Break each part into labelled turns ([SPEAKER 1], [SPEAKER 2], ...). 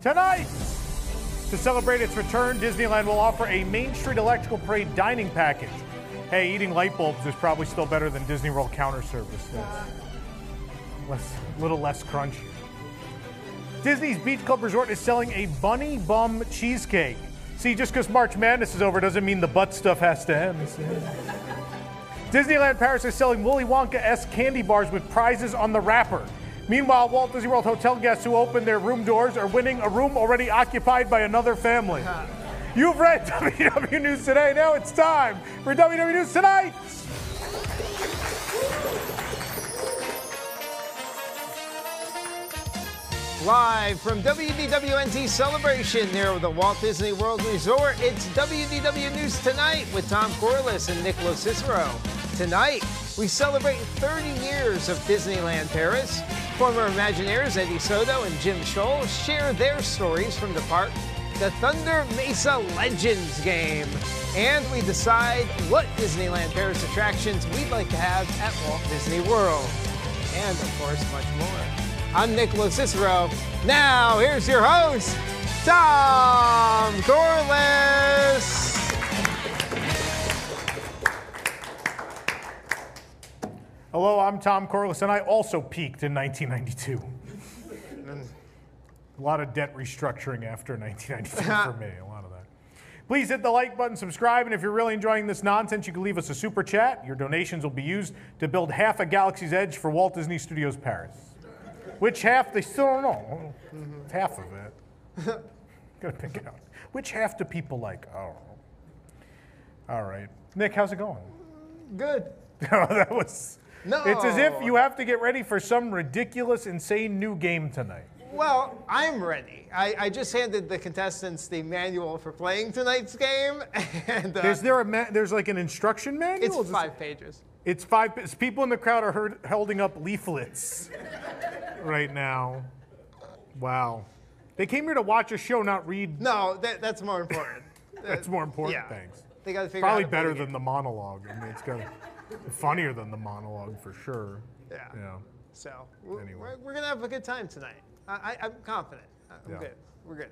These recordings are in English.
[SPEAKER 1] Tonight, to celebrate its return, Disneyland will offer a Main Street Electrical Parade dining package. Hey, eating light bulbs is probably still better than Disney World counter service. Less, little less crunchy. Disney's Beach Club Resort is selling a bunny bum cheesecake. See, just because March Madness is over doesn't mean the butt stuff has to end. Disneyland Paris is selling Willy Wonka-esque candy bars with prizes on the wrapper. Meanwhile, Walt Disney World hotel guests who open their room doors are winning a room already occupied by another family. You've read WW News Today. Now it's time for WW News Tonight.
[SPEAKER 2] Live from WDWNT Celebration near the Walt Disney World Resort, it's WDW News Tonight with Tom Corliss and Nick Cicero. Tonight, we celebrate 30 years of Disneyland Paris. Former Imagineers Eddie Soto and Jim Shull share their stories from the park, the Thunder Mesa Legends game. And we decide what Disneyland Paris attractions we'd like to have at Walt Disney World. And of course, much more. I'm Nick Cicero. Now, here's your host, Tom Corliss.
[SPEAKER 1] Hello, I'm Tom Corliss, and I also peaked in 1992. a lot of debt restructuring after 1992 for me, a lot of that. Please hit the like button, subscribe, and if you're really enjoying this nonsense, you can leave us a super chat. Your donations will be used to build half a Galaxy's Edge for Walt Disney Studios Paris. Which half, they still don't know. It's half of it. Gotta pick it out. Which half do people like? Oh. All right. Nick, how's it going?
[SPEAKER 2] Good.
[SPEAKER 1] that was.
[SPEAKER 2] No.
[SPEAKER 1] It's as if you have to get ready for some ridiculous, insane new game tonight.
[SPEAKER 2] Well, I'm ready. I, I just handed the contestants the manual for playing tonight's game, and uh,
[SPEAKER 1] Is there a ma- there's like an instruction manual?
[SPEAKER 2] it's
[SPEAKER 1] Is this-
[SPEAKER 2] five pages.
[SPEAKER 1] It's five. it's- People in the crowd are heard, holding up leaflets right now. Wow. They came here to watch a show, not read.
[SPEAKER 2] No, that, that's more important.
[SPEAKER 1] That's more important.
[SPEAKER 2] yeah.
[SPEAKER 1] Thanks.
[SPEAKER 2] They got to figure
[SPEAKER 1] Probably
[SPEAKER 2] out.
[SPEAKER 1] better than the monologue. I mean, it's got funnier than the monologue for sure.
[SPEAKER 2] Yeah.
[SPEAKER 1] Yeah.
[SPEAKER 2] So we're,
[SPEAKER 1] Anyway.
[SPEAKER 2] we're, we're gonna have a good time tonight. I, I, I'm confident. I'm
[SPEAKER 1] Yeah.
[SPEAKER 2] good. We're good.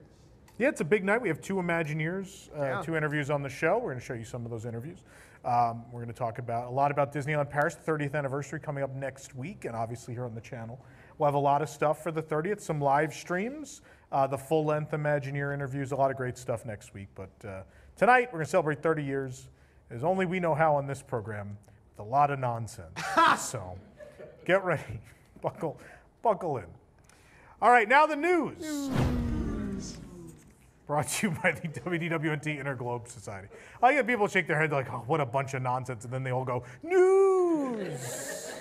[SPEAKER 1] Yeah, it's a big night. We have two Imagineers, uh,
[SPEAKER 2] Yeah.
[SPEAKER 1] two interviews on the show. We're going to show you some of those interviews. Um, we're going to talk about a lot about Disneyland Paris, the 30th anniversary coming up next week, and obviously here on the channel. We'll have a lot of stuff for the 30th, some live streams, uh, the full length Imagineer interviews, a lot of great stuff next week. But uh, tonight, we're going to celebrate 30 years, as only we know how on this program, with a lot of nonsense. so get ready, buckle, buckle in. All right, now the news. Brought to you by the WDWNT Interglobe Society. I get people shake their head like, oh, what a bunch of nonsense. And then they all go, news.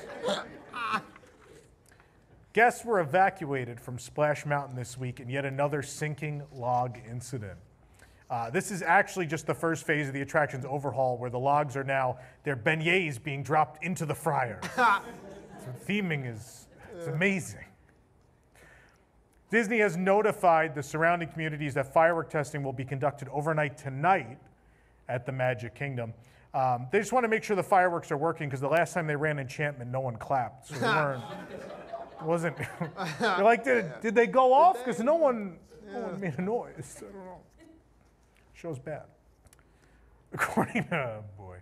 [SPEAKER 1] Guests were evacuated from Splash Mountain this week in yet another sinking log incident. Uh, this is actually just the first phase of the attraction's overhaul, where the logs are now their beignets being dropped into the fryer. so theming is it's amazing. Disney has notified the surrounding communities that firework testing will be conducted overnight tonight at the Magic Kingdom. Um, they just want to make sure the fireworks are working because the last time they ran Enchantment, no one clapped. So they weren't, it wasn't. they're like, did, did they go off? Because no one, no one made a noise. I don't know. Show's bad. According to, oh boy.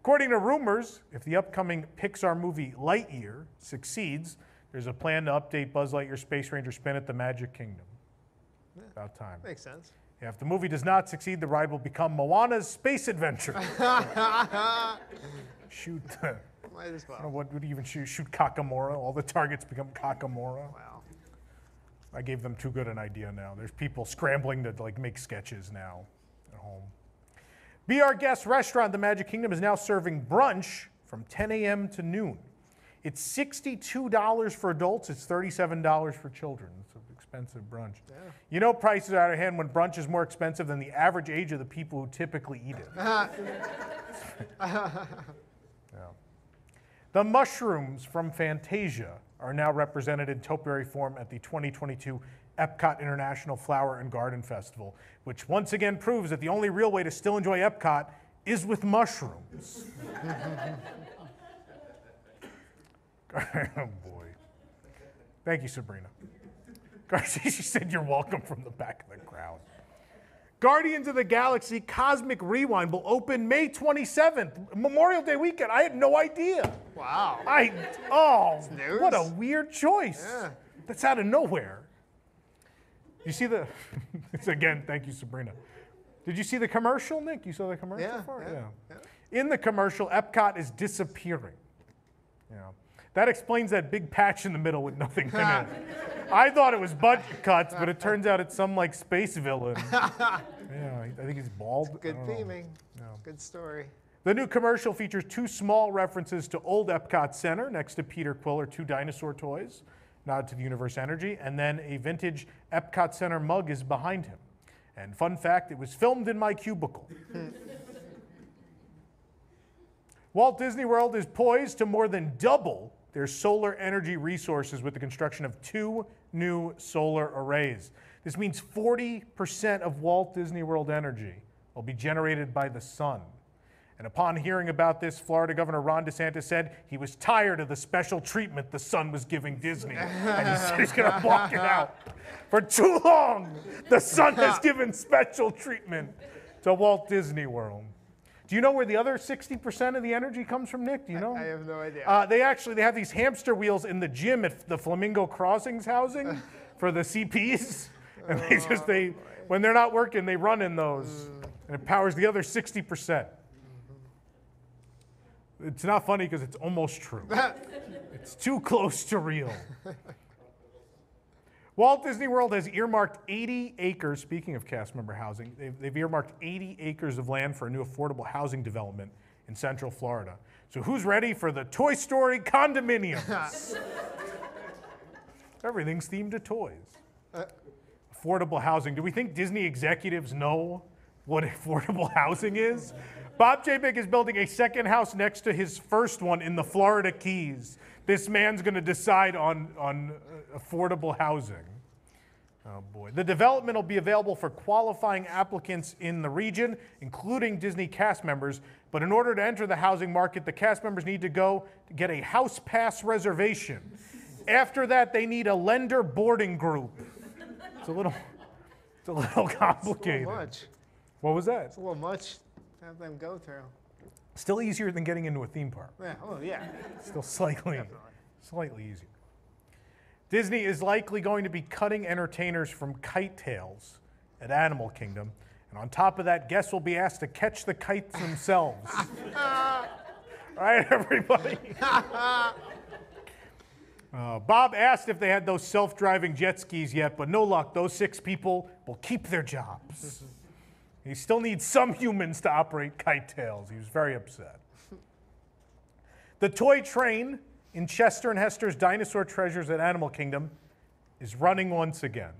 [SPEAKER 1] According to rumors, if the upcoming Pixar movie Lightyear succeeds, there's a plan to update Buzz Lightyear Space Ranger spin at the Magic Kingdom. About time.
[SPEAKER 2] Makes sense.
[SPEAKER 1] Yeah, if the movie does not succeed, the ride will become Moana's space adventure. shoot,
[SPEAKER 2] Might as well.
[SPEAKER 1] what would you even shoot? Shoot Kakamora. All the targets become Kakamora.
[SPEAKER 2] Wow.
[SPEAKER 1] I gave them too good an idea now. There's people scrambling to like make sketches now at home. Be Our Guest restaurant, the Magic Kingdom, is now serving brunch from 10 a.m. to noon. It's $62 for adults, it's $37 for children. It's an expensive brunch. You know prices are out of hand when brunch is more expensive than the average age of the people who typically eat it. Yeah. The mushrooms from Fantasia are now represented in topiary form at the 2022 Epcot International Flower and Garden Festival, which once again proves that the only real way to still enjoy Epcot is with mushrooms. oh boy. Thank you, Sabrina. Garcia, she said you're welcome from the back of the crowd. Guardians of the Galaxy Cosmic Rewind will open May 27th, Memorial Day weekend. I had no idea.
[SPEAKER 2] Wow.
[SPEAKER 1] I oh, what a weird choice.
[SPEAKER 2] Yeah.
[SPEAKER 1] That's out of nowhere. You see the it's again, thank you Sabrina. Did you see the commercial, Nick? You saw the commercial
[SPEAKER 2] Yeah,
[SPEAKER 1] it?
[SPEAKER 2] yeah,
[SPEAKER 1] In the commercial, Epcot is disappearing. Yeah. That explains that big patch in the middle with nothing in it. I thought it was budget cuts, but it turns out it's some like space villain. yeah, I think he's bald.
[SPEAKER 2] Good theming. Good story.
[SPEAKER 1] The new commercial features two small references to old Epcot Center next to Peter Quill are two dinosaur toys, nod to the universe energy, and then a vintage Epcot Center mug is behind him. And fun fact, it was filmed in my cubicle. Walt Disney World is poised to more than double their solar energy resources with the construction of two new solar arrays. This means 40% of Walt Disney World energy will be generated by the sun. And upon hearing about this, Florida Governor Ron DeSantis said he was tired of the special treatment the sun was giving Disney. and he said he's going to block it out. For too long, the sun has given special treatment to Walt Disney World. Do you know where the other 60% of the energy comes from, Nick? Do you know?
[SPEAKER 2] I have no idea.
[SPEAKER 1] Uh, they actually they have these hamster wheels in the gym at the Flamingo Crossings housing for the CPs, and they just they when they're not working they run in those, and it powers the other 60 percent. It's not funny because it's almost true. it's too close to real. Walt Disney World has earmarked 80 acres, speaking of cast member housing, they've, they've earmarked 80 acres of land for a new affordable housing development in Central Florida. So who's ready for the Toy Story condominiums? Everything's themed to toys. Affordable housing. Do we think Disney executives know what affordable housing is? Bob Chapek is building a second house next to his first one in the Florida Keys. This man's going to decide on, on uh, affordable housing. Oh boy. The development will be available for qualifying applicants in the region, including Disney cast members. But in order to enter the housing market, the cast members need to go to get a house pass reservation. After that, they need a lender boarding group. It's a little, it's a little
[SPEAKER 2] a
[SPEAKER 1] complicated.
[SPEAKER 2] little much.
[SPEAKER 1] What was that?
[SPEAKER 2] It's a little much to have them go through.
[SPEAKER 1] Still easier than getting into a theme park.
[SPEAKER 2] Yeah. Oh, yeah.
[SPEAKER 1] Still slightly, slightly easier. Disney is likely going to be cutting entertainers from kite tails at Animal Kingdom. And on top of that, guests will be asked to catch the kites themselves. All right, everybody. Uh, Bob asked if they had those self driving jet skis yet, but no luck. Those six people will keep their jobs. he still needs some humans to operate kite tails. He was very upset. The toy train in Chester and Hester's Dinosaur Treasures at Animal Kingdom is running once again.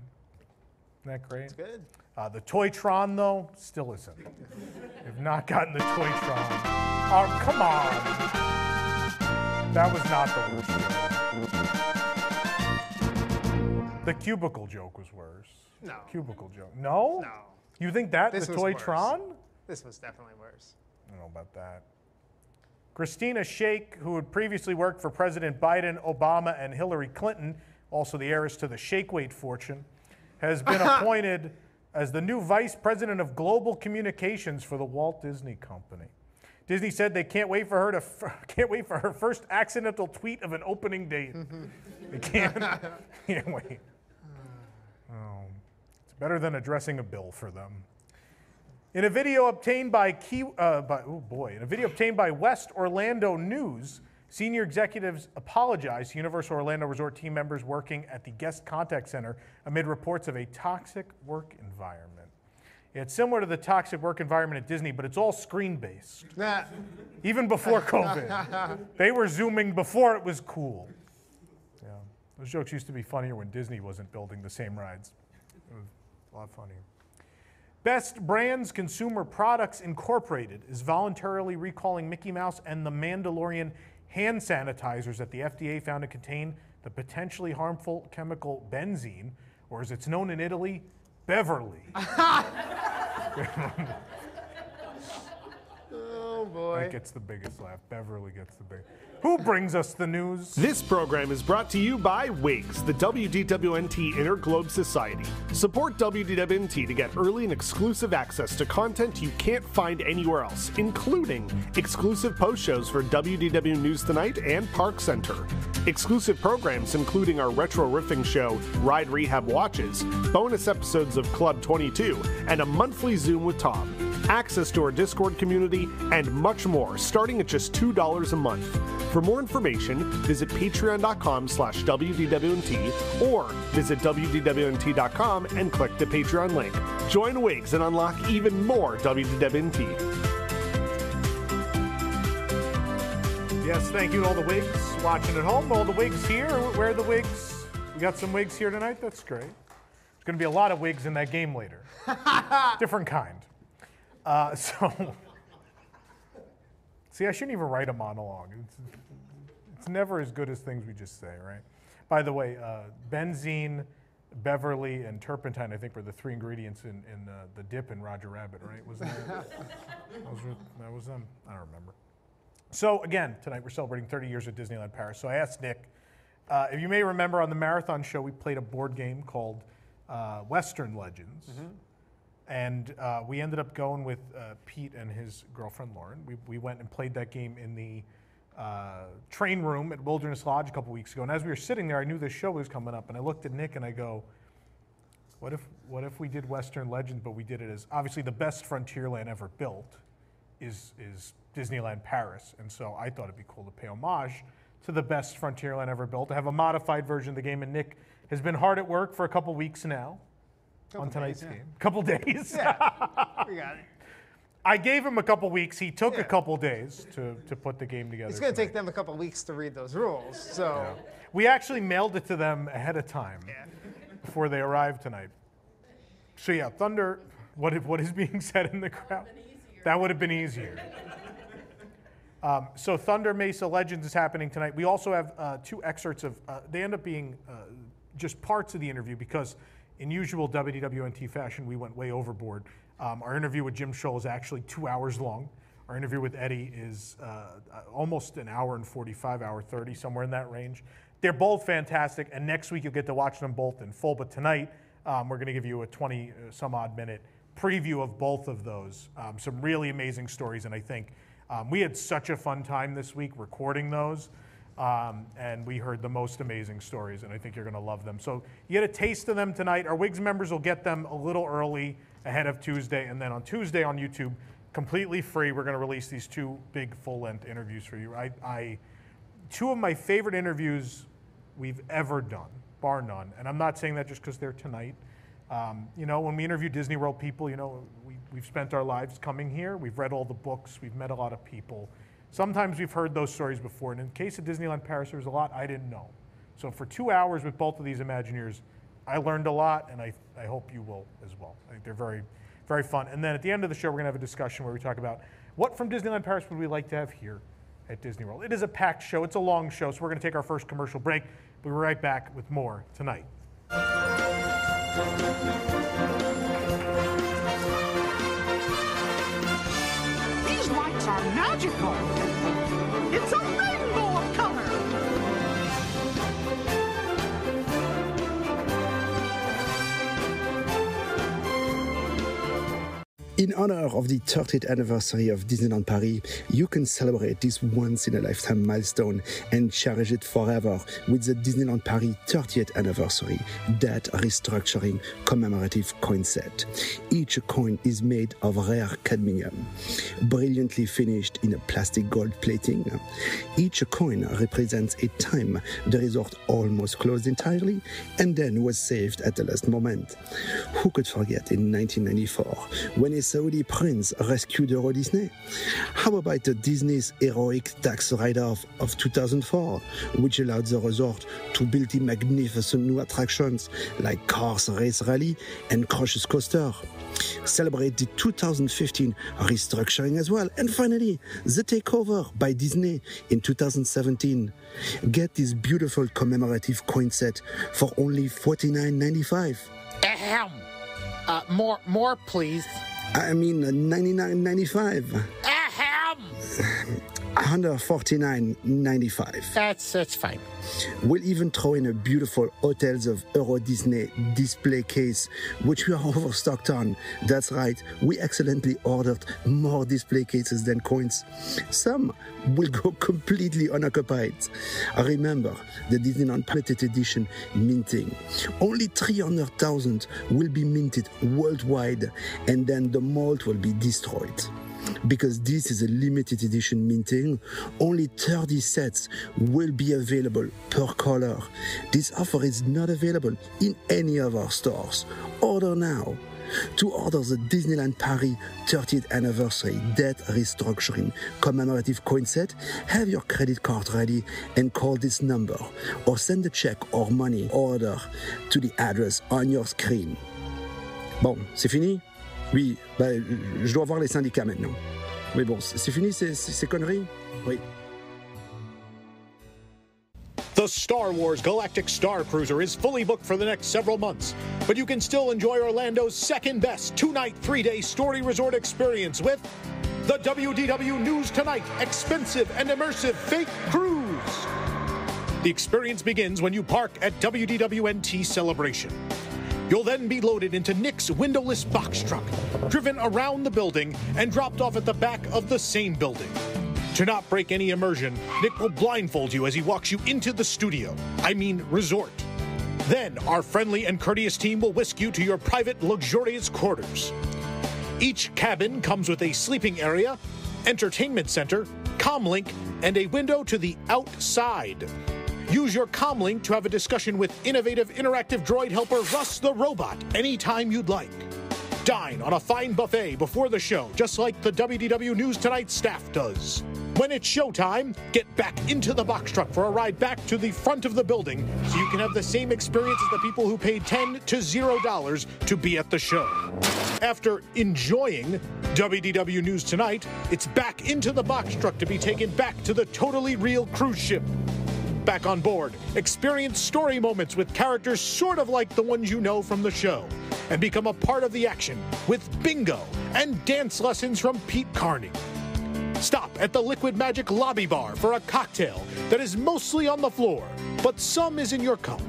[SPEAKER 1] Isn't that great?
[SPEAKER 2] Good.
[SPEAKER 1] Uh, the Toytron, though, still isn't. Have not gotten the Toytron. Oh, come on. That was not the worst joke. The cubicle joke was worse.
[SPEAKER 2] No.
[SPEAKER 1] Cubicle joke. No?
[SPEAKER 2] No.
[SPEAKER 1] You think that?
[SPEAKER 2] This
[SPEAKER 1] the
[SPEAKER 2] was worse.
[SPEAKER 1] Toytron?
[SPEAKER 2] This was definitely worse.
[SPEAKER 1] I don't know about that. Kristina Schake, who had previously worked for President Biden, Obama, and Hillary Clinton, also the heiress to the shake weight fortune, has been appointed as the new vice president of global communications for the Walt Disney Company. Disney said they can't wait for her to f- can't wait for her first accidental tweet of an opening date. Mm-hmm. they can't can't wait. Mm. Oh, it's better than addressing a bill for them. In a video obtained by Key, uh, by, oh boy, in a video obtained by West Orlando News, senior executives apologized to Universal Orlando Resort team members working at the guest contact center amid reports of a toxic work environment. It's similar to the toxic work environment at Disney, but it's all screen based. Even before COVID, they were zooming before it was cool. Yeah, those jokes used to be funnier when Disney wasn't building the same rides. A lot funnier. Best Brands Consumer Products Incorporated is voluntarily recalling Mickey Mouse and the Mandalorian hand sanitizers that the FDA found to contain the potentially harmful chemical benzene, or as it's known in Italy, Beverly.
[SPEAKER 2] Boy.
[SPEAKER 1] That gets the biggest laugh. Beverly gets the big. Who brings us the news?
[SPEAKER 3] This program is brought to you by WIGS, the WDWNT Interglobe Society. Support WDWNT to get early and exclusive access to content you can't find anywhere else, including exclusive post shows for WDW News Tonight and Park Center. Exclusive programs including our retro riffing show, Ride Rehab Watches, bonus episodes of Club 22, and a monthly Zoom with Tom access to our Discord community, and much more, starting at just $2 a month. For more information, visit patreon.com slash WDWNT or visit WDWNT.com and click the Patreon link. Join Wigs and unlock even more WDWNT.
[SPEAKER 1] Yes, thank you to all the wigs watching at home. All the wigs here. Where are the wigs? We got some wigs here tonight. That's great. There's going to be a lot of wigs in that game later. Different kind. Uh, so, see, I shouldn't even write a monologue. It's, it's never as good as things we just say, right? By the way, uh, benzene, Beverly, and turpentine, I think, were the three ingredients in, in uh, the dip in Roger Rabbit, right? Wasn't that? that, was, that was them. I don't remember. So again, tonight we're celebrating 30 years at Disneyland Paris. So I asked Nick, uh, if you may remember on the marathon show, we played a board game called uh, Western Legends. And uh, we ended up going with uh, Pete and his girlfriend Lauren. We, we went and played that game in the uh, train room at Wilderness Lodge a couple weeks ago. And as we were sitting there, I knew this show was coming up. And I looked at Nick and I go, what if, what if we did Western Legends, but we did it as obviously the best Frontierland ever built is, is Disneyland Paris. And so I thought it'd be cool to pay homage to the best Frontierland ever built, to have a modified version of the game. And Nick has been hard at work for a couple weeks now on tonight's
[SPEAKER 2] days, yeah.
[SPEAKER 1] game. Couple days.
[SPEAKER 2] We got it.
[SPEAKER 1] I gave him a couple weeks. He took
[SPEAKER 2] Yeah.
[SPEAKER 1] a couple days to, to put the game together.
[SPEAKER 2] It's going to take them a couple weeks to read those rules. So,
[SPEAKER 1] We actually mailed it to them ahead of time before they arrived tonight. So yeah, Thunder. What if- what is being said in the crowd? That would have been easier. Um, so Thunder Mesa Legends is happening tonight. We also have uh, two excerpts of. Uh, they end up being uh, just parts of the interview because, in usual WDWNT fashion, we went way overboard. Um, our interview with Jim Shull is actually two hours long. Our interview with Eddie is uh, uh, almost an hour and 45, hour 30, somewhere in that range. They're both fantastic, and next week you'll get to watch them both in full. But tonight, um, we're going to give you a 20 uh, some odd minute preview of both of those. Um, some really amazing stories, and I think um, we had such a fun time this week recording those. Um, and we heard the most amazing stories, and I think you're going to love them. So you get a taste of them tonight. Our Wigs members will get them a little early ahead of Tuesday, and then on Tuesday on YouTube, completely free, we're going to release these two big full-length interviews for you. I, I, two of my favorite interviews we've ever done, bar none. And I'm not saying that just because they're tonight. Um, you know, when we interview Disney World people, you know, we, we've spent our lives coming here. We've read all the books. We've met a lot of people. Sometimes we've heard those stories before. And in the case of Disneyland Paris, there was a lot I didn't know. So for two hours with both of these Imagineers, I learned a lot, and I, I hope you will as well. I think they're very, very fun. And then at the end of the show, we're going to have a discussion where we talk about what from Disneyland Paris would we like to have here at Disney World. It is a packed show. It's a long show, so we're going to take our first commercial break. We'll be right back with more tonight.
[SPEAKER 4] These lights are magical.
[SPEAKER 5] In honor of the 30th anniversary of Disneyland Paris, you can celebrate this once in a lifetime milestone and cherish it forever with the Disneyland Paris 30th anniversary debt restructuring commemorative coin set. Each coin is made of rare cadmium, brilliantly finished in a plastic gold plating. Each coin represents a time the resort almost closed entirely and then was saved at the last moment. Who could forget in 1994 when a Saudi prince rescued Euro Disney? How about the Disney's heroic tax write-off of 2004, which allowed the resort to build the magnificent new attractions like Cars Race Rally and Crush's Coaster? Celebrate the 2015 restructuring as well. And finally, the takeover by Disney in 2017. Get this beautiful commemorative coin set for only $49.95.
[SPEAKER 6] Ahem. Uh, more, more, please.
[SPEAKER 5] I mean, uh, 99.95.
[SPEAKER 6] Ahem.
[SPEAKER 5] 149.95.
[SPEAKER 6] That's that's fine.
[SPEAKER 5] We'll even throw in a beautiful Hotels of Euro Disney display case, which we are overstocked on. That's right, we excellently ordered more display cases than coins. Some will go completely unoccupied. Remember, the Disneyland Limited Edition minting. Only 300,000 will be minted worldwide, and then the mold will be destroyed because this is a limited edition minting. Only 30 sets will be available per color. This offer is not available in any of our stores. Order now. To order the Disneyland Paris 30th anniversary debt restructuring commemorative coin set, have your credit card ready and call this number or send a check or money order to the address on your screen. Bon, c'est fini? Oui, ben, je dois voir les syndicats maintenant. Mais bon, c'est fini ces, ces conneries? Oui.
[SPEAKER 1] The Star Wars Galactic Star Cruiser is fully booked for the next several months, but you can still enjoy Orlando's second best two night, three day story resort experience with the WDW News Tonight expensive and immersive fake cruise. The experience begins when you park at WDWNT Celebration. You'll then be loaded into Nick's windowless box truck, driven around the building, and dropped off at the back of the same building. To not break any immersion, Nick will blindfold you as he walks you into the studio. I mean, resort. Then, our friendly and courteous team will whisk you to your private, luxurious quarters. Each cabin comes with a sleeping area, entertainment center, comlink, and a window to the outside. Use your comlink to have a discussion with innovative interactive droid helper Russ the Robot anytime you'd like. Dine on a fine buffet before the show, just like the WDW News Tonight staff does. When it's showtime, get back into the box truck for a ride back to the front of the building so you can have the same experience as the people who paid 10 to $0 to be at the show. After enjoying WDW News Tonight, it's back into the box truck to be taken back to the totally real cruise ship. Back on board, experience story moments with characters sort of like the ones you know from the show, and become a part of the action with bingo and dance lessons from Pete Carney. Stop at the Liquid Magic Lobby Bar for a cocktail that is mostly on the floor, but some is in your cup.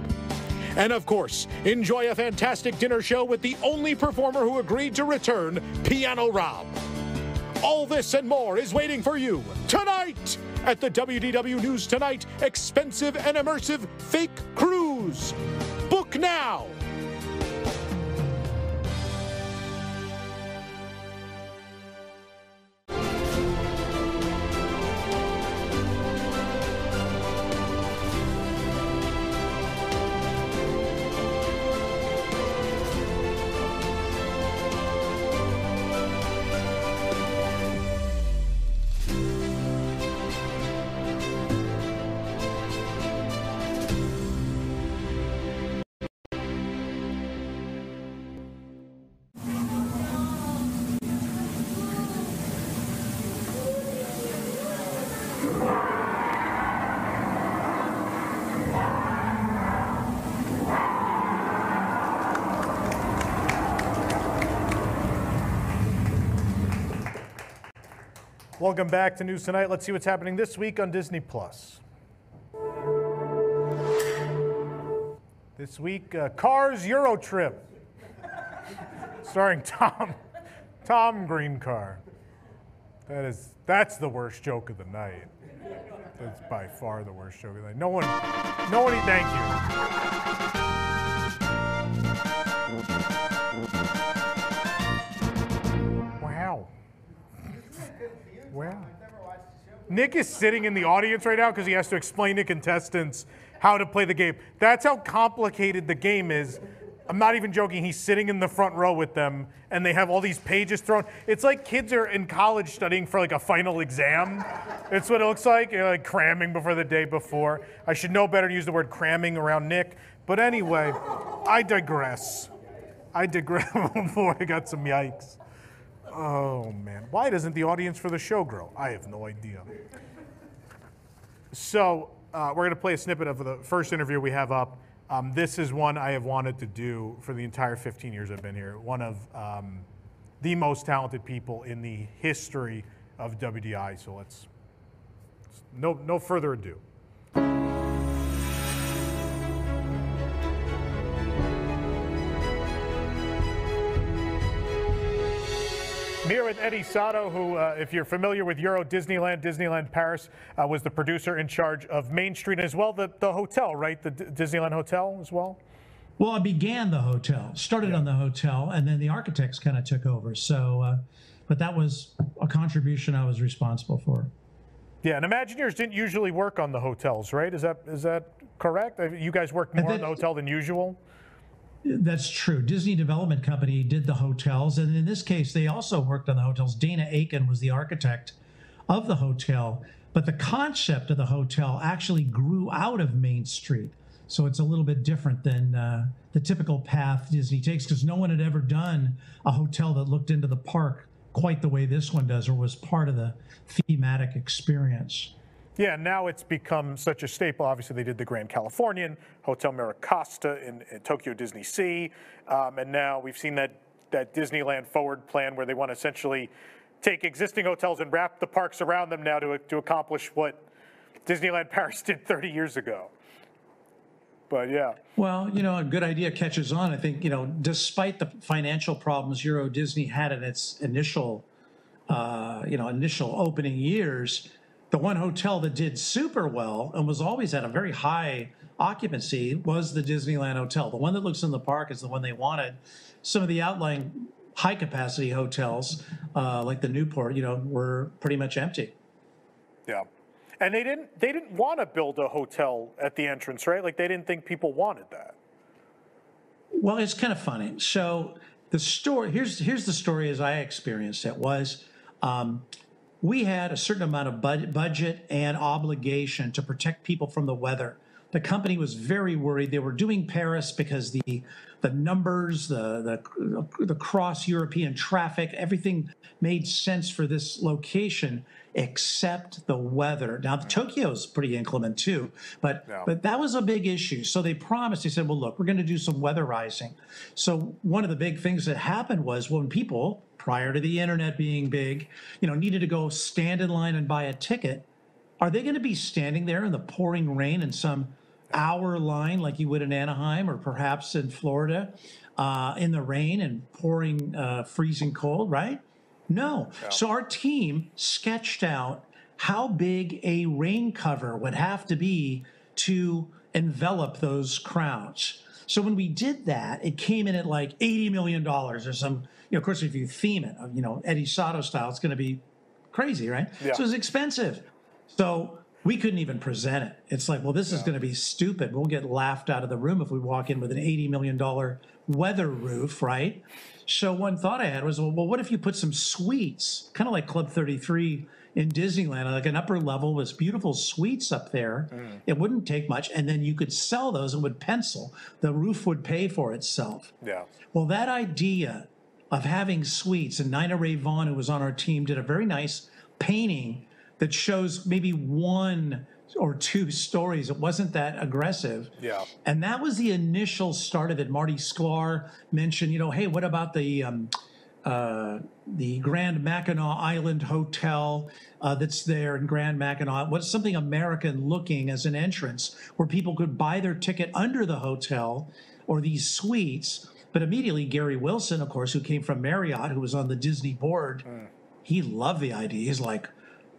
[SPEAKER 1] And of course, enjoy a fantastic dinner show with the only performer who agreed to return, Piano Rob. All this and more is waiting for you tonight at the WDW News Tonight expensive and immersive fake cruise. Book now.
[SPEAKER 2] Welcome back to News Tonight. Let's see what's happening this week on Disney Plus. This week, uh, Cars Euro Trip, starring Tom Tom Greencar. That is that's the worst joke of the night. That's by far the worst joke of the night. No one, no one. Thank you. Wow. Nick is sitting in the audience right now because he has to explain to contestants how to play the game. That's how complicated the game is.
[SPEAKER 1] I'm not even joking. He's sitting in the front row with them, and they have all these pages thrown. It's like kids are in college studying for like a final exam. It's what it looks like. You're like cramming before the day before. I should know better to use the word cramming around Nick. But anyway, I digress. I digress. boy, I got some yikes. Oh man, why doesn't the audience for the show grow? I have no idea. So uh, we're going to play a snippet of the first interview we have up. Um, this is one I have wanted to do for the entire 15 years I've been here. One of um, the most talented people in the history of WDI. So let's no no further ado. I'm here with Eddie Soto, who, uh, if you're familiar with Euro Disneyland, Disneyland Paris, uh, was the producer in charge of Main Street as well, the, the hotel, right? The D- Disneyland Hotel as well?
[SPEAKER 7] Well, I began the hotel, started on the hotel, and then the architects kind of took over. So, uh, but that was a contribution I was responsible for.
[SPEAKER 1] Yeah, and Imagineers didn't usually work on the hotels, right? Is that is that correct? Uh, You guys worked more on the hotel than usual?
[SPEAKER 7] That's true. Disney Development Company did the hotels, and in this case, they also worked on the hotels. Dana Aiken was the architect of the hotel, but the concept of the hotel actually grew out of Main Street. So it's a little bit different than uh, the typical path Disney takes because no one had ever done a hotel that looked into the park quite the way this one does or was part of the thematic experience.
[SPEAKER 1] Yeah, now it's become such a staple. Obviously, they did the Grand Californian, Hotel Miracosta in, in Tokyo Disney Sea, um, and now we've seen that that Disneyland Forward plan where they want to essentially take existing hotels and wrap the parks around them now to to accomplish what Disneyland Paris did 30 years ago. But yeah,
[SPEAKER 7] Well, you know, a good idea catches on. I think, you know, despite the financial problems Euro Disney had in its initial, uh, you know, initial opening years, the one hotel that did super well and was always at a very high occupancy was the Disneyland Hotel. The one that looks in the park is the one they wanted. Some of the outlying high capacity hotels, uh, like the Newport, you know, were pretty much empty.
[SPEAKER 1] yeah. And they didn't they didn't want to build a hotel at the entrance, right? Like they didn't think people wanted that.
[SPEAKER 7] Well, it's kind of funny. So the story here's here's the story as I experienced it was um, we had a certain amount of bud- budget and obligation to protect people from the weather. The company was very worried. They were doing Paris because the the numbers, the the the cross European traffic, everything made sense for this location except the weather. Now, Tokyo's pretty inclement too, but
[SPEAKER 1] Yeah.
[SPEAKER 7] but that was a big issue. So they promised. They said, "Well, look, we're going to do some weatherizing." So one of the big things that happened was when people, prior to the internet being big, you know, needed to go stand in line and buy a ticket. Are they going to be standing there in the pouring rain in some hour line like you would in Anaheim or perhaps in Florida uh, in the rain and pouring uh, freezing cold, right? No. So our team sketched out how big a rain cover would have to be to envelop those crowds. So when we did that, it came in at like $80 million or some, you know, of course, if you theme it, you know, Eddie Soto style, it's going to be crazy, right?
[SPEAKER 1] Yeah.
[SPEAKER 7] So it's expensive. So we couldn't even present it. It's like, well, this is going to be stupid. We'll get laughed out of the room if we walk in with an $80 million weather roof, right? So one thought I had was, well, what if you put some suites, kind of like Club 33 in Disneyland, like an upper level with beautiful suites up there. It wouldn't take much. And then you could sell those and would pencil. The roof would pay for itself.
[SPEAKER 1] Yeah.
[SPEAKER 7] Well, that idea of having suites, and Nina Rae Vaughn, who was on our team, did a very nice painting that shows maybe one or two stories. It wasn't that aggressive.
[SPEAKER 1] Yeah.
[SPEAKER 7] And that was the initial start of it. Marty Sklar mentioned, you know, hey, what about the um, uh, the Grand Mackinac Island Hotel uh, that's there in Grand Mackinac? What's something American looking as an entrance where people could buy their ticket under the hotel or these suites? But immediately, Gary Wilson, of course, who came from Marriott, who was on the Disney board, he loved the idea. He's like,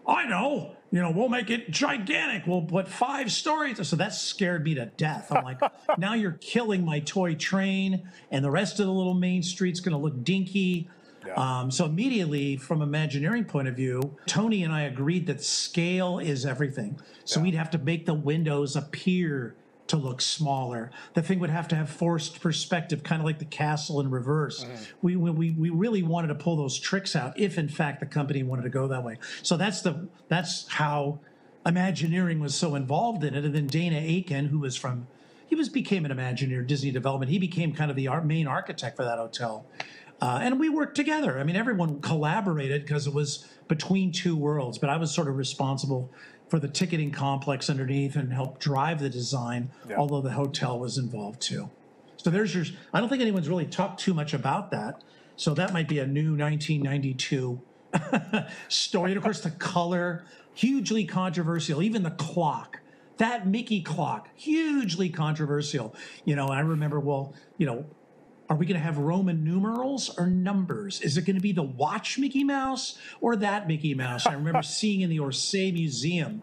[SPEAKER 7] I know, you know, we'll make it gigantic. We'll put five stories. So that scared me to death. I'm like, now you're killing my toy train, and the rest of the little main street's going to look dinky. Um, so immediately, from Imagineering point of view, Tony and I agreed that scale is everything. So we'd have to make the windows appear to look smaller. The thing would have to have forced perspective, kind of like the castle in reverse. We, we we really wanted to pull those tricks out if, in fact, the company wanted to go that way. So that's the that's how Imagineering was so involved in it. And then Dana Aiken, who was from he was became an Imagineer Disney Development. He became kind of the main architect for that hotel. Uh, and we worked together. I mean, everyone collaborated because it was between two worlds. But I was sort of responsible for the ticketing complex underneath and helped drive the design, although the hotel was involved too. So there's your. I don't think anyone's really talked too much about that. So that might be a new 1992 story. And of course, the color, hugely controversial. Even the clock, that Mickey clock, hugely controversial. You know, I remember, well, you know, are we going to have Roman numerals or numbers? Is it going to be the watch Mickey Mouse or that Mickey Mouse? I remember seeing in the Orsay Museum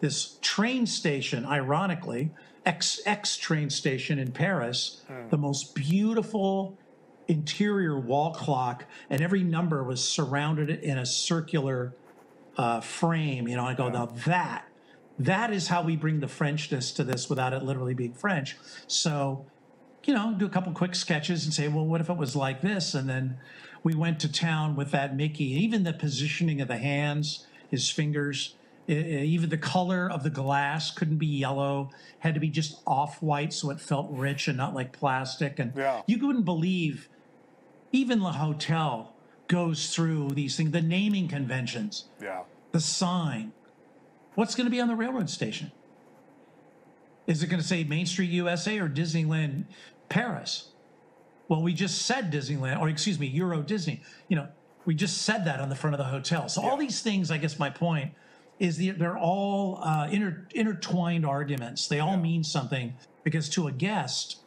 [SPEAKER 7] this train station, ironically, XX train station in Paris, the most beautiful interior wall clock, and every number was surrounded in a circular uh, frame. You know, I go, now that that is how we bring the Frenchness to this without it literally being French. So, you know, do a couple quick sketches and say, well, what if it was like this? And then we went to town with that Mickey. Even the positioning of the hands, his fingers, even the color of the glass couldn't be yellow, had to be just off white so it felt rich and not like plastic. And
[SPEAKER 1] Yeah.
[SPEAKER 7] you couldn't believe even the hotel goes through these things, the naming conventions,
[SPEAKER 1] Yeah.
[SPEAKER 7] the sign. What's going to be on the railroad station? Is it going to say Main Street USA or Disneyland Paris? Well, we just said Disneyland, or excuse me, Euro Disney. You know, we just said that on the front of the hotel. So all these things, I guess my point is the, they're all uh, inter, intertwined arguments. They all mean something because to a guest,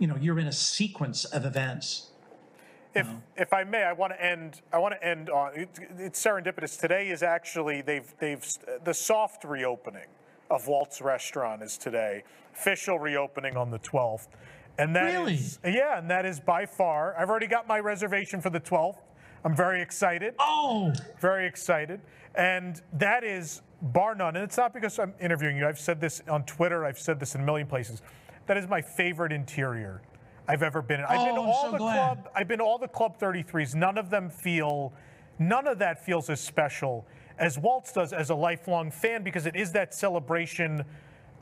[SPEAKER 7] you know, you're in a sequence of events.
[SPEAKER 1] If if I may, I want to end. I want to end on. It, it's serendipitous. Today is actually they've they've the soft reopening of Walt's Restaurant is today. Official reopening on the 12th, and that
[SPEAKER 7] Really?
[SPEAKER 1] is- yeah, and that is by far. I've already got my reservation for the 12th. I'm very excited.
[SPEAKER 7] Oh,
[SPEAKER 1] Very excited. And that is bar none. And it's not because I'm interviewing you. I've said this on Twitter. I've said this in a million places. That is my favorite interior I've ever been in. I've been to
[SPEAKER 7] Oh, I'm
[SPEAKER 1] all
[SPEAKER 7] so
[SPEAKER 1] the
[SPEAKER 7] glad.
[SPEAKER 1] club. I've been to all the Club 33s. None of them feel, none of that feels as special as Walt's does as a lifelong fan because it is that celebration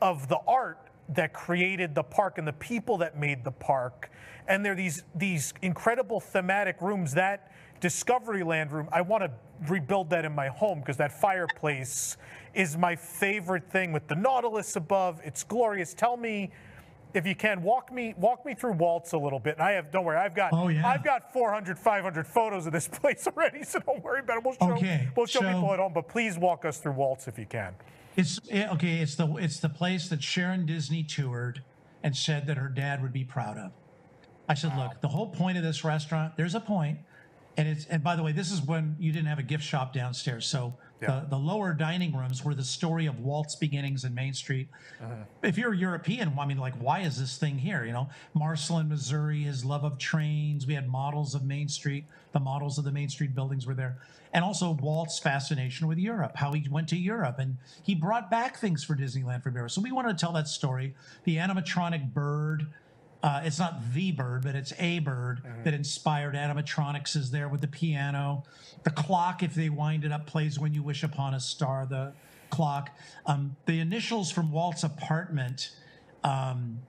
[SPEAKER 1] of the art that created the park and the people that made the park. And there are these these incredible thematic rooms. That Discoveryland room, I want to rebuild that in my home because that fireplace is my favorite thing with the Nautilus above. It's glorious. Tell me if you can walk me walk me through Walt's a little bit. And I have don't worry, I've got
[SPEAKER 7] Oh, yeah.
[SPEAKER 1] I've got 400 500 photos of this place already, so don't worry about it. We'll show
[SPEAKER 7] Okay,
[SPEAKER 1] we'll show
[SPEAKER 7] so-
[SPEAKER 1] people at home, but please walk us through Walt's if you can.
[SPEAKER 7] It's eh, okay. It's the it's the place that Sharon Disney toured and said that her dad would be proud of. I said, look, the whole point of this restaurant, there's a point, and it's and by the way, this is when you didn't have a gift shop downstairs, so.
[SPEAKER 1] Yeah.
[SPEAKER 7] The, the lower dining rooms were the story of Walt's beginnings in Main Street. If you're European, I mean, like, why is this thing here? You know, Marceline, Missouri, his love of trains. We had models of Main Street. The models of the Main Street buildings were there. And also Walt's fascination with Europe, how he went to Europe and he brought back things for Disneyland for Europe. So we wanted to tell that story. The animatronic bird, uh, it's not the bird, but it's a bird that inspired animatronics is there with the piano. The clock, if they wind it up, plays when you wish upon a star, the clock. Um, the initials from Walt's apartment um,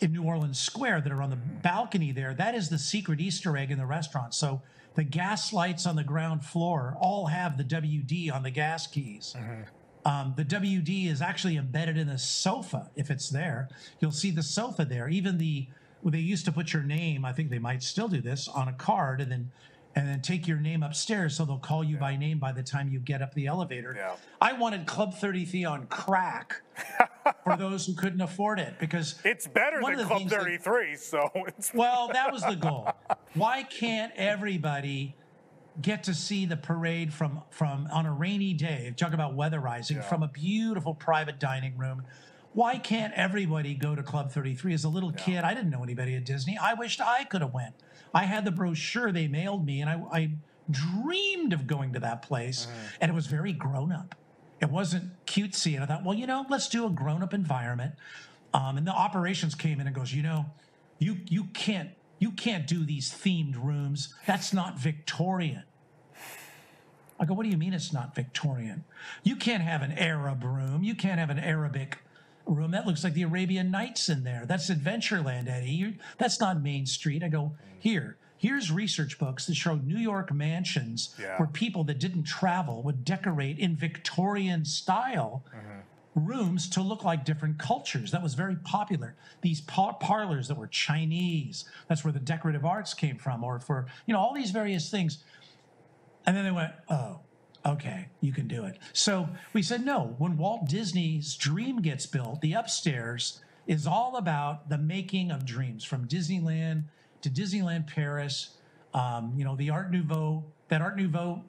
[SPEAKER 7] in New Orleans Square that are on the balcony there, that is the secret Easter egg in the restaurant. So the gas lights on the ground floor all have the WD on the gas keys. Um, the WD is actually embedded in the sofa if it's there. You'll see the sofa there. Even the well, they used to put your name. I think they might still do this on a card, and then and then take your name upstairs, so they'll call you by name by the time you get up the elevator.
[SPEAKER 1] Yeah.
[SPEAKER 7] I wanted Club 33 on crack for those who couldn't afford it because
[SPEAKER 1] It's better than Club
[SPEAKER 7] things that-
[SPEAKER 1] 33, so it's
[SPEAKER 7] well, that was the goal. Why can't everybody get to see the parade from from on a rainy day? Talk about weatherizing from a beautiful private dining room. Why can't everybody go to Club 33? As a little kid, I didn't know anybody at Disney. I wished I could have went. I had the brochure they mailed me, and I, I dreamed of going to that place, and it was very grown up. It wasn't cutesy, and I thought, well, you know, let's do a grown up environment. Um, and the operations came in and goes, you know, you you can't you can't do these themed rooms. That's not Victorian. I go, what do you mean it's not Victorian? You can't have an Arab room. You can't have an Arabic room. That looks like the Arabian Nights in there. That's Adventureland, Eddie. You, that's not Main Street. I go, here, here's research books that show New York mansions
[SPEAKER 1] Yeah.
[SPEAKER 7] where people that didn't travel would decorate in Victorian style mm-hmm. rooms to look like different cultures. That was very popular. These par- parlors that were Chinese, that's where the decorative arts came from, or for, you know, all these various things. And then they went, oh, okay, you can do it. So we said, no, when Walt Disney's dream gets built, the upstairs is all about the making of dreams from Disneyland to Disneyland Paris. Um, you know, the Art Nouveau, that Art Nouveau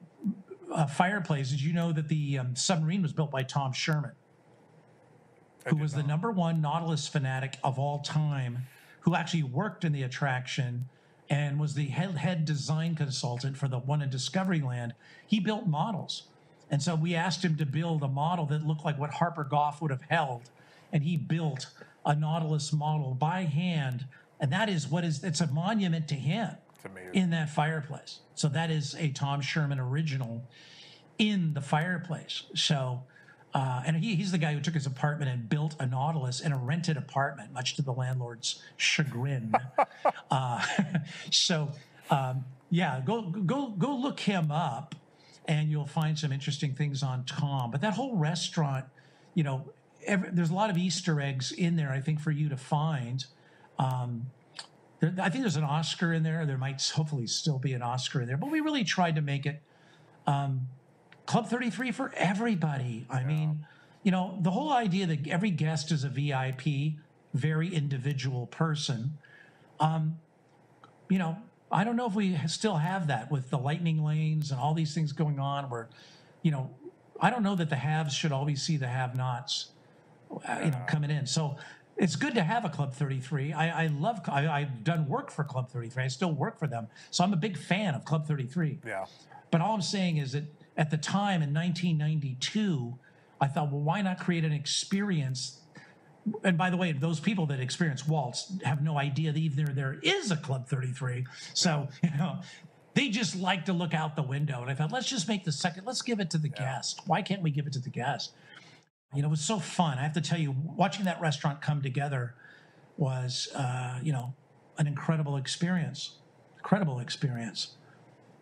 [SPEAKER 7] uh, fireplace. Did you know that the um, submarine was built by Tom Scherman? who was the number one Nautilus fanatic of all time, who actually worked in the attraction and was the head, head design consultant for the one in Discoveryland. He built models. And so we asked him to build a model that looked like what Harper Goff would have held. And he built a Nautilus model by hand. And that is what is, it's a monument to him in that fireplace. So that is a Tom Scherman original in the fireplace. So, uh, and he, he's the guy who took his apartment and built a Nautilus in a rented apartment, much to the landlord's chagrin. uh, so, um, yeah, go go go look him up, and you'll find some interesting things on Tom. But that whole restaurant, you know, every, there's a lot of Easter eggs in there. I think for you to find. Um, there, I think there's an Oscar in there. There might hopefully still be an Oscar in there, but we really tried to make it um, Club 33 for everybody. I mean, you know, the whole idea that every guest is a VIP, very individual person. Um, you know, I don't know if we still have that with the lightning lanes and all these things going on where, you know, I don't know that the haves should always see the have-nots, uh, you know, coming in. So it's good to have a Club 33. I, I love, I, I've done work for Club 33. I still work for them. So I'm a big fan of Club 33.
[SPEAKER 1] Yeah.
[SPEAKER 7] But all I'm saying is that at the time in 1992, I thought, well, why not create an experience? And by the way, those people that experience Walt's have no idea that even there there is a Club 33. So, you know, they just like to look out the window. And I thought, let's just make the second, let's give it to the guest. Why can't we give it to the guest? You know, it was so fun. I have to tell you, watching that restaurant come together was, uh, you know, an incredible experience. Incredible experience.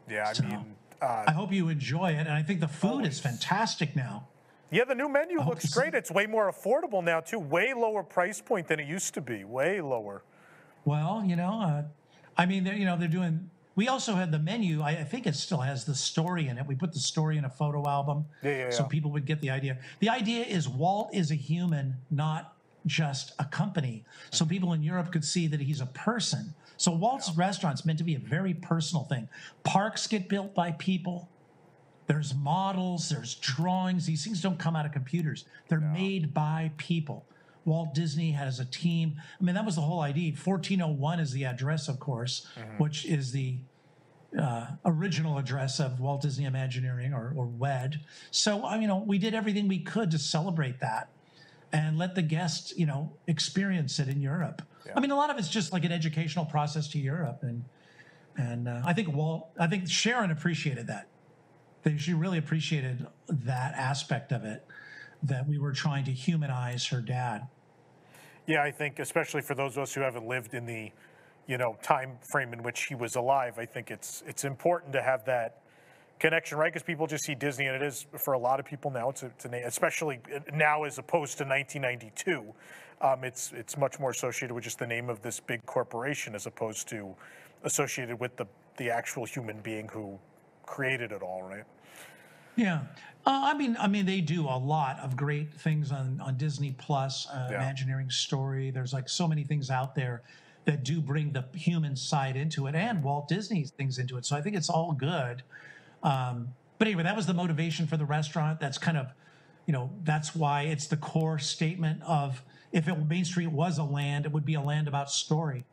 [SPEAKER 1] Yeah, I
[SPEAKER 7] So-
[SPEAKER 1] mean, uh,
[SPEAKER 7] I hope you enjoy it. And I think the food is fantastic now.
[SPEAKER 1] yeah, the new menu
[SPEAKER 7] hope
[SPEAKER 1] looks great. It's way more affordable now, too. Way lower price point than it used to be. Way lower.
[SPEAKER 7] Well, you know, uh, I mean, they're, you know, they're doing. We also had the menu. I, I think it still has the story in it. We put the story in a photo album,
[SPEAKER 1] Yeah, yeah,
[SPEAKER 7] so
[SPEAKER 1] yeah.
[SPEAKER 7] people would get the idea. The idea is Walt is a human, not just a company. So people in Europe could see that he's a person. So Walt's restaurant's meant to be a very personal thing. Parks get built by people. There's models, there's drawings. These things don't come out of computers. They're made by people. Walt Disney has a team. I mean, that was the whole idea. 1401 is the address, of course, which is the uh, original address of Walt Disney Imagineering or, or WED. So, I mean, you know, we did everything we could to celebrate that and let the guests, you know, experience it in Europe. I mean, a lot of it's just like an educational process to Europe, and and uh, I think Walt, I think Sharon appreciated that. They, she really appreciated that aspect of it, that we were trying to humanize her dad.
[SPEAKER 1] Yeah, I think especially for those of us who haven't lived in the, you know, time frame in which he was alive, I think it's it's important to have that connection, right? Because people just see Disney, and it is for a lot of people now. It's a, it's a name, especially now as opposed to 1992. Um, it's it's much more associated with just the name of this big corporation as opposed to associated with the the actual human being who created it all, right?
[SPEAKER 7] Yeah, uh, I mean, I mean, they do a lot of great things on on Disney Plus, uh,
[SPEAKER 1] Yeah.
[SPEAKER 7] Imagineering Story. There's like so many things out there that do bring the human side into it, and Walt Disney's things into it. So I think it's all good. Um, but anyway, that was the motivation for the restaurant. That's kind of, you know, that's why it's the core statement of if it, Main Street was a land, it would be a land about story.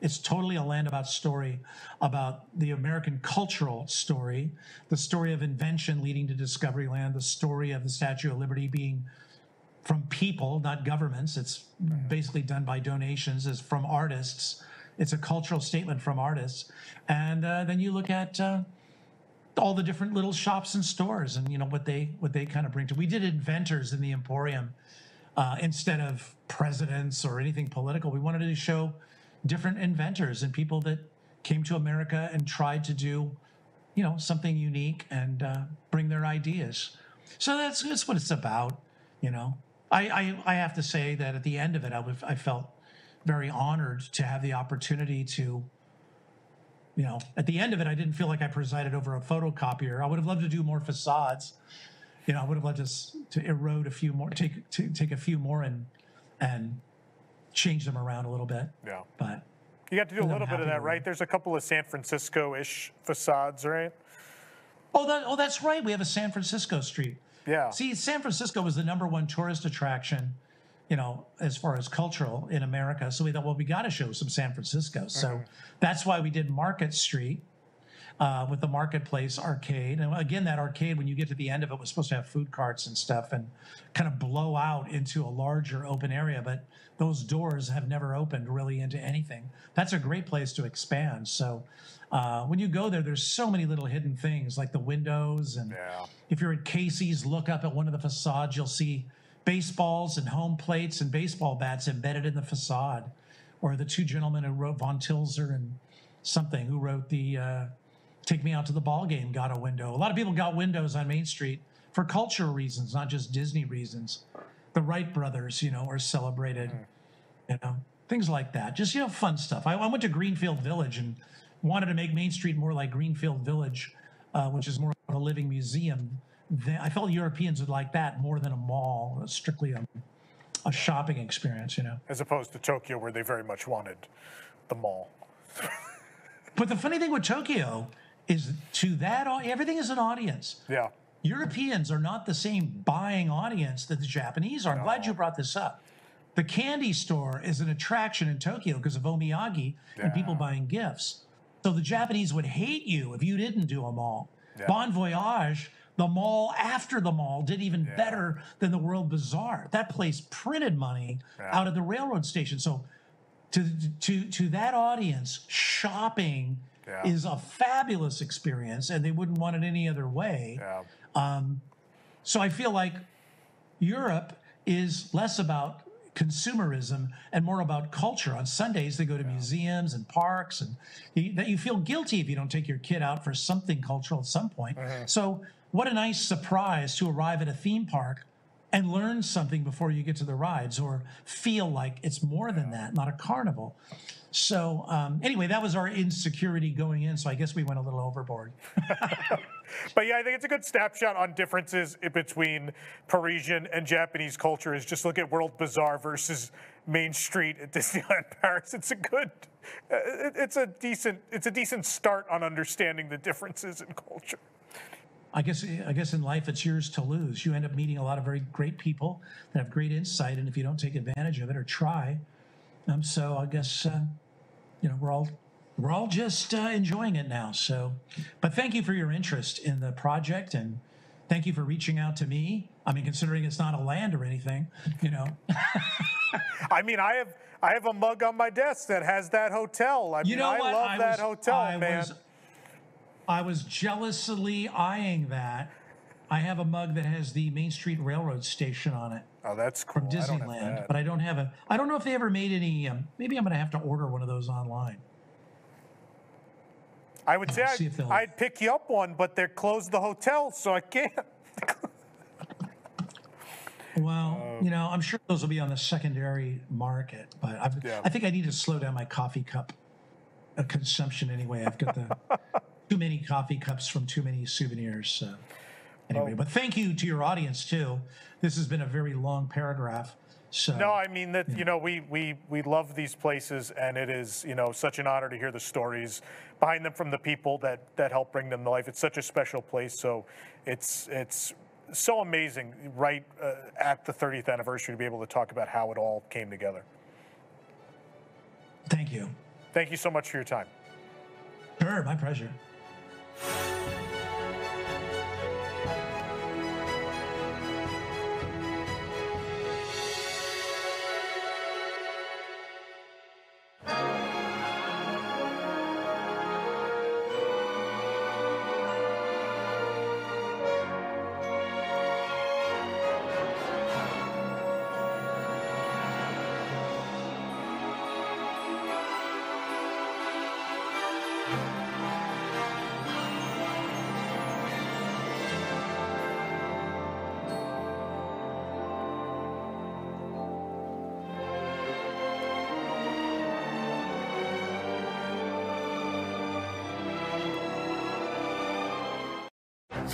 [SPEAKER 7] It's totally a land about story, about the American cultural story, the story of invention leading to Discoveryland, the story of the Statue of Liberty being from people, not governments. It's basically done by donations. Is from artists. It's a cultural statement from artists, and uh, then you look at. Uh, all the different little shops and stores and you know what they what they kind of bring to we did inventors in the emporium uh, instead of presidents or anything political we wanted to show different inventors and people that came to america and tried to do you know something unique and uh, bring their ideas so that's that's what it's about you know I, I i have to say that at the end of it i, I felt very honored to have the opportunity to you know, at the end of it, I didn't feel like I presided over a photocopier. I would have loved to do more facades. You know, I would have loved to, s- to erode a few more, take to take a few more and and change them around a little bit.
[SPEAKER 1] Yeah.
[SPEAKER 7] But
[SPEAKER 1] You got to do a little bit of that, right? There's a couple of San Francisco-ish facades, right?
[SPEAKER 7] oh, that oh, that's right. We have a San Francisco street.
[SPEAKER 1] Yeah.
[SPEAKER 7] See, San Francisco was the number one tourist attraction, you know, as far as cultural in America. So we thought, well, we got to show some San Francisco. So mm-hmm. that's why we did Market Street uh, with the Marketplace arcade. And again, that arcade, when you get to the end of it, was supposed to have food carts and stuff and kind of blow out into a larger open area. But those doors have never opened really into anything. That's a great place to expand. So uh, when you go there, there's so many little hidden things like the windows and
[SPEAKER 1] Yeah.
[SPEAKER 7] if you're at Casey's, look up at one of the facades, you'll see baseballs and home plates and baseball bats embedded in the facade. Or the two gentlemen who wrote Von Tilzer and something who wrote the uh, Take Me Out to the Ball Game got a window. A lot of people got windows on Main Street for cultural reasons, not just Disney reasons. The Wright brothers, you know, are celebrated, you know, things like that. Just, you know, fun stuff. I, I went to Greenfield Village and wanted to make Main Street more like Greenfield Village, uh, which is more of a living museum. I felt Europeans would like that more than a mall, strictly a, a shopping experience, you know.
[SPEAKER 1] As opposed to Tokyo, where they very much wanted the mall.
[SPEAKER 7] But the funny thing with Tokyo is to that, everything is an audience.
[SPEAKER 1] Yeah.
[SPEAKER 7] Europeans are not the same buying audience that the Japanese are. I'm glad you brought this up. The candy store is an attraction in Tokyo because of omiyage and people buying gifts. So the Japanese would hate you if you didn't do a mall. Bon Voyage, the mall after the mall, did even better than the World Bazaar. That place printed money out of the railroad station. So to to to that audience, shopping
[SPEAKER 1] Yeah.
[SPEAKER 7] is a fabulous experience, and they wouldn't want it any other way.
[SPEAKER 1] Yeah.
[SPEAKER 7] Um, so I feel like Europe is less about consumerism and more about culture. On Sundays, they go to museums and parks, and you, that you feel guilty if you don't take your kid out for something cultural at some point. Mm-hmm. So, what a nice surprise to arrive at a theme park and learn something before you get to the rides, or feel like it's more than that, not a carnival. So, um, anyway, that was our insecurity going in. So, I guess we went a little overboard.
[SPEAKER 1] But yeah, I think it's a good snapshot on differences between Parisian and Japanese culture. Is just look at World Bazaar versus Main Street at Disneyland Paris. It's a good, uh, it's a decent, it's a decent start on understanding the differences in culture.
[SPEAKER 7] I guess I guess in life it's yours to lose. You end up meeting a lot of very great people that have great insight, and if you don't take advantage of it or try, um, so I guess uh, you know we're all we're all just uh, enjoying it now. So, but thank you for your interest in the project, and thank you for reaching out to me. I mean, considering it's not a land or anything, you know.
[SPEAKER 1] I mean, I have I have a mug on my desk that has that hotel. I
[SPEAKER 7] You
[SPEAKER 1] mean, I love
[SPEAKER 7] I
[SPEAKER 1] that
[SPEAKER 7] was-
[SPEAKER 1] hotel,
[SPEAKER 7] I
[SPEAKER 1] man.
[SPEAKER 7] Was, I was jealously eyeing that. I have a mug that has the Main Street Railroad station on it.
[SPEAKER 1] Oh, that's cool.
[SPEAKER 7] from
[SPEAKER 1] I
[SPEAKER 7] Disneyland,
[SPEAKER 1] that.
[SPEAKER 7] but I don't have a. I don't know if they ever made any. Um, maybe I'm going to have to order one of those online.
[SPEAKER 1] I would say I'd, I'd pick you up one, but they're closed the hotel, so I can't.
[SPEAKER 7] Well,
[SPEAKER 1] Oh.
[SPEAKER 7] you know, I'm sure those will be on the secondary market, but I've,
[SPEAKER 1] Yeah.
[SPEAKER 7] I think I need to slow down my coffee cup uh, consumption anyway. I've got the too many coffee cups from too many souvenirs. So anyway,
[SPEAKER 1] Oh.
[SPEAKER 7] but thank you to your audience too. This has been a very long paragraph. So
[SPEAKER 1] No, I mean that you know we we we love these places, and it is you know such an honor to hear the stories behind them from the people that that help bring them to life. It's such a special place, so it's it's so amazing right uh, at the 30th anniversary to be able to talk about how it all came together.
[SPEAKER 7] thank you.
[SPEAKER 1] Thank you so much for your time.
[SPEAKER 7] Sure, my pleasure.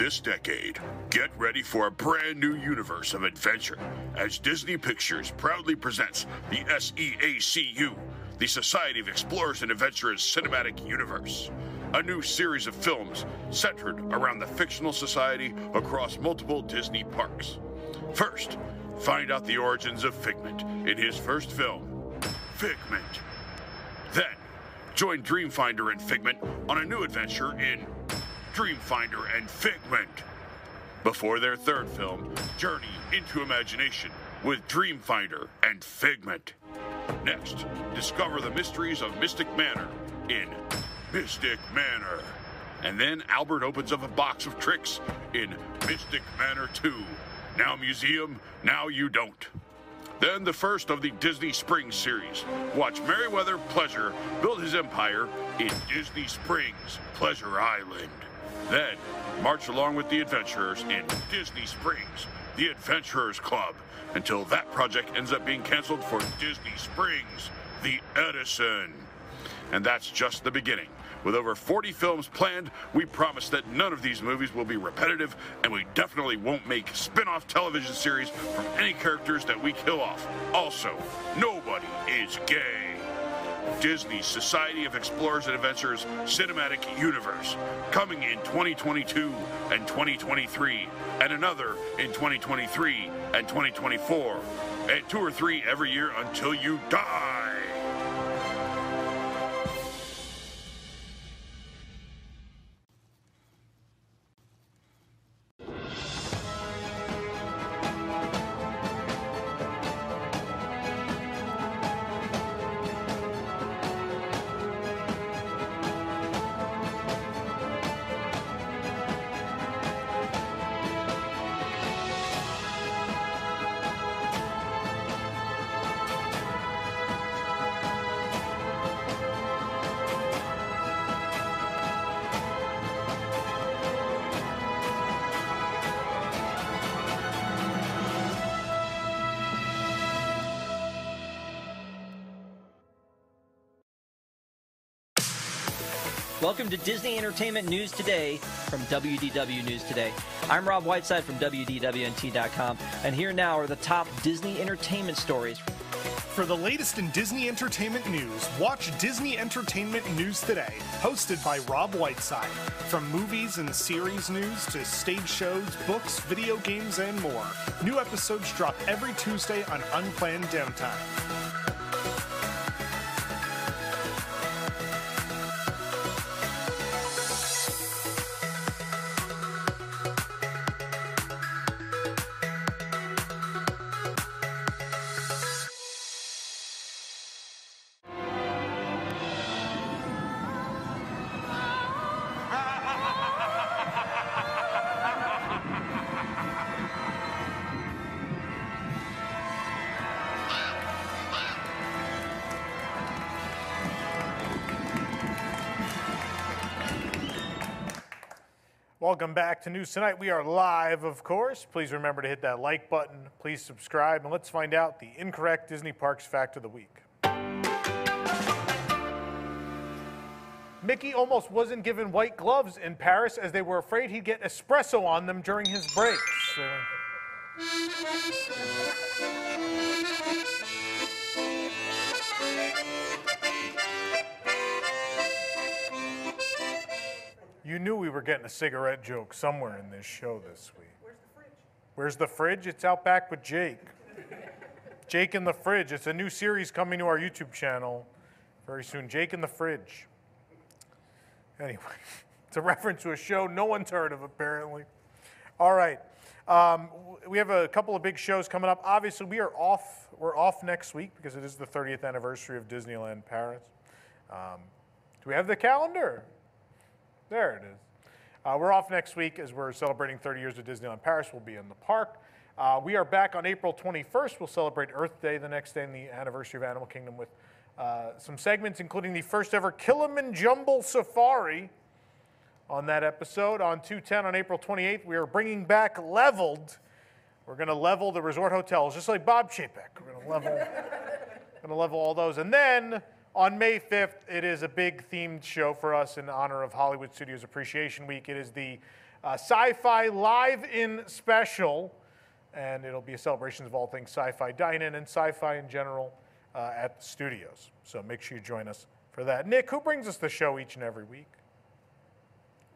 [SPEAKER 8] This decade, get ready for a brand new universe of adventure as Disney Pictures proudly presents the SEACU, the Society of Explorers and Adventurers Cinematic Universe. A new series of films centered around the fictional society across multiple Disney parks. First, find out the origins of Figment in his first film, Figment. Then, join Dreamfinder and Figment on a new adventure in Dreamfinder and Figment. Before their third film, Journey into Imagination with Dreamfinder and Figment. Next, discover the mysteries of Mystic Manor in Mystic Manor. And then Albert opens up a box of tricks in Mystic Manor 2. Now museum, now you don't. Then the first of the Disney Springs series. Watch Merriweather Pleasure build his empire in Disney Springs, Pleasure Island. Then march along with the adventurers in Disney Springs, the Adventurers Club, until that project ends up being canceled for Disney Springs, the Edison. And that's just the beginning. With over 40 films planned, we promise that none of these movies will be repetitive, and we definitely won't make spin off television series from any characters that we kill off. Also, nobody is gay. Disney's Society of Explorers and Adventurers Cinematic Universe, coming in 2022 and 2023, and another in 2023 and 2024, and two or three every year until you die.
[SPEAKER 9] Welcome to Disney Entertainment News Today from WDW News Today. I'm Rob Whiteside from WDWNT.com, and here now are the top Disney entertainment stories.
[SPEAKER 10] For the latest in Disney entertainment news, watch Disney Entertainment News Today, hosted by Rob Whiteside. From movies and series news to stage shows, books, video games, and more. New episodes drop every Tuesday on Unplanned Downtime.
[SPEAKER 1] Welcome back to News Tonight. We are live, of course. Please remember to hit that like button. Please subscribe, and let's find out the incorrect Disney Parks fact of the week. Mickey almost wasn't given white gloves in Paris as they were afraid he'd get espresso on them during his breaks. You knew we were getting a cigarette joke somewhere in this show this week. Where's the fridge? Where's the fridge? It's out back with Jake. Jake in the Fridge. It's a new series coming to our YouTube channel very soon. Jake in the Fridge. Anyway, it's a reference to a show no one's heard of, apparently. All right. Um, we have a couple of big shows coming up. Obviously, we are off. We're off next week because it is the 30th anniversary of Disneyland Paris. Um, do we have the calendar? There it is. Uh, we're off next week as we're celebrating 30 years of Disneyland Paris. We'll be in the park. Uh, we are back on April 21st. We'll celebrate Earth Day the next day and the anniversary of Animal Kingdom with uh, some segments, including the first ever Kilimanjaro Safari on that episode. On 210 on April 28th, we are bringing back Leveled. We're going to level the resort hotels, just like Bob Chapek. We're going to level, going to level all those. And then on May 5th, it is a big themed show for us in honor of Hollywood Studios Appreciation Week. It is the uh, Sci-Fi Live in Special, and it'll be a celebration of all things sci-fi dine-in and sci-fi in general uh, at the studios. So make sure you join us for that. Nick, who brings us the show each and every week?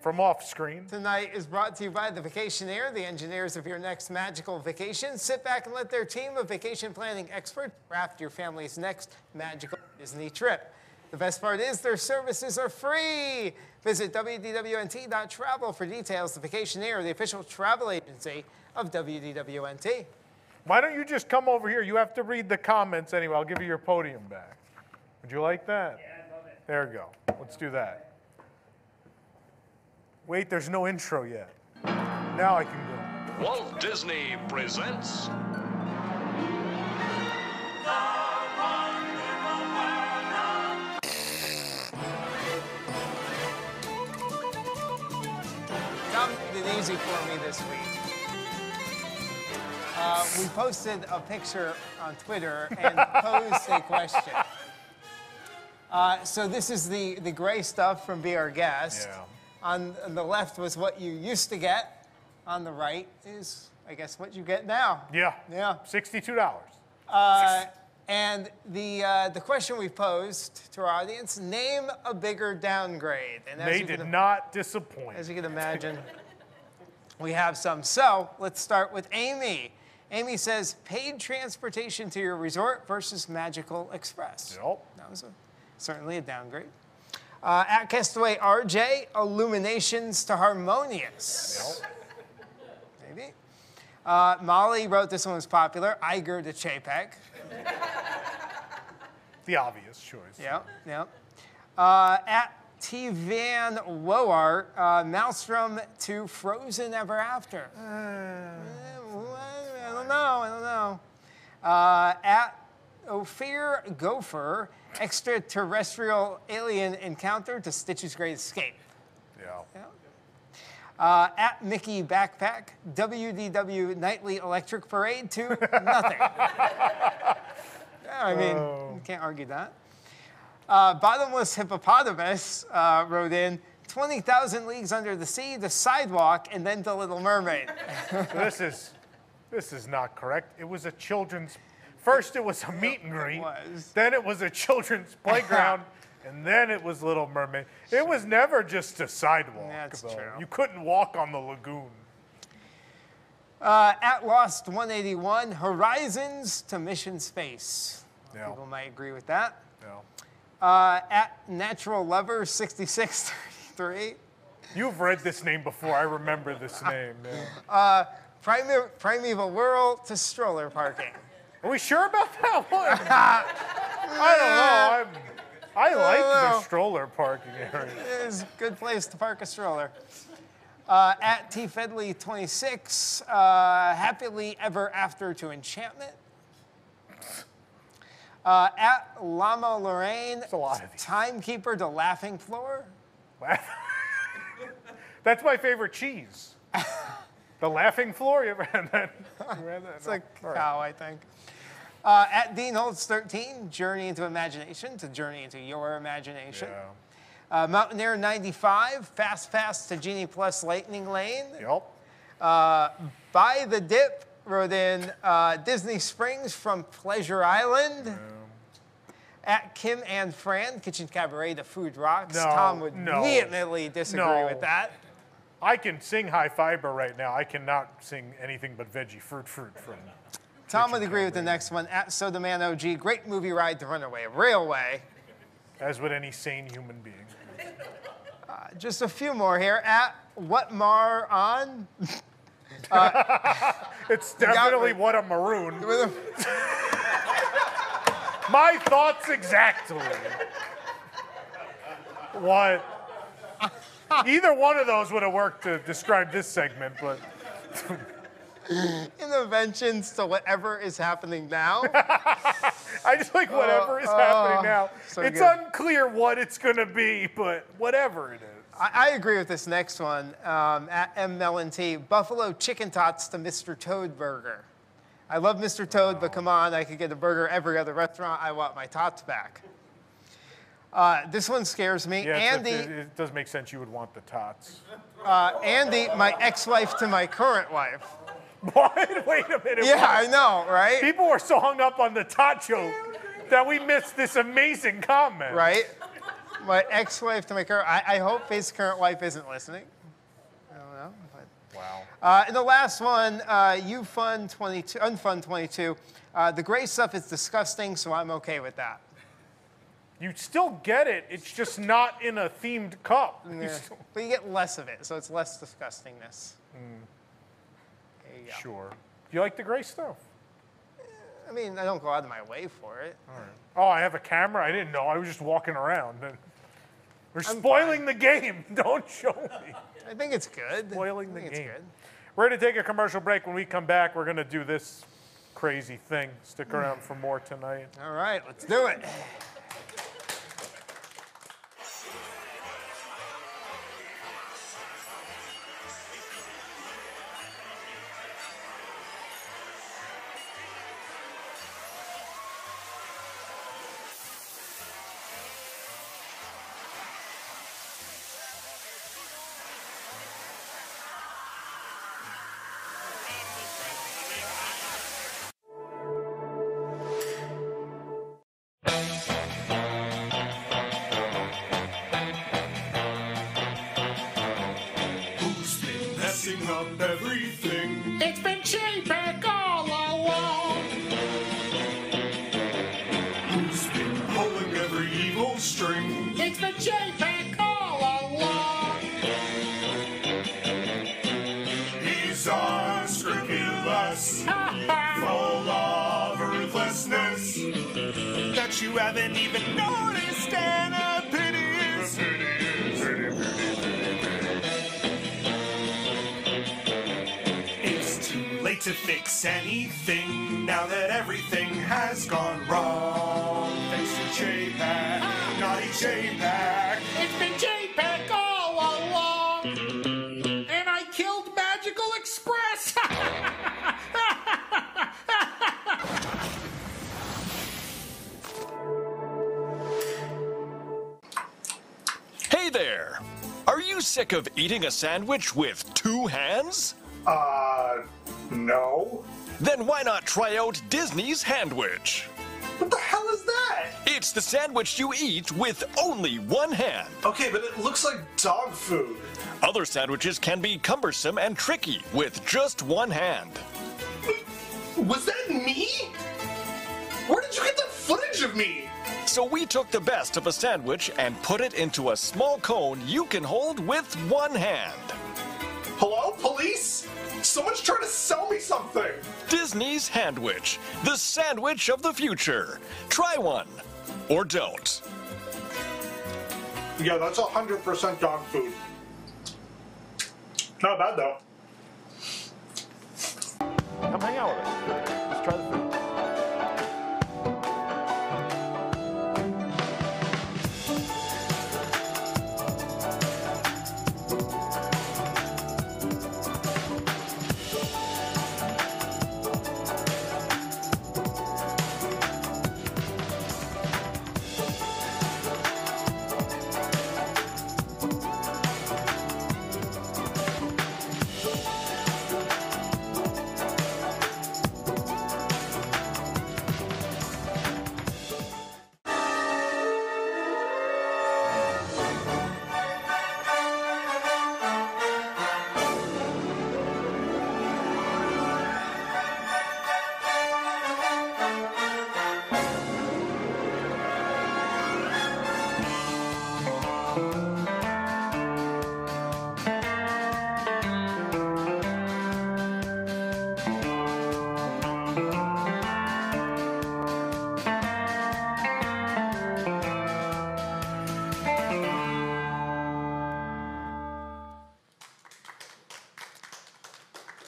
[SPEAKER 1] From off screen.
[SPEAKER 2] Tonight is brought to you by the Vacationeer, the engineers of your next magical vacation. Sit back and let their team of vacation planning experts craft your family's next magical Disney trip. The best part is their services are free. Visit WDWNT.travel for details. The Vacationeer, the official travel agency of WDWNT.
[SPEAKER 1] Why don't you just come over here? You have to read the comments anyway. I'll give you your podium back. Would you like that? Yeah, I love it. There we go. Let's do that. Wait, there's no intro yet. Now I can go.
[SPEAKER 11] Walt Disney presents.
[SPEAKER 2] Tom easy for me this week. Uh, we posted a picture on Twitter and posed a question. Uh, so this is the, the gray stuff from Be Our Guest.
[SPEAKER 1] Yeah.
[SPEAKER 2] On, the left was what you used to get. On the right is, I guess, what you get now.
[SPEAKER 1] Yeah.
[SPEAKER 2] Yeah.
[SPEAKER 1] $62.
[SPEAKER 2] Uh, and the, uh, the question we posed to our audience, name a bigger downgrade. And
[SPEAKER 1] They did
[SPEAKER 2] can-
[SPEAKER 1] not disappoint.
[SPEAKER 2] as you can imagine, we have some. So let's start with Amy. Amy says paid transportation to your resort versus Magical Express.
[SPEAKER 1] Yep.
[SPEAKER 2] That was a, certainly a downgrade. Uh, at Castaway RJ, Illuminations to Harmonious. Maybe. Uh, Molly wrote this one was popular. Iger to Chapek.
[SPEAKER 1] The obvious choice.
[SPEAKER 2] Yep, yep. Uh, at T Van Woart, uh, Maelstrom to Frozen Ever After. Uh, I don't know, I don't know. Uh, at Ophir Gopher, extraterrestrial alien encounter to Stitch's Great Escape.
[SPEAKER 1] Yeah.
[SPEAKER 2] Uh, at Mickey Backpack, WDW Nightly Electric Parade to nothing. Yeah, I mean, you can't argue that. Uh, Bottomless Hippopotamus uh, wrote in 20,000 Leagues Under the Sea, The Sidewalk, and then The Little Mermaid.
[SPEAKER 1] So this is this is not correct. It was a children's. First, it was a meet and greet.
[SPEAKER 2] was.
[SPEAKER 1] Then it was a children's playground, and then it was Little Mermaid. It was never just a sidewalk.
[SPEAKER 2] That's
[SPEAKER 1] though.
[SPEAKER 2] true.
[SPEAKER 1] You couldn't walk on the lagoon.
[SPEAKER 2] Uh, at Lost 181, Horizons to Mission Space.
[SPEAKER 1] Yeah.
[SPEAKER 2] People might agree with that.
[SPEAKER 1] Yeah.
[SPEAKER 2] Uh, at Natural Lover 6633,
[SPEAKER 1] You've read this name before. I remember this name. Yeah.
[SPEAKER 2] uh, Prime- Primeval World to Stroller Parking.
[SPEAKER 1] Are we sure about that one? I don't know. I'm, I like the stroller parking area.
[SPEAKER 2] It is a good place to park a stroller. Uh, at T Fedley 26, uh, happily ever after to enchantment. Uh, at Lama Lorraine,
[SPEAKER 1] a lot of
[SPEAKER 2] timekeeper to laughing floor.
[SPEAKER 1] That's my favorite cheese. The laughing floor. You ever had that? You had that?
[SPEAKER 2] It's
[SPEAKER 1] No.
[SPEAKER 2] like
[SPEAKER 1] All right.
[SPEAKER 2] cow, I think. Uh, at Dean Holtz 13, journey into imagination to journey into your imagination.
[SPEAKER 1] Yeah.
[SPEAKER 2] Uh, Mountaineer 95, fast Fast to Genie Plus Lightning Lane.
[SPEAKER 1] Yep.
[SPEAKER 2] Uh, By the Dip wrote in uh, Disney Springs from Pleasure Island. At Kim and Fran, Kitchen Cabaret, The Food Rocks.
[SPEAKER 1] No,
[SPEAKER 2] Tom would
[SPEAKER 1] no.
[SPEAKER 2] vehemently disagree
[SPEAKER 1] No.
[SPEAKER 2] with that.
[SPEAKER 1] I can sing high fiber right now. I cannot sing anything but veggie fruit fruit from.
[SPEAKER 2] Tom would agree with the next one. At So the Man OG, great movie ride The Runaway Railway.
[SPEAKER 1] As would any sane human being.
[SPEAKER 2] Uh, just a few more here. At What Mar on?
[SPEAKER 1] Uh, it's
[SPEAKER 2] got
[SPEAKER 1] definitely
[SPEAKER 2] me.
[SPEAKER 1] what a maroon. My thoughts exactly. What? Either one of those would have worked to describe this segment, but
[SPEAKER 2] Innoventions to whatever is happening now.
[SPEAKER 1] I just like whatever is happening now.
[SPEAKER 2] so
[SPEAKER 1] it's
[SPEAKER 2] good.
[SPEAKER 1] unclear what it's going to be, but whatever it is.
[SPEAKER 2] I, I agree with this next one. Um, at M Melon Buffalo Chicken Tots to Mr. Toad Burger. I love Mr. Toad, but come on, I could get a burger every other restaurant. I want my tots back. Uh, this one scares me.
[SPEAKER 1] Yeah,
[SPEAKER 2] Andy,
[SPEAKER 1] it, it does make sense you would want the tots.
[SPEAKER 2] uh, Andy, my ex-wife to my current wife.
[SPEAKER 1] What? Wait a minute.
[SPEAKER 2] Yeah? I know, right?
[SPEAKER 1] People were so hung up on the joke that we missed this amazing comment.
[SPEAKER 2] Right? My ex-wife to my current. I, I hope his current wife isn't listening. I don't know. But.
[SPEAKER 1] Wow.
[SPEAKER 2] Uh, and the last one, uh, you fun 22, unfun 22. Uh, the gray stuff is disgusting, so I'm okay with that.
[SPEAKER 1] You still get it. It's just not in a themed cup. You still-
[SPEAKER 2] But you get less of it, so it's less disgustingness. There you go.
[SPEAKER 1] Sure. You like the gray stuff?
[SPEAKER 2] I mean, I don't go out of my way for it.
[SPEAKER 1] Oh, I have a camera. I didn't know. I was just walking around. We're spoiling the game. Don't show me.
[SPEAKER 2] I think it's good.
[SPEAKER 1] Spoiling
[SPEAKER 2] I
[SPEAKER 1] the
[SPEAKER 2] it's
[SPEAKER 1] game.
[SPEAKER 2] good.
[SPEAKER 1] We're going to take a commercial break. When we come back, we're going to do this crazy thing. Stick around for more tonight.
[SPEAKER 2] All right, let's do it.
[SPEAKER 11] Eating a sandwich with two hands?
[SPEAKER 10] Uh, no.
[SPEAKER 11] Then why not try out Disney's Handwich?
[SPEAKER 10] What the hell is that?
[SPEAKER 11] It's the sandwich you eat with only one hand.
[SPEAKER 10] Okay, but it looks like dog food.
[SPEAKER 11] Other sandwiches can be cumbersome and tricky with just one hand.
[SPEAKER 10] Was that me? Where did you get that footage of me?
[SPEAKER 11] So we took the best of a sandwich and put it into a small cone you can hold with one hand.
[SPEAKER 10] Hello, police? Someone's trying to sell me something.
[SPEAKER 11] Disney's Handwich, the sandwich of the future. Try one. Or don't.
[SPEAKER 10] Yeah, that's 100% dog food. Not bad, though.
[SPEAKER 1] Come hang out with us. Let's try the food.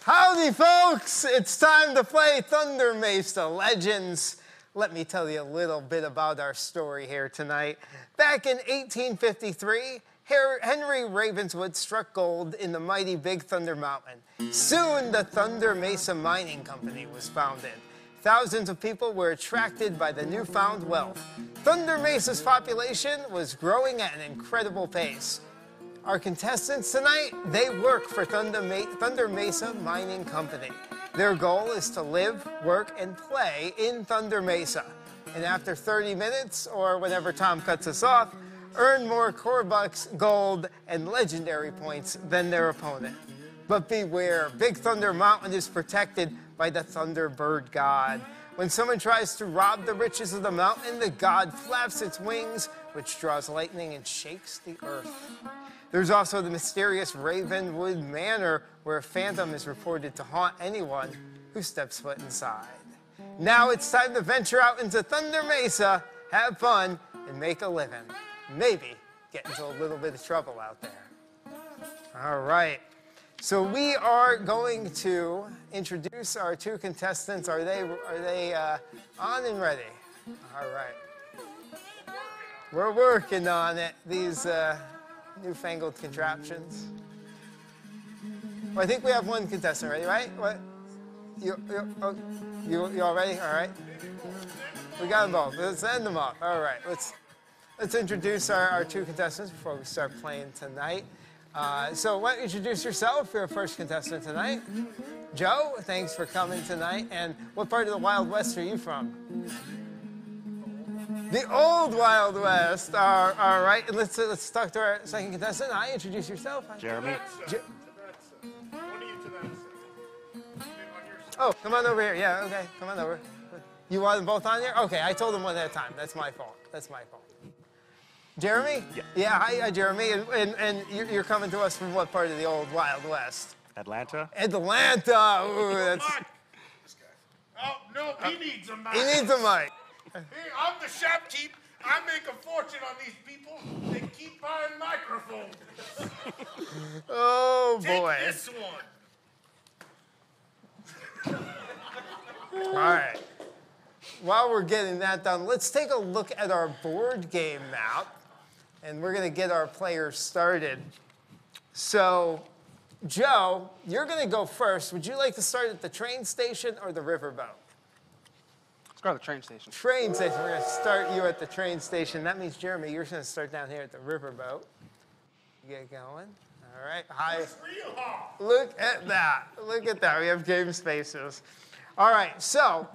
[SPEAKER 2] Howdy, folks! It's time to play Thunder Mesa Legends. Let me tell you a little bit about our story here tonight. Back in 1853, Henry Ravenswood struck gold in the mighty Big Thunder Mountain. Soon, the Thunder Mesa Mining Company was founded. Thousands of people were attracted by the newfound wealth. Thunder Mesa's population was growing at an incredible pace. Our contestants tonight, they work for Thunder, Ma- Thunder Mesa Mining Company. Their goal is to live, work, and play in Thunder Mesa. And after 30 minutes, or whenever Tom cuts us off, earn more core bucks, gold, and legendary points than their opponent. But beware, Big Thunder Mountain is protected by the Thunderbird God. When someone tries to rob the riches of the mountain, the god flaps its wings, which draws lightning and shakes the earth. There's also the mysterious Ravenswood Manor, where a phantom is reported to haunt anyone who steps foot inside. Now it's time to venture out into Thunder Mesa, have fun, and make a living. Maybe get into a little bit of trouble out there. All right. So we are going to introduce our two contestants. Are they are they uh, on and ready? All right. We're working on it. These uh, newfangled contraptions. Well, I think we have one contestant ready, right? What? You you oh, you, you all ready? All right. We got them both. Let's end them up. All right. Let's let's introduce our, our two contestants before we start playing tonight. Uh, so why don't you introduce yourself? You're our first contestant tonight. Joe, thanks for coming tonight. And what part of the Wild West are you from? The old Wild West. All, all right. And let's, uh, let's talk to our second contestant. Hi, introduce yourself. Hi.
[SPEAKER 12] Jeremy.
[SPEAKER 2] Je- oh, come on over here. Yeah, okay. Come on over. You want them both on here? Okay, I told them one at a time. That's my fault. That's my fault. Jeremy?
[SPEAKER 12] Yeah.
[SPEAKER 2] Yeah, hi, hi Jeremy. And, and, and you're, you're coming to us from what part of the old Wild West?
[SPEAKER 12] Atlanta.
[SPEAKER 2] Atlanta. Ooh, that's,
[SPEAKER 6] Oh, no, he needs a mic.
[SPEAKER 2] he needs a mic.
[SPEAKER 6] Hey, I'm the shopkeep. I make a fortune on these people. They keep buying microphones.
[SPEAKER 2] Oh,
[SPEAKER 6] Take
[SPEAKER 2] boy.
[SPEAKER 6] this one.
[SPEAKER 2] All right. While we're getting that done, let's take a look at our board game map, and we're going to get our players started. So, Joe, you're going to go first. Would you like to start at the train station or the riverboat?
[SPEAKER 13] Let's go to the train station.
[SPEAKER 2] Train station. We're going to start you at the train station. That means, Jeremy, you're going to start down here at the riverboat. Get going. All right. Hi. Look at that. Look at that. We have game spaces. All right. So,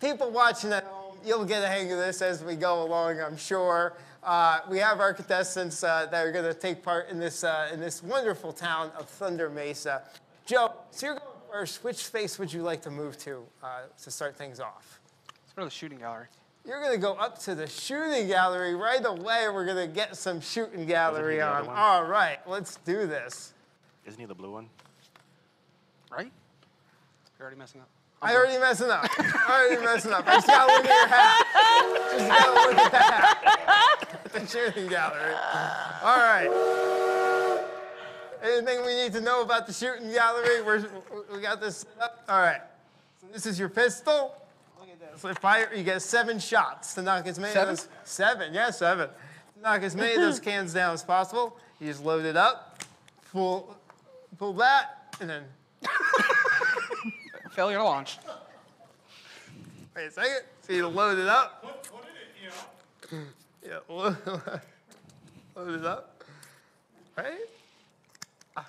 [SPEAKER 2] people watching at home, you'll get a hang of this as we go along, I'm sure. Uh, we have our contestants uh, that are going to take part in this, uh, in this wonderful town of Thunder Mesa. Joe, so you're going first. Which space would you like to move to uh, to start things off?
[SPEAKER 13] Let's go to the shooting gallery.
[SPEAKER 2] You're going to go up to the shooting gallery right away. We're going to get some shooting gallery on. All right, let's do this.
[SPEAKER 12] Isn't he the blue one?
[SPEAKER 13] Right? You're already messing up.
[SPEAKER 2] I already messing up. I already messing up. I just gotta look at your hat. Just gotta look at that. the shooting gallery. All right. Anything we need to know about the shooting gallery? We're, we got this set up. All right. So this is your pistol. Look at this. So fire. You get seven shots to knock as many
[SPEAKER 13] Seven?
[SPEAKER 2] of those. Seven. Yeah, seven. To knock as many of those cans down as possible. You just load it up. Pull, pull that, and then
[SPEAKER 13] Failure to launch.
[SPEAKER 2] Wait a second. So you load it up.
[SPEAKER 6] What, what did it, you know?
[SPEAKER 2] Yeah, load, load it up. Right? Ah.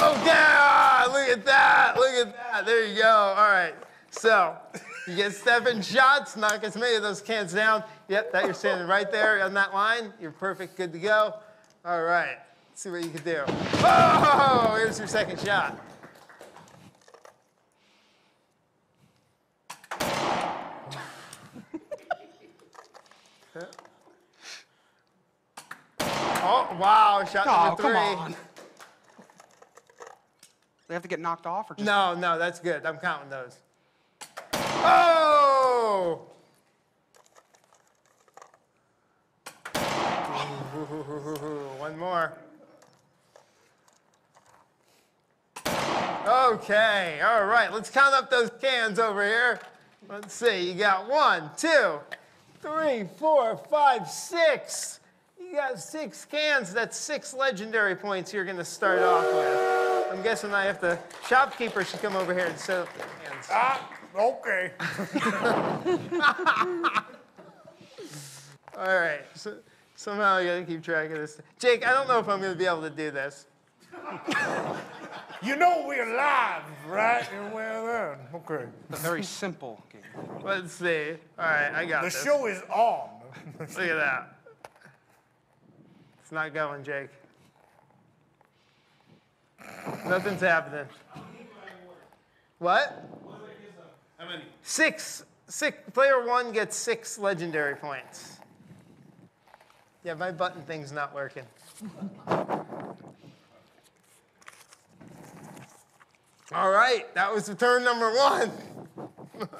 [SPEAKER 2] Oh, yeah! Look at that! Look at that! There you go. All right. So you get seven shots, knock as many of those cans down. Yep, that you're standing right there on that line. You're perfect, good to go. All right. Let's see what you can do. Oh, here's your second shot. Oh, wow. Shot
[SPEAKER 13] Oh,
[SPEAKER 2] number three.
[SPEAKER 13] come on. They have to get knocked off or just.
[SPEAKER 2] No, no, that's good. I'm counting those. Oh! One more. Okay, all right, let's count up those cans over here. Let's see, you got one, two, three, four, five, six. You got six cans. That's six legendary points you're to start off with. I'm guessing I have to, shopkeeper should come over here and set up the cans.
[SPEAKER 6] Ah,
[SPEAKER 1] Okay.
[SPEAKER 2] All right. So, somehow I gotta keep track of this. Jake, I don't know if I'm gonna be able to do this.
[SPEAKER 1] You know we're live, right? And well then, okay.
[SPEAKER 13] A very simple game.
[SPEAKER 2] Let's see. All right, I got
[SPEAKER 1] The
[SPEAKER 2] this.
[SPEAKER 1] show is on.
[SPEAKER 2] Look at that. It's not going, Jake. Nothing's happening. What?
[SPEAKER 3] How many?
[SPEAKER 2] Six. Six. Player one gets six legendary points. Yeah, my button thing's not working. All right, that was the turn number one.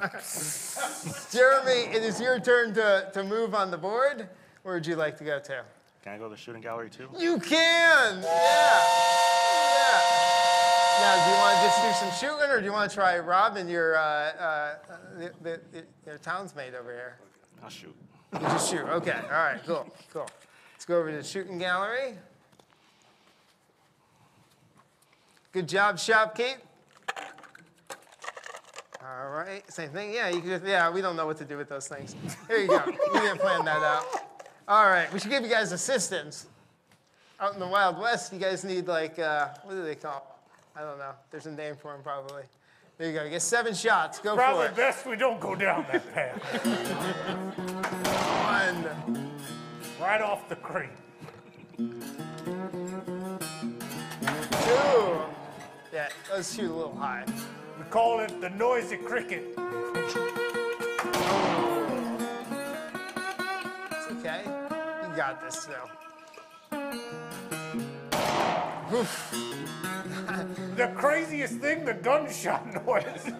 [SPEAKER 2] Jeremy, it is your turn to, to move on the board. Where would you like to go to?
[SPEAKER 12] Can I go to the shooting gallery too?
[SPEAKER 2] You can! Yeah! Yeah! Now, do you want to just do some shooting, or do you want to try Robin, your, uh, uh, the, the, the, your townsmate over here?
[SPEAKER 12] I'll shoot.
[SPEAKER 2] You just shoot. Okay. All right. Cool. Cool. Let's go over to the shooting gallery. Good job, shopkeep. All right. Same thing. Yeah. You can just, yeah. We don't know what to do with those things. Here you go. we didn't plan that out. All right. We should give you guys assistance. Out in the Wild West, you guys need like uh, what do they call? I don't know. There's a name for them probably. There you go. You get seven shots. Go
[SPEAKER 1] Probably
[SPEAKER 2] for it.
[SPEAKER 1] Probably best we don't go down that path.
[SPEAKER 2] One.
[SPEAKER 1] right off the crate.
[SPEAKER 2] Two. Yeah. Let's shoot a little high.
[SPEAKER 1] We call it the noisy cricket.
[SPEAKER 2] It's okay. You got this still.
[SPEAKER 1] The craziest thing, the gunshot noise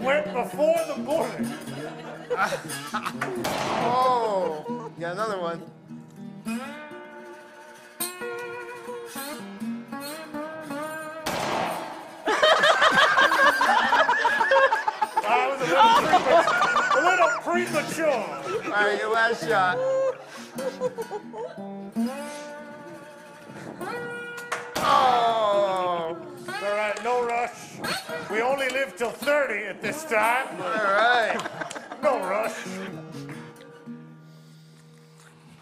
[SPEAKER 1] went before the bullet.
[SPEAKER 2] oh, got another one.
[SPEAKER 1] I was a little, premature, a little premature.
[SPEAKER 2] All right, your last shot. Oh.
[SPEAKER 1] All right, no rush. We only live till 30 at this time.
[SPEAKER 2] All right.
[SPEAKER 1] No rush.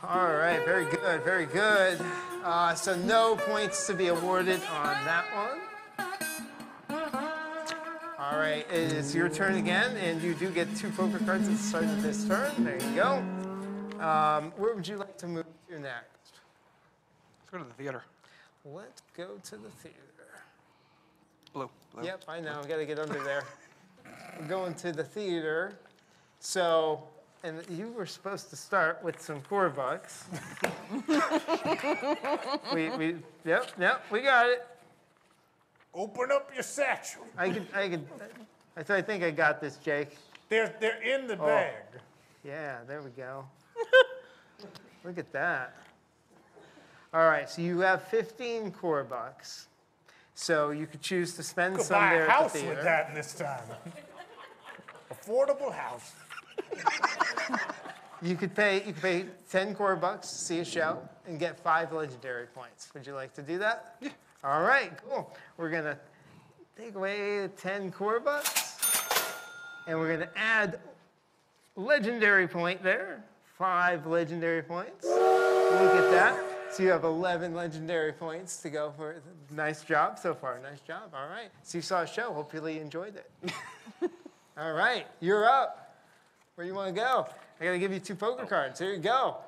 [SPEAKER 2] All right, very good, very good. Uh, so no points to be awarded on that one. All right, it is your turn again, and you do get two poker cards at the start of this turn. There you go. Um, where would you like to move to next?
[SPEAKER 13] Let's go to the theater.
[SPEAKER 2] Let's go to the theater.
[SPEAKER 13] Blue. Blue.
[SPEAKER 2] Yep, I know. I got to get under there. We're going to the theater. So, and you were supposed to start with some core bucks. we, we, yep, yep, we got it.
[SPEAKER 1] Open up your satchel.
[SPEAKER 2] I could, I could, I, th- I think I got this, Jake.
[SPEAKER 1] They're, they're in the
[SPEAKER 2] Oh.
[SPEAKER 1] bag.
[SPEAKER 2] Yeah, there we go. Look at that. All right, so you have 15 core bucks. So you could choose to spend some
[SPEAKER 1] buy
[SPEAKER 2] there
[SPEAKER 1] a
[SPEAKER 2] at the theater.
[SPEAKER 1] with that in this time. Affordable house.
[SPEAKER 2] You could pay you could pay 10 core bucks to see a show and get five legendary points. Would you like to do that? Yeah. All right, cool. We're gonna take away the 10 core bucks and we're gonna add legendary point there. Five legendary points. Look at that. So you have 11 legendary points to go for. Nice job so far. Nice job. All right. So you saw a show. Hopefully you enjoyed it. All right. You're up. Where you want to go? I gotta give you two poker cards. Here you go.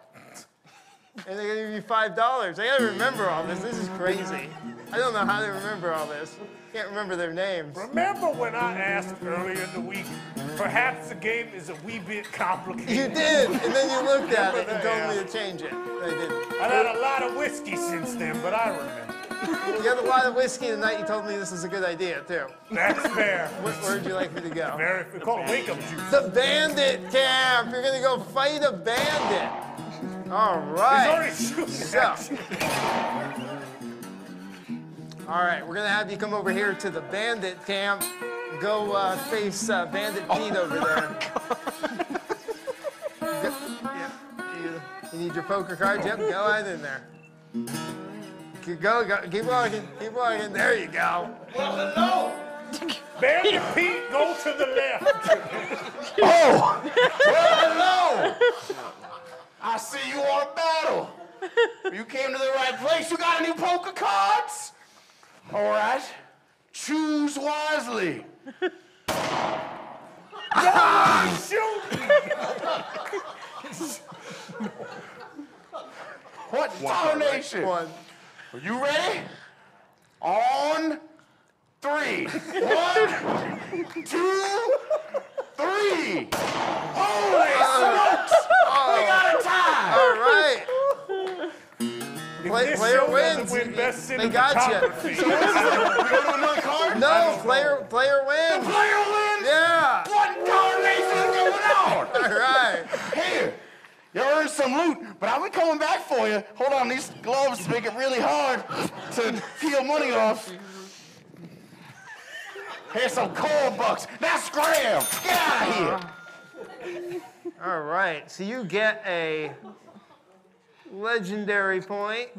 [SPEAKER 2] And they're gonna give you five dollars. I gotta remember all this. This is crazy. I don't know how they remember all this. Can't remember their names.
[SPEAKER 1] Remember when I asked earlier in the week, perhaps the game is a wee bit complicated?
[SPEAKER 2] You did, and then you looked at it and told me to change it. I did.
[SPEAKER 1] I've had a lot of whiskey since then, but I remember.
[SPEAKER 2] You had a lot of whiskey the night you told me this was a good idea too.
[SPEAKER 1] That's fair.
[SPEAKER 2] Where, where'd you like me to go?
[SPEAKER 1] Very, we call it wake up juice.
[SPEAKER 2] The bandit camp. You're gonna go fight a bandit. All right.
[SPEAKER 1] He's already shooting
[SPEAKER 2] So, all right, we're gonna have you come over here to the bandit camp. Go uh, face uh, Bandit Pete over there. Go- yeah, you, you need your poker cards? Yep, go ahead in there. Keep, go, go, keep walking, keep walking. There you go.
[SPEAKER 6] Well, hello.
[SPEAKER 1] Bandit Pete, go to the left.
[SPEAKER 14] Oh! Well, hello! I see you want a battle. You came to the right place. You got any poker cards? All right. Choose wisely. What tarnation? Are you ready? On three. One, two, three. Holy uh, smokes! Uh, we got a tie.
[SPEAKER 2] All right. Play,
[SPEAKER 1] this
[SPEAKER 2] player
[SPEAKER 1] show
[SPEAKER 2] wins.
[SPEAKER 1] win best
[SPEAKER 2] they got you.
[SPEAKER 14] So what's the- we go to another card?
[SPEAKER 2] No, player player wins.
[SPEAKER 14] The player wins?
[SPEAKER 2] Yeah.
[SPEAKER 14] What tarnation is going on?
[SPEAKER 2] All right.
[SPEAKER 14] Here, you earned some loot, but I'll be coming back for you. Hold on, these gloves make it really hard to peel money off. Here's some cold bucks. Now scram! Get out of here! Uh-huh.
[SPEAKER 2] All right. So you get a legendary point.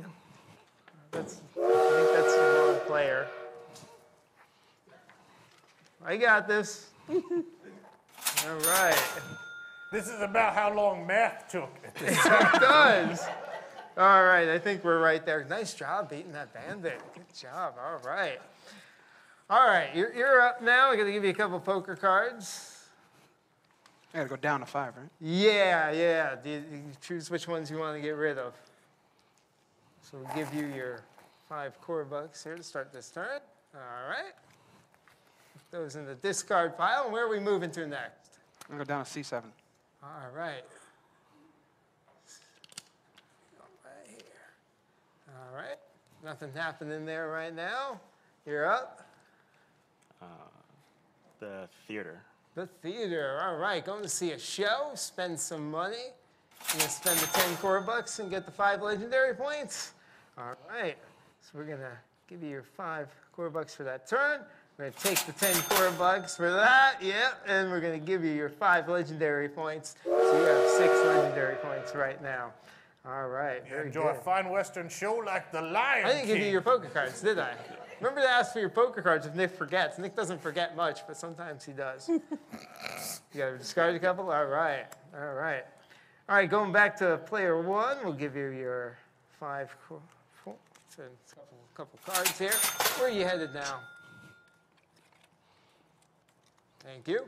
[SPEAKER 2] That's I think that's the wrong player. I got this. All right.
[SPEAKER 1] This is about how long math took.
[SPEAKER 2] It does. All right, I think we're right there. Nice job beating that bandit. Good job. All right. All right, you're, you're up now. I'm going to give you a couple poker cards.
[SPEAKER 13] I gotta go down to five, right?
[SPEAKER 2] Yeah, yeah. Do you, you choose which ones you want to get rid of. So we'll give you your five core bucks here to start this turn. All right. Put those in the discard pile. And where are we moving to next?
[SPEAKER 13] I'm gonna go down to C7.
[SPEAKER 2] All right. Right here. All right. Nothing happening there right now. You're up.
[SPEAKER 12] Uh, the theater.
[SPEAKER 2] The theater. All right. Going to see a show. Spend some money. You're gonna spend the 10 core bucks and get the five legendary points. All right. So we're gonna give you your five core bucks for that turn. We're gonna take the 10 core bucks for that. Yep. And we're gonna give you your five legendary points. So you have six legendary points right now. All right.
[SPEAKER 1] You
[SPEAKER 2] Very
[SPEAKER 1] enjoy
[SPEAKER 2] good.
[SPEAKER 1] a fine Western show like The Lion
[SPEAKER 2] I didn't give you your poker cards, did I? Remember to ask for your poker cards if Nick forgets. Nick doesn't forget much, but sometimes he does. you got to discard a couple? All right. All right. All right, going back to player one, we'll give you your five co- four, a couple, couple cards here. Where are you headed now? Thank you.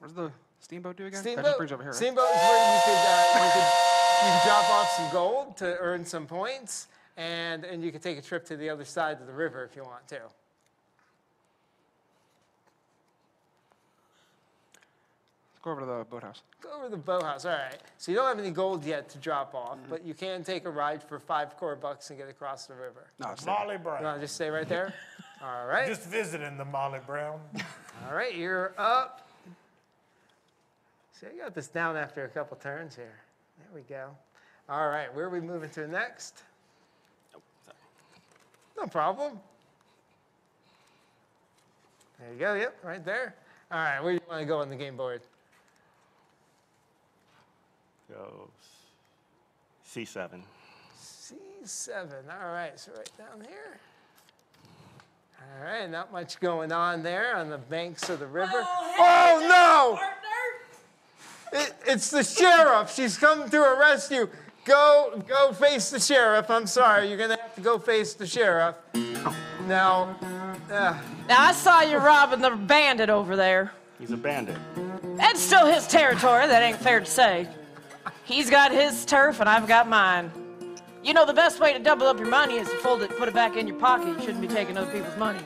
[SPEAKER 13] Where's the steamboat do again?
[SPEAKER 2] Steamboat.
[SPEAKER 13] That just brings you over here.
[SPEAKER 2] Steamboat is where you could, uh, you could you can drop off some gold to earn some points, and and you can take a trip to the other side of the river if you want to.
[SPEAKER 13] Go over to the boathouse.
[SPEAKER 2] Go over to the boathouse. All right. So you don't have any gold yet to drop off, mm-hmm. but you can take a ride for five core bucks and get across the river.
[SPEAKER 13] No, it's
[SPEAKER 1] Molly
[SPEAKER 2] You
[SPEAKER 1] Brown.
[SPEAKER 2] want to just stay right there? All right.
[SPEAKER 1] Just visiting the Molly Brown.
[SPEAKER 2] All right. You're up. See, I got this down after a couple turns here. There we go. All right. Where are we moving to next? No problem. There you go. Yep, right there. All right. Where do you want to go on the game board?
[SPEAKER 12] Go C7.
[SPEAKER 2] C7. All right, so right down here. All right, not much going on there on the banks of the river. Oh, oh no! It, it's the sheriff. She's come to arrest you. Go, go face the sheriff. I'm sorry, you're gonna have to go face the sheriff. Now, uh,
[SPEAKER 15] Now, I saw you robbing the bandit over there.
[SPEAKER 12] He's a bandit.
[SPEAKER 15] That's still his territory. That ain't fair to say. He's got his turf, and I've got mine. You know, the best way to double up your money is to fold it and put it back in your pocket. You shouldn't be taking other people's money.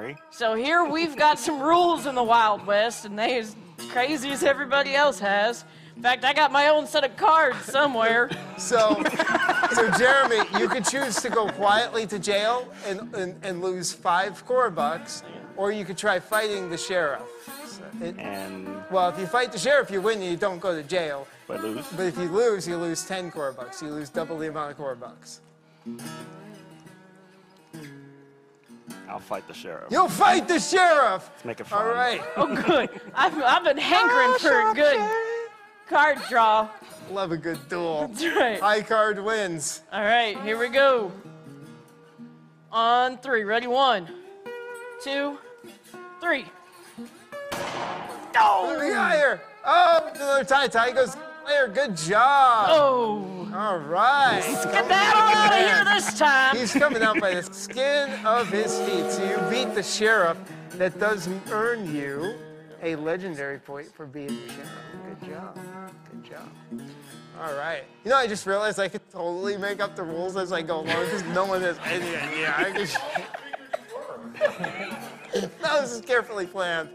[SPEAKER 12] Sorry.
[SPEAKER 15] So here we've got some rules in the Wild West, and they as crazy as everybody else has. In fact, I got my own set of cards somewhere.
[SPEAKER 2] so, so Jeremy, you could choose to go quietly to jail and, and, and lose five core bucks, or you could try fighting the sheriff. So it-
[SPEAKER 12] And
[SPEAKER 2] well, if you fight the sheriff, you win. You don't go to jail.
[SPEAKER 12] but lose.
[SPEAKER 2] But if you lose, you lose 10 core bucks. You lose double the amount of core bucks.
[SPEAKER 12] I'll fight the sheriff.
[SPEAKER 2] You'll fight the sheriff!
[SPEAKER 12] Let's make it fun.
[SPEAKER 2] All right.
[SPEAKER 15] Oh, good. I've, I've been hankering for a good card draw.
[SPEAKER 2] Love a good duel.
[SPEAKER 15] That's right.
[SPEAKER 2] High card wins.
[SPEAKER 15] All right, here we go. On three. Ready? One, two, three.
[SPEAKER 2] Oh, the higher. Oh, another tie. Tie goes higher. Good job.
[SPEAKER 15] Oh.
[SPEAKER 2] All right.
[SPEAKER 15] Skedaddle out of here this time.
[SPEAKER 2] He's coming out by the skin of his teeth. So you beat the sheriff. That does earn you a legendary point for being the sheriff. Good job. Good job. All right. You know, I just realized I could totally make up the rules as I go along because no one has any idea. I just... that was carefully planned.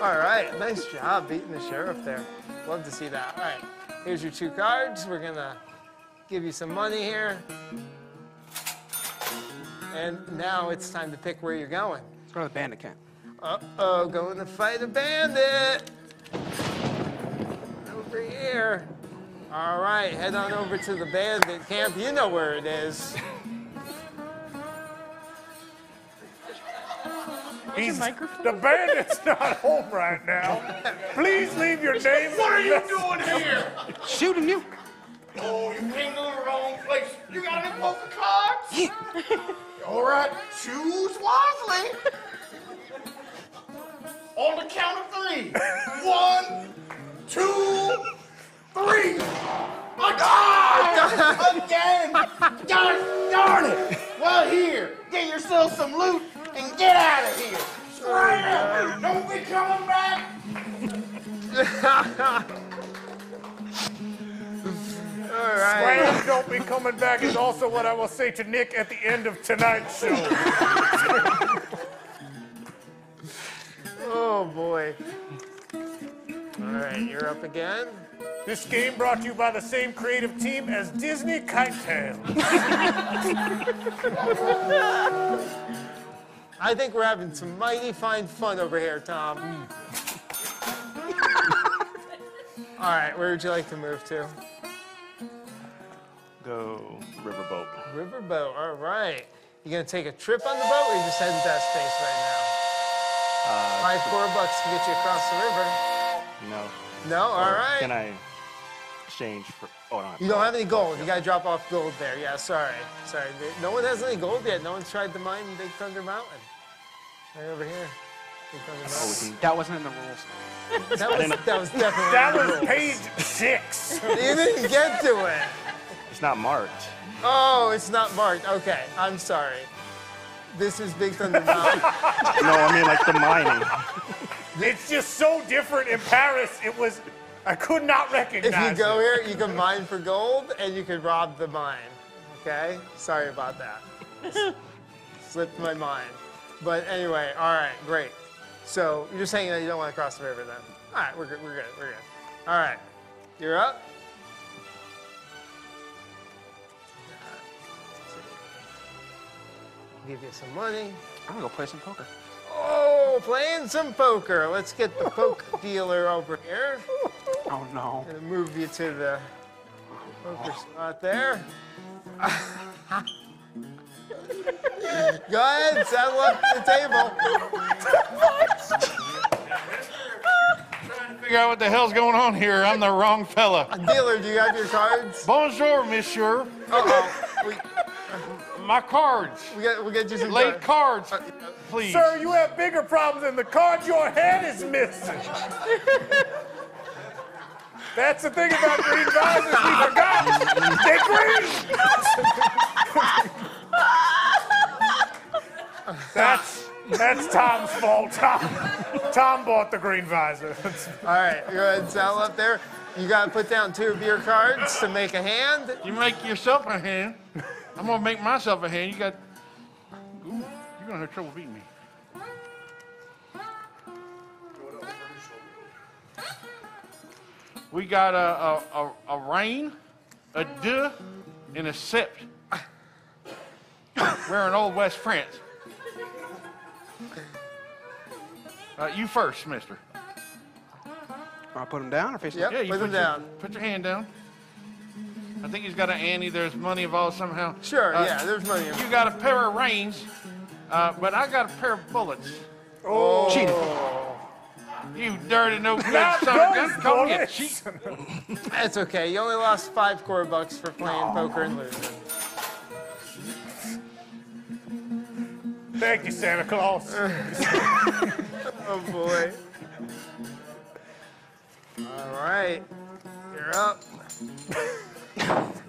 [SPEAKER 2] All right. Nice job beating the sheriff there. Love to see that. All right. Here's your two cards. We're to give you some money here. And now it's time to pick where you're going.
[SPEAKER 13] Let's go to the bandit camp.
[SPEAKER 2] Uh-oh, going to fight a bandit. Over here. All right, head on over to the bandit camp. You know where it is.
[SPEAKER 1] He's, the bandit's not home right now. Please leave your name.
[SPEAKER 14] What are you doing here?
[SPEAKER 13] Shooting you.
[SPEAKER 14] Oh, you came to the wrong place. You got any poker cards? All right, choose wisely. On the count of three. One, two, three. Ah, Again! God darn it! Well, here, get yourself some loot and get out of here. Straight up. Don't be coming back.
[SPEAKER 2] All right.
[SPEAKER 1] Scram, don't be coming back is also what I will say to Nick at the end of tonight's show.
[SPEAKER 2] Oh, boy. All right, you're up again.
[SPEAKER 1] This game brought to you by the same creative team as Disney Kite Tales.
[SPEAKER 2] I think we're having some mighty fine fun over here, Tom. All right, where would you like to move to?
[SPEAKER 12] Go riverboat.
[SPEAKER 2] Riverboat, all right. You gonna take a trip on the boat or you just heading to that space right now?
[SPEAKER 12] Uh,
[SPEAKER 2] Five four bucks to get you across the river.
[SPEAKER 12] no.
[SPEAKER 2] No, all
[SPEAKER 12] Or
[SPEAKER 2] right.
[SPEAKER 12] Can I exchange for? Oh, no.
[SPEAKER 2] You don't have any gold. You gotta drop off gold there. Yeah, sorry. Sorry. No one has any gold yet. No one's tried to mine Big Thunder Mountain. Right over here. Big Thunder Mountain.
[SPEAKER 13] That wasn't in the rules.
[SPEAKER 2] That was, that was definitely
[SPEAKER 1] That was
[SPEAKER 2] rules.
[SPEAKER 1] page six.
[SPEAKER 2] You didn't get to it.
[SPEAKER 12] It's not marked.
[SPEAKER 2] Oh, it's not marked. Okay, I'm sorry. This is Big Thunder Mountain.
[SPEAKER 12] no, I mean like the mining.
[SPEAKER 1] It's just so different in Paris. It was, I could not recognize
[SPEAKER 2] If you go
[SPEAKER 1] it.
[SPEAKER 2] here, you can mine for gold and you can rob the mine. Okay? Sorry about that. Slipped my mind. But anyway, all right, great. So you're just saying that you don't want to cross the river then? All right, we're good. We're good. We're good. All right, you're up. Give you some money.
[SPEAKER 13] I'm gonna go play some poker.
[SPEAKER 2] Oh, playing some poker. Let's get the poker dealer over here.
[SPEAKER 13] Oh no.
[SPEAKER 2] Gonna move you to the poker spot there. Go ahead, settle up the table.
[SPEAKER 16] Trying to figure out what the hell's going on here. I'm the wrong fella.
[SPEAKER 2] Dealer, do you have your cards?
[SPEAKER 16] Bonjour, monsieur.
[SPEAKER 2] Uh-oh. We,
[SPEAKER 16] My cards.
[SPEAKER 2] we got, we got you some
[SPEAKER 16] Late
[SPEAKER 2] cards.
[SPEAKER 16] cards, please.
[SPEAKER 1] Sir, you have bigger problems than the card your head is missing. That's the thing about green visors we forgot. They're green. that's that's Tom's fault. Tom, Tom bought the green visor.
[SPEAKER 2] All right, go ahead and settle up there. You got to put down two of your cards to make a hand.
[SPEAKER 16] You make yourself a hand. I'm gonna make myself a hand. You got. Ooh, you're gonna have trouble beating me. We got a a, a, a rain, a deux, and a sept. We're in Old West France. Uh, you first, mister.
[SPEAKER 13] I put him down or face
[SPEAKER 2] Yep,
[SPEAKER 16] Yeah, you
[SPEAKER 2] put him
[SPEAKER 16] your-
[SPEAKER 2] down.
[SPEAKER 16] Put your hand down. I think he's got an ante. There's money involved somehow.
[SPEAKER 2] Sure,
[SPEAKER 16] Uh,
[SPEAKER 2] yeah, there's money.
[SPEAKER 16] You got a pair of reins, uh, but I got a pair of bullets.
[SPEAKER 2] Oh.
[SPEAKER 13] Cheated.
[SPEAKER 16] You dirty, no good son of a gun. Come get cheap.
[SPEAKER 2] That's okay. You only lost five core bucks for playing poker and losing.
[SPEAKER 1] Thank you, Santa Claus.
[SPEAKER 2] oh boy. All right, you're up.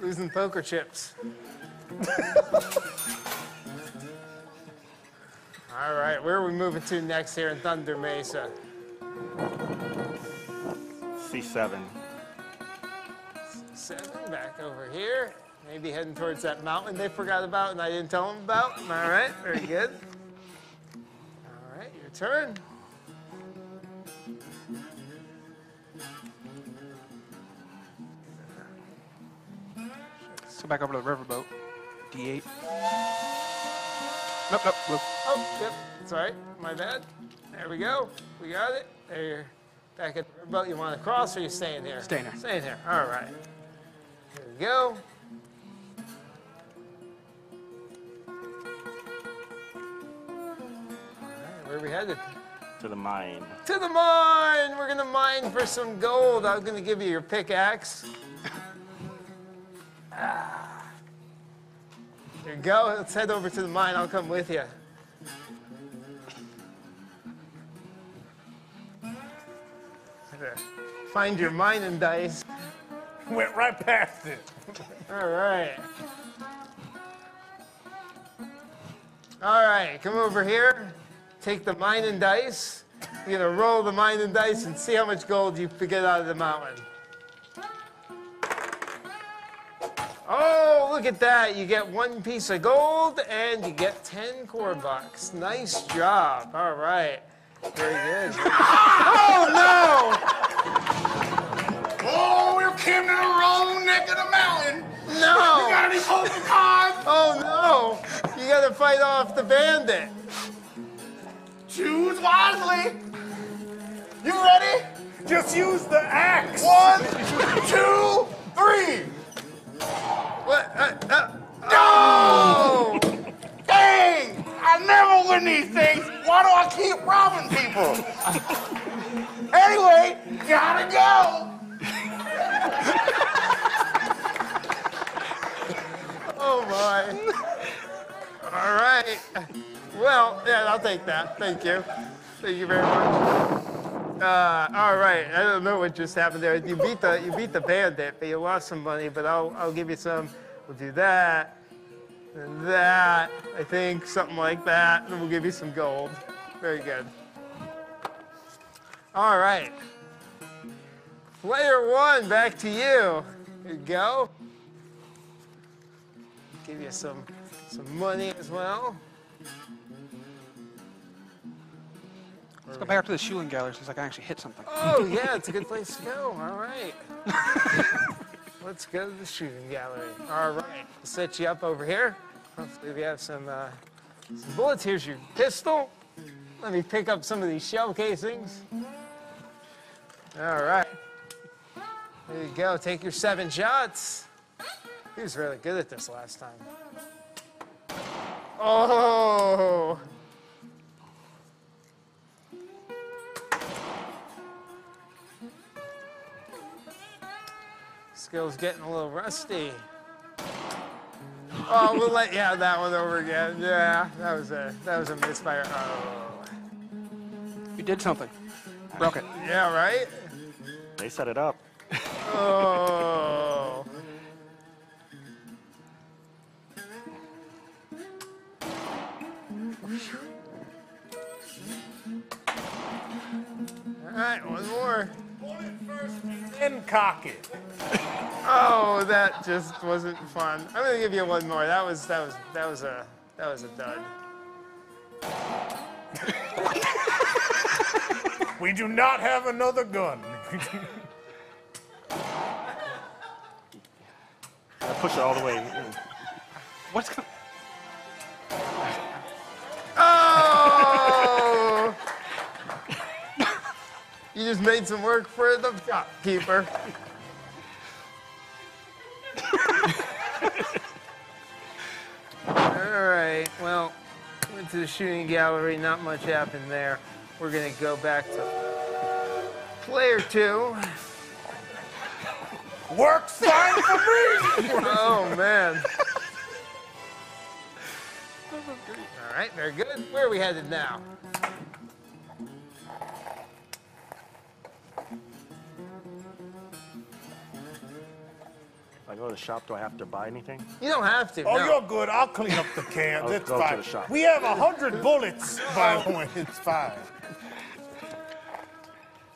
[SPEAKER 2] Losing poker chips. All right, where are we moving to next here in Thunder Mesa?
[SPEAKER 12] C7.
[SPEAKER 2] Seven, back over here. Maybe heading towards that mountain they forgot about and I didn't tell them about. All right, very good. All right, your turn.
[SPEAKER 13] Let's go back over to the riverboat. D8. Nope, nope, nope.
[SPEAKER 2] Oh, yep, it's all right. My bad. There we go. We got it. There you're back at the boat. You want to cross or you staying here?
[SPEAKER 13] Staying here.
[SPEAKER 2] Staying here. All right. Here we go. All right, where are we headed?
[SPEAKER 12] To the mine.
[SPEAKER 2] To the mine! We're gonna mine for some gold. I'm gonna give you your pickaxe. Ah. There you go. Let's head over to the mine. I'll come with you. Find your mining dice.
[SPEAKER 1] Went right past it.
[SPEAKER 2] All right. All right, come over here. Take the mining dice. You're gonna roll the mining dice and see how much gold you get out of the mountain. Oh, look at that. You get one piece of gold and you get 10 core bucks. Nice job. All right. Very good. oh, no!
[SPEAKER 6] Oh, you came to the wrong neck of the mountain.
[SPEAKER 2] No!
[SPEAKER 6] You got any poker cards?
[SPEAKER 2] Oh, no! You gotta fight off the bandit.
[SPEAKER 6] Choose wisely. You ready?
[SPEAKER 1] Just use the axe.
[SPEAKER 6] One, two, three.
[SPEAKER 2] What? Uh, uh,
[SPEAKER 6] No! Dang! I never win these things. Why do I keep robbing people? anyway, gotta go.
[SPEAKER 2] Oh my. All right. Well, yeah, I'll take that. Thank you. Thank you very much. Uh, all right. I don't know what just happened there. You beat the you beat the bandit, but you lost some money. But I'll I'll give you some. We'll do that and that. I think something like that. And we'll give you some gold. Very good. All right. Player one, back to you. Here you go. Give you some some money as well.
[SPEAKER 13] Let's go back up to the shooting gallery so I can actually hit something.
[SPEAKER 2] Oh yeah, it's a good place to go. All right. Let's go to the shooting gallery. All right. I'll set you up over here. Hopefully we have some, uh, some bullets. Here's your pistol. Let me pick up some of these shell casings. All right. There you go. Take your seven shots. He was really good at this last time. Oh. Skill's getting a little rusty. Oh, we'll let you have that one over again. Yeah, that was a that was a misfire. Oh.
[SPEAKER 13] You did something. Broke it.
[SPEAKER 2] Yeah, right?
[SPEAKER 12] They set it up.
[SPEAKER 2] Oh. All right, one more.
[SPEAKER 1] And cock it.
[SPEAKER 2] Oh, that just wasn't fun. I'm gonna give you one more. That was that was that was a that was a dud.
[SPEAKER 1] We do not have another gun.
[SPEAKER 12] I push it all the way. in.
[SPEAKER 13] What's going
[SPEAKER 2] you just made some work for the shopkeeper. All right. Well, went to the shooting gallery. Not much happened there. We're gonna go back to player two.
[SPEAKER 1] Works fine for me.
[SPEAKER 2] oh man. All right, very good. Where are we headed now?
[SPEAKER 12] The shop, do I have to buy anything?
[SPEAKER 2] You don't have to.
[SPEAKER 1] Oh,
[SPEAKER 2] no.
[SPEAKER 1] you're good. I'll clean up the cans.
[SPEAKER 12] I'll
[SPEAKER 1] it's
[SPEAKER 12] go to the shop.
[SPEAKER 1] We have a hundred bullets, by the way. It's fine.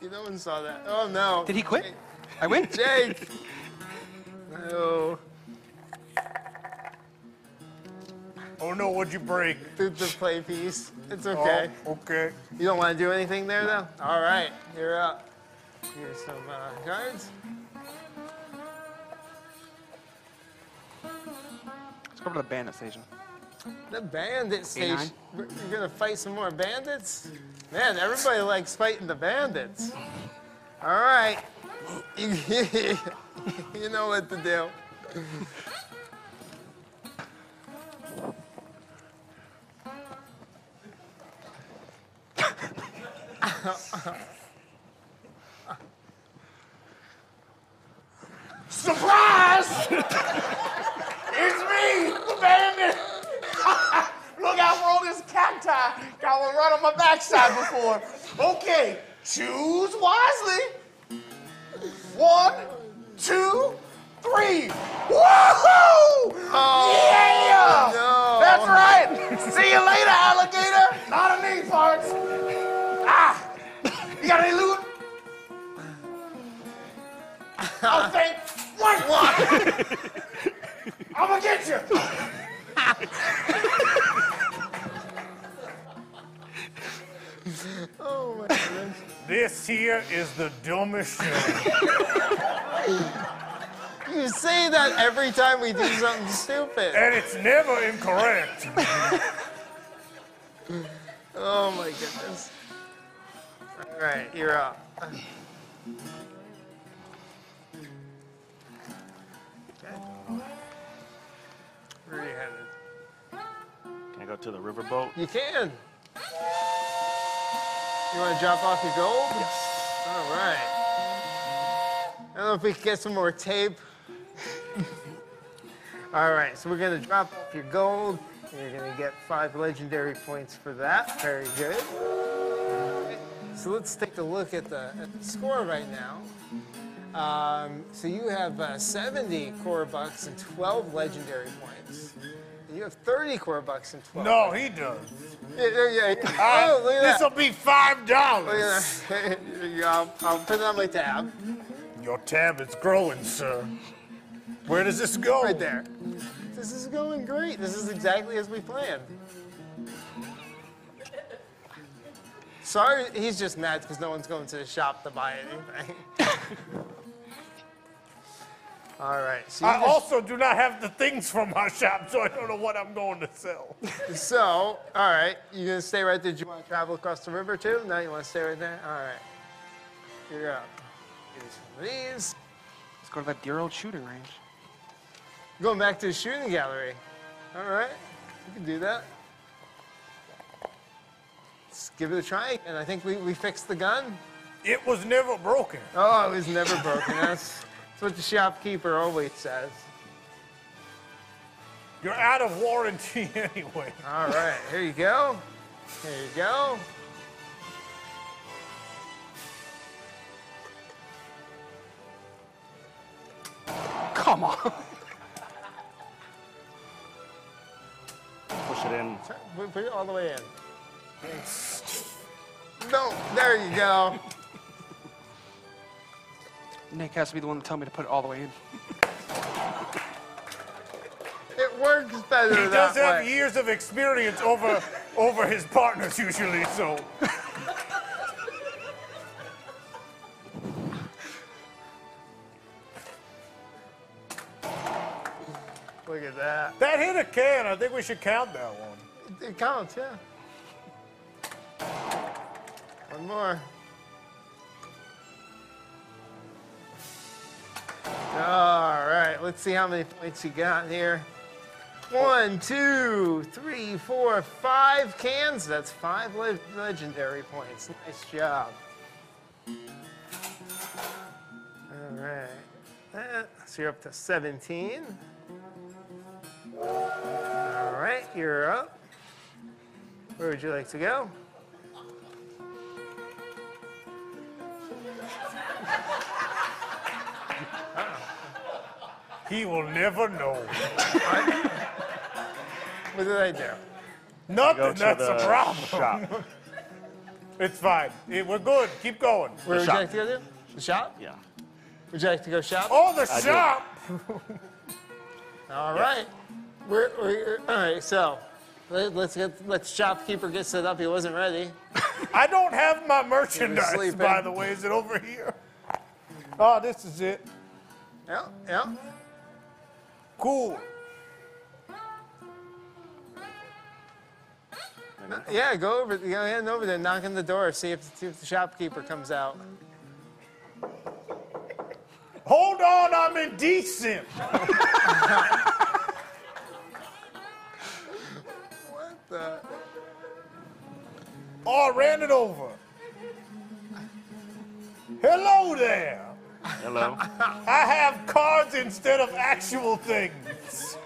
[SPEAKER 2] You no one saw that. Oh no.
[SPEAKER 13] Did he quit? I win.
[SPEAKER 2] Jake. No.
[SPEAKER 1] Oh no, what'd you break?
[SPEAKER 2] The, the play piece. It's okay.
[SPEAKER 1] Oh, okay.
[SPEAKER 2] You don't want to do anything there though? All right, you're up. Here's some uh, cards.
[SPEAKER 13] Let's go over to the bandit station.
[SPEAKER 2] The bandit station. You're gonna fight some more bandits? Man, everybody likes fighting the bandits. All right. You, you know what to do.
[SPEAKER 6] Surprise! it's me, the bandit. Look out for all this cacti. Got one right on my backside before. Okay, choose wisely. One, two, three. Woohoo! yeah!
[SPEAKER 2] no.
[SPEAKER 6] That's right. See you later, alligator. Not a knee parts. Ah! You got any loot? I'll think. What? What? I'm gonna get you.
[SPEAKER 2] Oh my goodness.
[SPEAKER 1] This here is the dumbest show.
[SPEAKER 2] You say that every time we do something stupid.
[SPEAKER 1] and it's never incorrect.
[SPEAKER 2] Oh my goodness. All right, you're up. Where are you headed?
[SPEAKER 12] Can I go to the riverboat?
[SPEAKER 2] You can. You want to drop off your gold? Yes. All right. I don't know if we can get some more tape. All right, so we're gonna drop off your gold. And you're gonna get five legendary points for that. Very good. Right, So let's take a look at the, at the score right now. Um, so you have uh, 70 core bucks and 12 legendary points. You have 30 core bucks and 12.
[SPEAKER 1] No, he does.
[SPEAKER 2] Yeah, yeah, yeah.
[SPEAKER 1] Uh,
[SPEAKER 2] oh, at.
[SPEAKER 1] This'll be five
[SPEAKER 2] Look
[SPEAKER 1] dollars.
[SPEAKER 2] at that. Here. I'll, I'll put it on my tab.
[SPEAKER 1] Your tab is growing, sir. Where does this go?
[SPEAKER 2] Right there. This is going great. This is exactly as we planned. Sorry, he's just mad because no one's going to the shop to buy anything. All right. So,
[SPEAKER 1] I
[SPEAKER 2] just-
[SPEAKER 1] also do not have the things from my shop, so I don't know what I'm going to sell.
[SPEAKER 2] so, all right. you're gonna stay right there? Do you want to travel across the river too? No, you want to stay right there? All right. You're up. Give me some of these.
[SPEAKER 13] Let's go to that dear old shooting range.
[SPEAKER 2] Going back to the shooting gallery. All right. You can do that. Let's give it a try. And I think we, we fixed the gun.
[SPEAKER 1] It was never broken.
[SPEAKER 2] Oh, it was never broken. That's, that's what the shopkeeper always says.
[SPEAKER 1] You're out of warranty anyway.
[SPEAKER 2] All right, here you go. Here you go.
[SPEAKER 13] Come on.
[SPEAKER 12] Push it in.
[SPEAKER 2] Put put it all the way in. No, there you go.
[SPEAKER 13] Nick has to be the one to tell me to put it all the way in.
[SPEAKER 2] It works better
[SPEAKER 1] He
[SPEAKER 2] that
[SPEAKER 1] does have
[SPEAKER 2] way.
[SPEAKER 1] years of experience over over his partners usually, so
[SPEAKER 2] Look at that.
[SPEAKER 1] that hit a can. I think we should count that one.
[SPEAKER 2] It counts, yeah. One more. All right, let's see how many points you got here. One, two, three, four, five cans. That's five le legendary points. Nice job. All right. So you're up to 17. All right, you're up. Where would you like to go?
[SPEAKER 1] He will never know.
[SPEAKER 2] What did I do?
[SPEAKER 1] Nothing. That's
[SPEAKER 2] the
[SPEAKER 1] a problem.
[SPEAKER 2] shop.
[SPEAKER 1] it's fine. Eh, We're good. Keep going.
[SPEAKER 2] Where would you like to go to? The shop?
[SPEAKER 12] Yeah.
[SPEAKER 2] Would you like to go shop?
[SPEAKER 1] Oh, the shop.
[SPEAKER 2] All right. We're, we're, all right, so let, let's get let shopkeeper get set up. He wasn't ready.
[SPEAKER 1] I don't have my merchandise, by the way. Is it over here? Oh, this is it.
[SPEAKER 2] Yeah, yeah.
[SPEAKER 1] Cool.
[SPEAKER 2] Yeah, go over. Go and over there, knock on the door, see if, see if the shopkeeper comes out.
[SPEAKER 1] Hold on, I'm indecent.
[SPEAKER 2] what the?
[SPEAKER 1] Oh, I ran it over. Hello there.
[SPEAKER 12] Hello.
[SPEAKER 1] I have cards instead of actual things.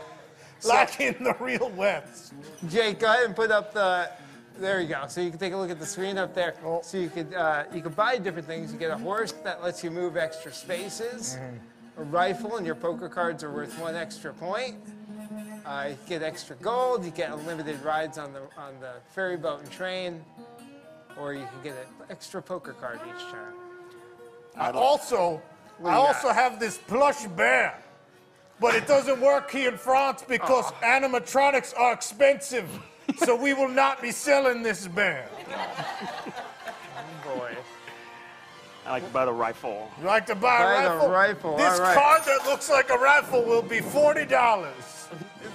[SPEAKER 1] Like in the real West.
[SPEAKER 2] Jake, go ahead and put up the. There you go. So you can take a look at the screen up there. So you could uh, you could buy different things. You get a horse that lets you move extra spaces. A rifle and your poker cards are worth one extra point. Uh, you get extra gold. You get unlimited rides on the on the ferry boat and train, or you can get an extra poker card each turn.
[SPEAKER 1] I also, I also have this plush bear, but it doesn't work here in France because animatronics are expensive. so we will not be selling this bear.
[SPEAKER 2] Oh, boy.
[SPEAKER 12] I like to buy the rifle.
[SPEAKER 1] You like to buy,
[SPEAKER 2] Buy
[SPEAKER 1] a
[SPEAKER 2] the
[SPEAKER 1] rifle?
[SPEAKER 2] rifle,
[SPEAKER 1] This
[SPEAKER 2] right.
[SPEAKER 1] card that looks like a rifle will be forty dollars.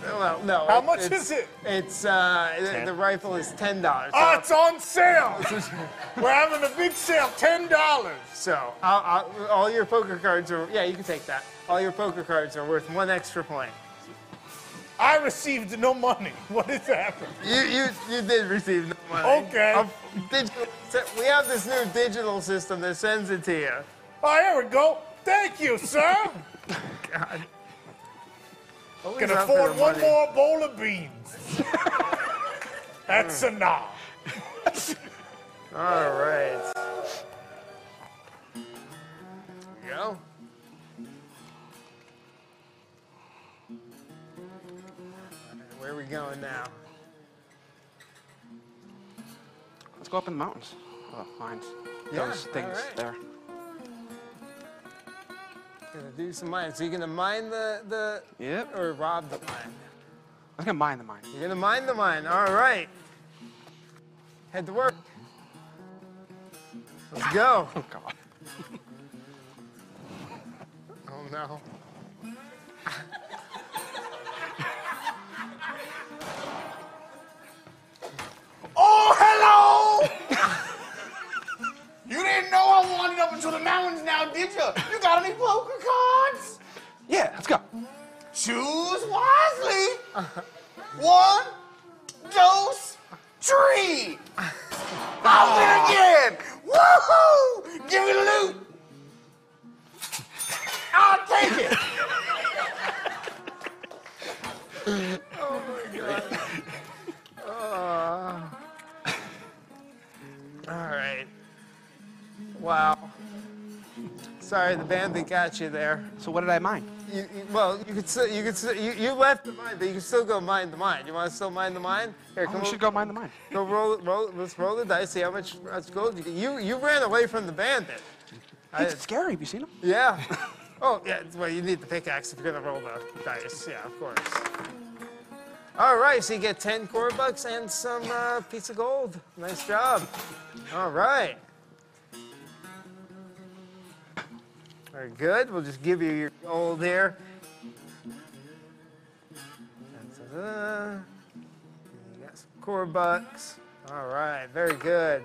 [SPEAKER 2] Well, no.
[SPEAKER 1] How
[SPEAKER 2] it-
[SPEAKER 1] much
[SPEAKER 2] it's-
[SPEAKER 1] is it?
[SPEAKER 2] It's uh, the, the rifle is ten dollars.
[SPEAKER 1] Oh, it's on sale. We're having a big sale, ten dollars.
[SPEAKER 2] So, I'll, I'll, all your poker cards are, yeah, you can take that. All your poker cards are worth one extra point.
[SPEAKER 1] I received no money. What is happening?
[SPEAKER 2] You, you, you did receive no money.
[SPEAKER 1] Okay.
[SPEAKER 2] Digital- we have this new digital system that sends it to you.
[SPEAKER 1] Oh, here we go. Thank you, sir.
[SPEAKER 2] God. Always
[SPEAKER 1] Can afford one
[SPEAKER 2] money.
[SPEAKER 1] more bowl of beans. That's a nah.
[SPEAKER 2] All right. There go. Where are we going now?
[SPEAKER 13] Let's go up in the mountains. Oh, mines.
[SPEAKER 2] Yeah,
[SPEAKER 13] Those things
[SPEAKER 2] all right.
[SPEAKER 13] there.
[SPEAKER 2] Gonna do some mine. So you're gonna mine the the
[SPEAKER 13] Yep.
[SPEAKER 2] or rob the mine.
[SPEAKER 13] I'm gonna mine the mine.
[SPEAKER 2] You're gonna mine the mine. All right. Head to work. Let's go.
[SPEAKER 13] Oh God.
[SPEAKER 2] Oh no.
[SPEAKER 6] Oh, hello! you didn't know I wandered up into the mountains now, did you? You got any poker cards?
[SPEAKER 13] Yeah, let's go.
[SPEAKER 6] Choose wisely. One, dose, tree. I'll win again. Woohoo! Give me the loot. I'll take it.
[SPEAKER 2] Oh my god. Uh, all right. Wow. Sorry, the bandit got you there.
[SPEAKER 13] So what did I mine?
[SPEAKER 2] You, you, well, you could still, you could still, you, you left the mine, but you can still go mine the mine. You want to still mine the mine? Here,
[SPEAKER 13] Oh,
[SPEAKER 2] come
[SPEAKER 13] we should go mine the mine.
[SPEAKER 2] Go roll, roll. Let's roll the dice. See how much, how much gold you get. You you ran away from the bandit.
[SPEAKER 13] It's scary. Have you seen him?
[SPEAKER 2] Yeah. Oh yeah. Well, you need the pickaxe if you're gonna roll the dice. Yeah, of course. All right. So you get ten core bucks and some uh, piece of gold. Nice job. All right. Very good. We'll just give you your gold there. You got some core bucks. All right. Very good.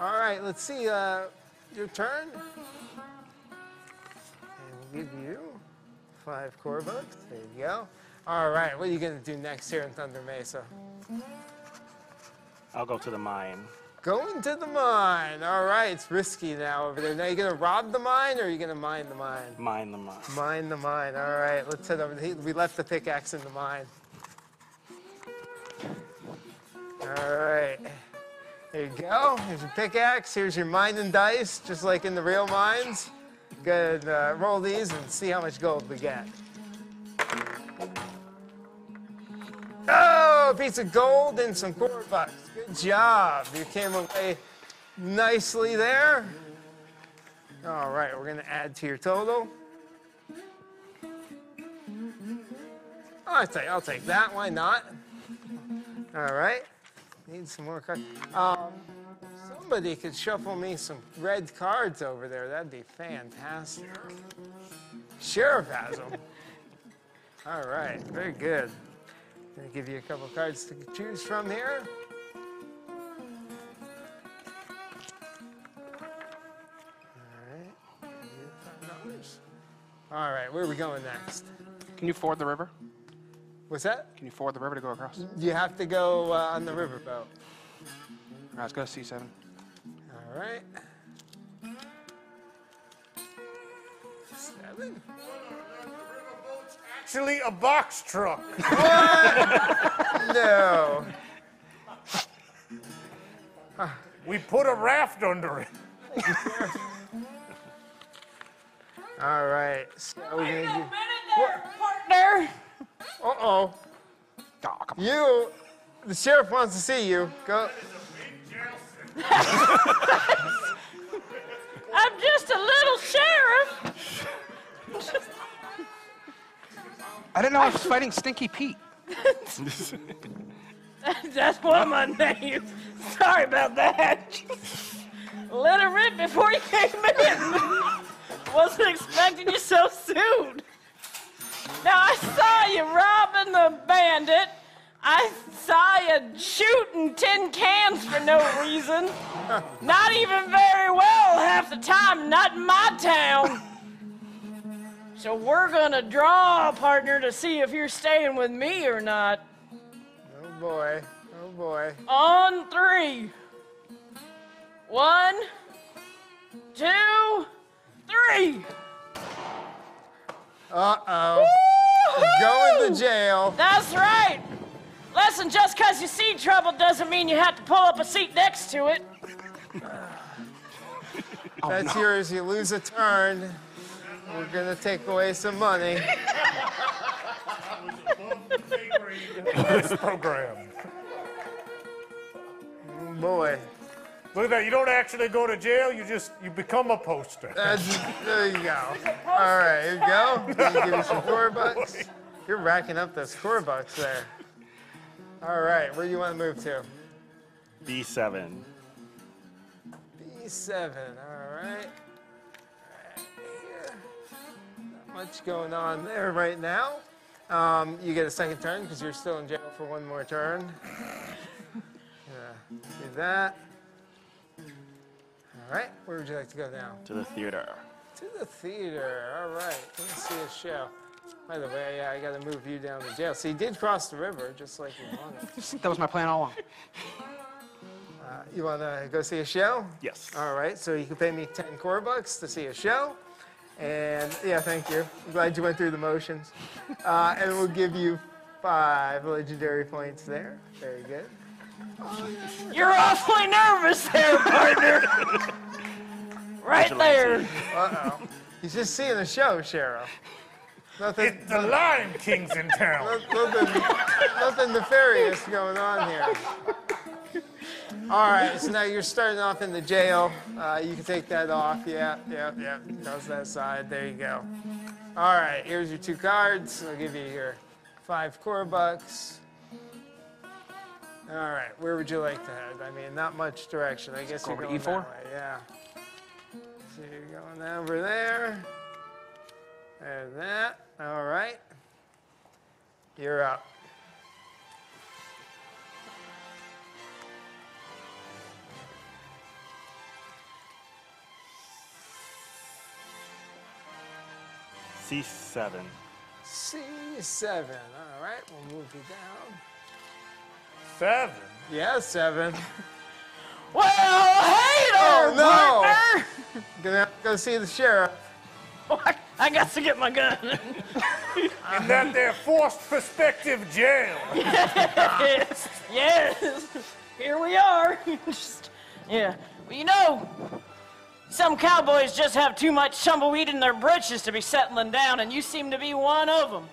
[SPEAKER 2] All right. Let's see. Uh, your turn. And we'll give you five core bucks. There you go. All right. What are you gonna do next here in Thunder Mesa?
[SPEAKER 12] I'll go to the mine.
[SPEAKER 2] Going to the mine. All right, it's risky now over there. Now you gonna rob the mine or are you gonna mine the mine?
[SPEAKER 12] Mine the mine.
[SPEAKER 2] Mine the mine. All right, let's head over. We left the pickaxe in the mine. All right. There you go. Here's your pickaxe. Here's your mine and dice, just like in the real mines. Good. Uh, roll these and see how much gold we get. Oh, a piece of gold and some quarter bucks. Good job. You came away nicely there. All right, we're going to add to your total. I'll take, I'll take that. Why not? All right. Need some more cards. Um, somebody could shuffle me some red cards over there. That'd be fantastic. Sheriff has them. All right. Very good. Gonna give you a couple cards to choose from here. All right. Where are we going next?
[SPEAKER 13] Can you ford the river?
[SPEAKER 2] What's that?
[SPEAKER 13] Can you ford the river to go across?
[SPEAKER 2] You have to go uh, on the riverboat.
[SPEAKER 13] right, let's go to C7.
[SPEAKER 2] All right. Seven.
[SPEAKER 1] Actually, a box truck.
[SPEAKER 2] No.
[SPEAKER 1] We put a raft under it.
[SPEAKER 2] All right. So we're gonna
[SPEAKER 15] Partner.
[SPEAKER 2] Uh oh. You, the sheriff wants to see you. Go.
[SPEAKER 15] I'm just a little sheriff.
[SPEAKER 13] I didn't know I was fighting Stinky Pete.
[SPEAKER 15] That's one of my names. Sorry about that. Let it rip before you came in. Wasn't expecting you so soon. Now I saw you robbing the bandit. I saw you shooting tin cans for no reason. Not even very well half the time, not in my town. So we're gonna draw, a partner, to see if you're staying with me or not.
[SPEAKER 2] Oh boy. Oh boy.
[SPEAKER 15] On three. One, two, three.
[SPEAKER 2] Uh oh. Going to jail.
[SPEAKER 15] That's right. Listen, just because you see trouble doesn't mean you have to pull up a seat next to it.
[SPEAKER 2] That's yours. You lose a turn. We're gonna take away some money.
[SPEAKER 1] this program.
[SPEAKER 2] Oh boy.
[SPEAKER 1] Look at that. You don't actually go to jail. You just you become a poster.
[SPEAKER 2] That's, there you go. All right, here you go. Let me give you some core bucks. You're racking up those core bucks there. All right, where do you want to move to?
[SPEAKER 12] B7.
[SPEAKER 2] B7. All right. Right here. Not much going on there right now. Um, you get a second turn because you're still in jail for one more turn. Yeah, do that. All right, where would you like to go now?
[SPEAKER 12] To the theater.
[SPEAKER 2] To the theater. All right. Let's see a show. By the way, yeah, I got to move you down to jail. So you did cross the river, just like you wanted.
[SPEAKER 13] That was my plan all along.
[SPEAKER 2] Uh, you want to go see a show?
[SPEAKER 12] Yes.
[SPEAKER 2] All right. So you can pay me 10 core bucks to see a show. And yeah, thank you. I'm glad you went through the motions. Uh, and we'll give you five legendary points there. Very good.
[SPEAKER 15] You're awfully nervous there, partner. right there.
[SPEAKER 2] Uh oh. He's just seeing the show, Sheriff. Nothing.
[SPEAKER 1] It's the Lion King's in town.
[SPEAKER 2] Nothing, nothing nefarious going on here. All right, so now you're starting off in the jail. Uh, you can take that off. Yeah, yeah, yeah. Does that side. There you go. All right, here's your two cards. I'll give you your five core bucks. All right, where would you like to head? I mean, not much direction. I guess you're going that
[SPEAKER 13] E4?
[SPEAKER 2] way. Yeah. So you're going over there. There's that. All right. You're up.
[SPEAKER 12] C7.
[SPEAKER 2] C7. All right, we'll move you down.
[SPEAKER 1] Seven.
[SPEAKER 2] Yeah, seven.
[SPEAKER 15] Well, hey there,
[SPEAKER 2] Oh, no.
[SPEAKER 15] partner.
[SPEAKER 2] Gonna go see the sheriff.
[SPEAKER 15] I got to get my gun.
[SPEAKER 1] In that there forced perspective jail.
[SPEAKER 15] yes, yes. Here we are. Just- yeah. Well, you know, some cowboys just have too much tumbleweed in their britches to be settling down, and you seem to be one of them.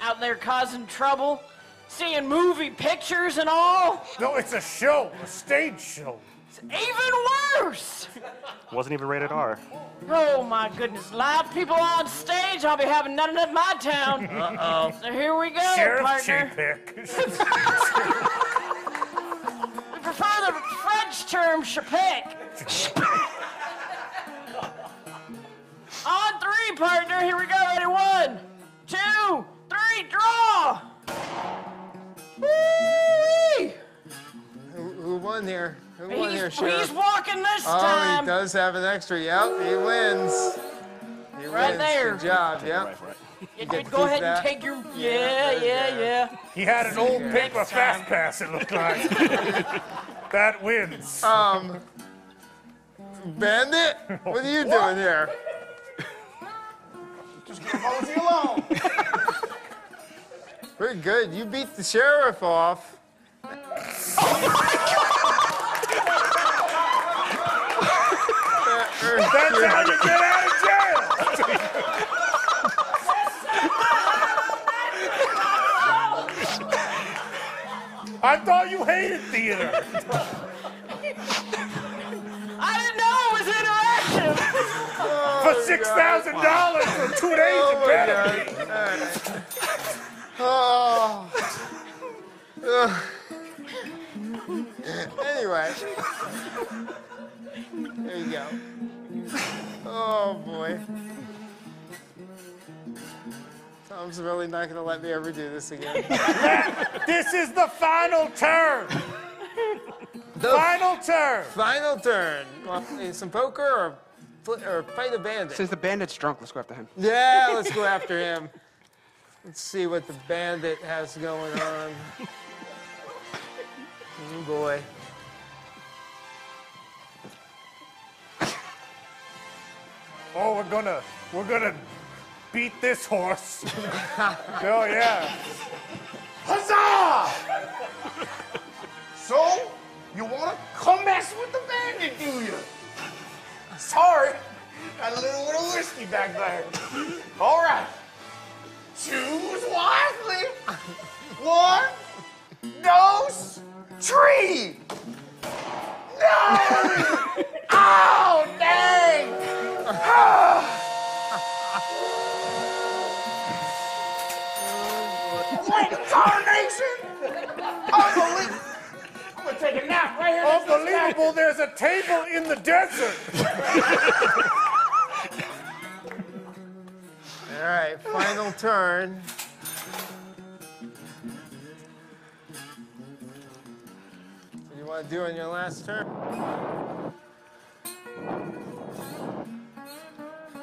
[SPEAKER 15] Out there causing trouble, seeing movie pictures and all.
[SPEAKER 1] No, it's a show, a stage show.
[SPEAKER 15] It's even worse.
[SPEAKER 12] Wasn't even rated R.
[SPEAKER 15] Oh my goodness! Live people on stage. I'll be having none of it in my town.
[SPEAKER 2] Uh-oh.
[SPEAKER 15] So here we go,
[SPEAKER 1] Sheriff
[SPEAKER 15] partner.
[SPEAKER 1] Chapek.
[SPEAKER 15] We prefer the French term chapek. On three, partner. Here we go. Ready? One, two, three. Draw. Whee!
[SPEAKER 2] Who, who won here? Who won here,
[SPEAKER 15] He's,
[SPEAKER 2] sheriff?
[SPEAKER 15] he's walking this
[SPEAKER 2] Oh,
[SPEAKER 15] time.
[SPEAKER 2] he does have an extra. Yep, he wins. He
[SPEAKER 15] Right
[SPEAKER 2] wins.
[SPEAKER 15] there.
[SPEAKER 2] Good job. Yep.
[SPEAKER 15] You
[SPEAKER 2] You
[SPEAKER 15] could go ahead
[SPEAKER 2] keep
[SPEAKER 15] and take your. Yeah, yeah, yeah.
[SPEAKER 1] He had an old
[SPEAKER 2] Yeah.
[SPEAKER 1] paper fast pass, it looked like. that wins.
[SPEAKER 2] Um, Bandit, what are you doing here?
[SPEAKER 6] Just leave Mosey alone.
[SPEAKER 2] Pretty good. You beat the sheriff off.
[SPEAKER 1] That's how you get out of jail. I thought you hated theater.
[SPEAKER 15] I didn't know it was interactive.
[SPEAKER 1] For six thousand dollars for two days
[SPEAKER 2] Oh
[SPEAKER 1] of
[SPEAKER 2] my
[SPEAKER 1] better.
[SPEAKER 2] God. Oh. Ugh. anyway. There you go. Oh boy. Tom's really not gonna let me ever do this again.
[SPEAKER 1] This is the final turn. Final turn.
[SPEAKER 2] Final turn. Want to play some poker or, fl- or fight a bandit?
[SPEAKER 13] Since the bandit's drunk, let's go after him.
[SPEAKER 2] Yeah, let's go after him. Let's see what the bandit has going on. Oh boy.
[SPEAKER 1] Oh, we're gonna we're gonna beat this horse. oh yeah.
[SPEAKER 6] Huzzah! so, you wanna come mess with the bandit, do you? Sorry, got a little bit of whiskey back there. All right. Choose wisely. One dose tree. No! oh, dang! What tarnation? Unbelievable. I'm gonna take a nap right here. next to this guy.
[SPEAKER 1] Unbelievable! There's a table in the desert.
[SPEAKER 2] All right, final turn. What do you want to do on your last turn?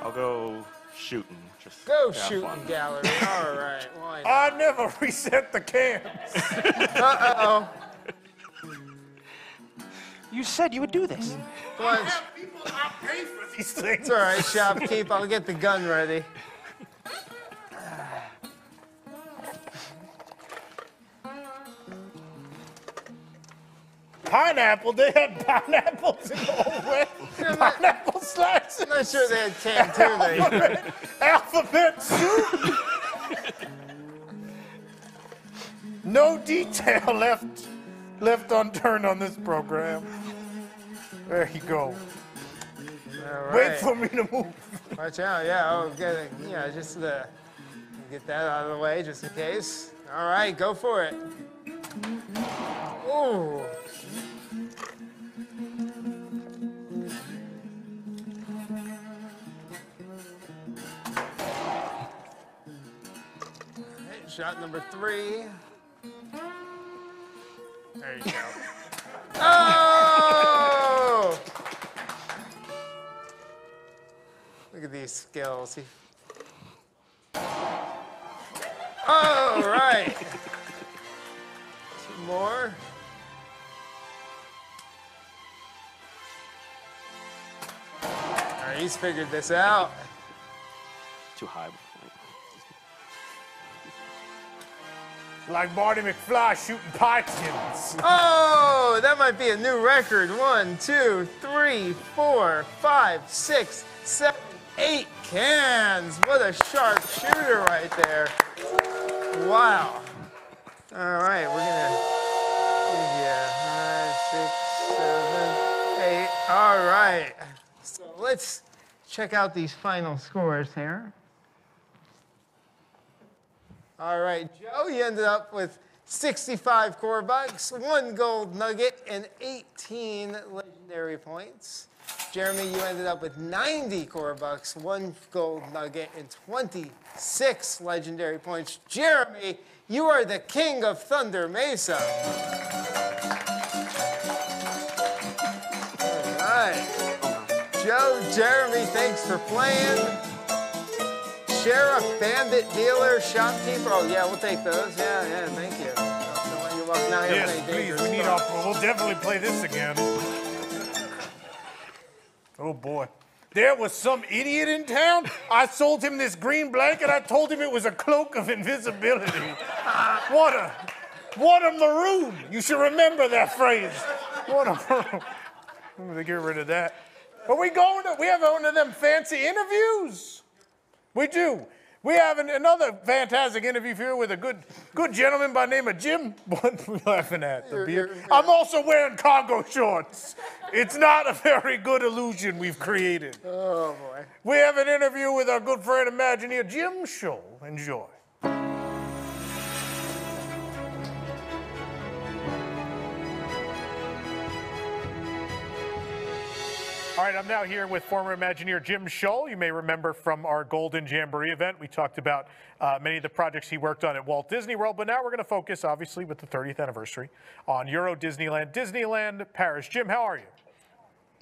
[SPEAKER 12] I'll go shooting. Just
[SPEAKER 2] Go
[SPEAKER 12] have
[SPEAKER 2] shooting
[SPEAKER 12] fun.
[SPEAKER 2] gallery. All right, why not?
[SPEAKER 1] I never reset the cams.
[SPEAKER 2] Uh-oh.
[SPEAKER 13] You said you would do this.
[SPEAKER 2] Lunch.
[SPEAKER 1] I pay for these things.
[SPEAKER 2] It's all right, shopkeep. I'll get the gun ready.
[SPEAKER 1] Pineapple. They had pineapples in the old way. Pineapple slices.
[SPEAKER 2] I'm not sure they had canned too many.
[SPEAKER 1] Alphabet, alphabet soup. no detail left left unturned on this program. There you go.
[SPEAKER 2] All
[SPEAKER 1] Wait
[SPEAKER 2] right.
[SPEAKER 1] for me to move.
[SPEAKER 2] Watch out, yeah. Oh, get it. Yeah, just uh, get that out of the way just in case. All right, go for it. Alright, Shot number three. There you go. Oh! Look at these skills. Oh, All right. Two more. All right, he's figured this out.
[SPEAKER 12] Too high.
[SPEAKER 1] Like Marty McFly shooting pigeons.
[SPEAKER 2] Oh, that might be a new record. One, two, three, four, five, six, seven cans. What a sharp shooter right there. Wow. All right, we're gonna give you five, six, seven, eight. All right. So let's check out these final scores here. All right, Joe, you ended up with 65 core bucks, one gold nugget, and 18 legendary points. Jeremy, you ended up with 90 core bucks, one gold nugget, and 26 legendary points. Jeremy, you are the king of Thunder Mesa. All right. Joe, Jeremy, thanks for playing. Sheriff, bandit, dealer, shopkeeper. Oh, yeah, we'll take those. Yeah, yeah, thank you. No, you're welcome. Now
[SPEAKER 1] Yes, please. We need our. We'll definitely play this again. Oh boy. There was some idiot in town. I sold him this green blanket. I told him it was a cloak of invisibility. What a, what a maroon. You should remember that phrase. What a maroon. I'm gonna get rid of that. Are we going to? We have one of them fancy interviews. We do. We have an, another fantastic interview here with a good, good gentleman by the name of Jim. What are we laughing at? The beard. I'm also wearing cargo shorts. It's not a very good illusion we've created.
[SPEAKER 2] Oh, boy.
[SPEAKER 1] We have an interview with our good friend Imagineer Jim Shull. Enjoy. All right, I'm now here with former Imagineer Jim Shull. You may remember from our Golden Jamboree event, we talked about uh, many of the projects he worked on at Walt Disney World, but now we're going to focus, obviously, with the 30th anniversary on Euro Disneyland, Disneyland Paris. Jim, how are you?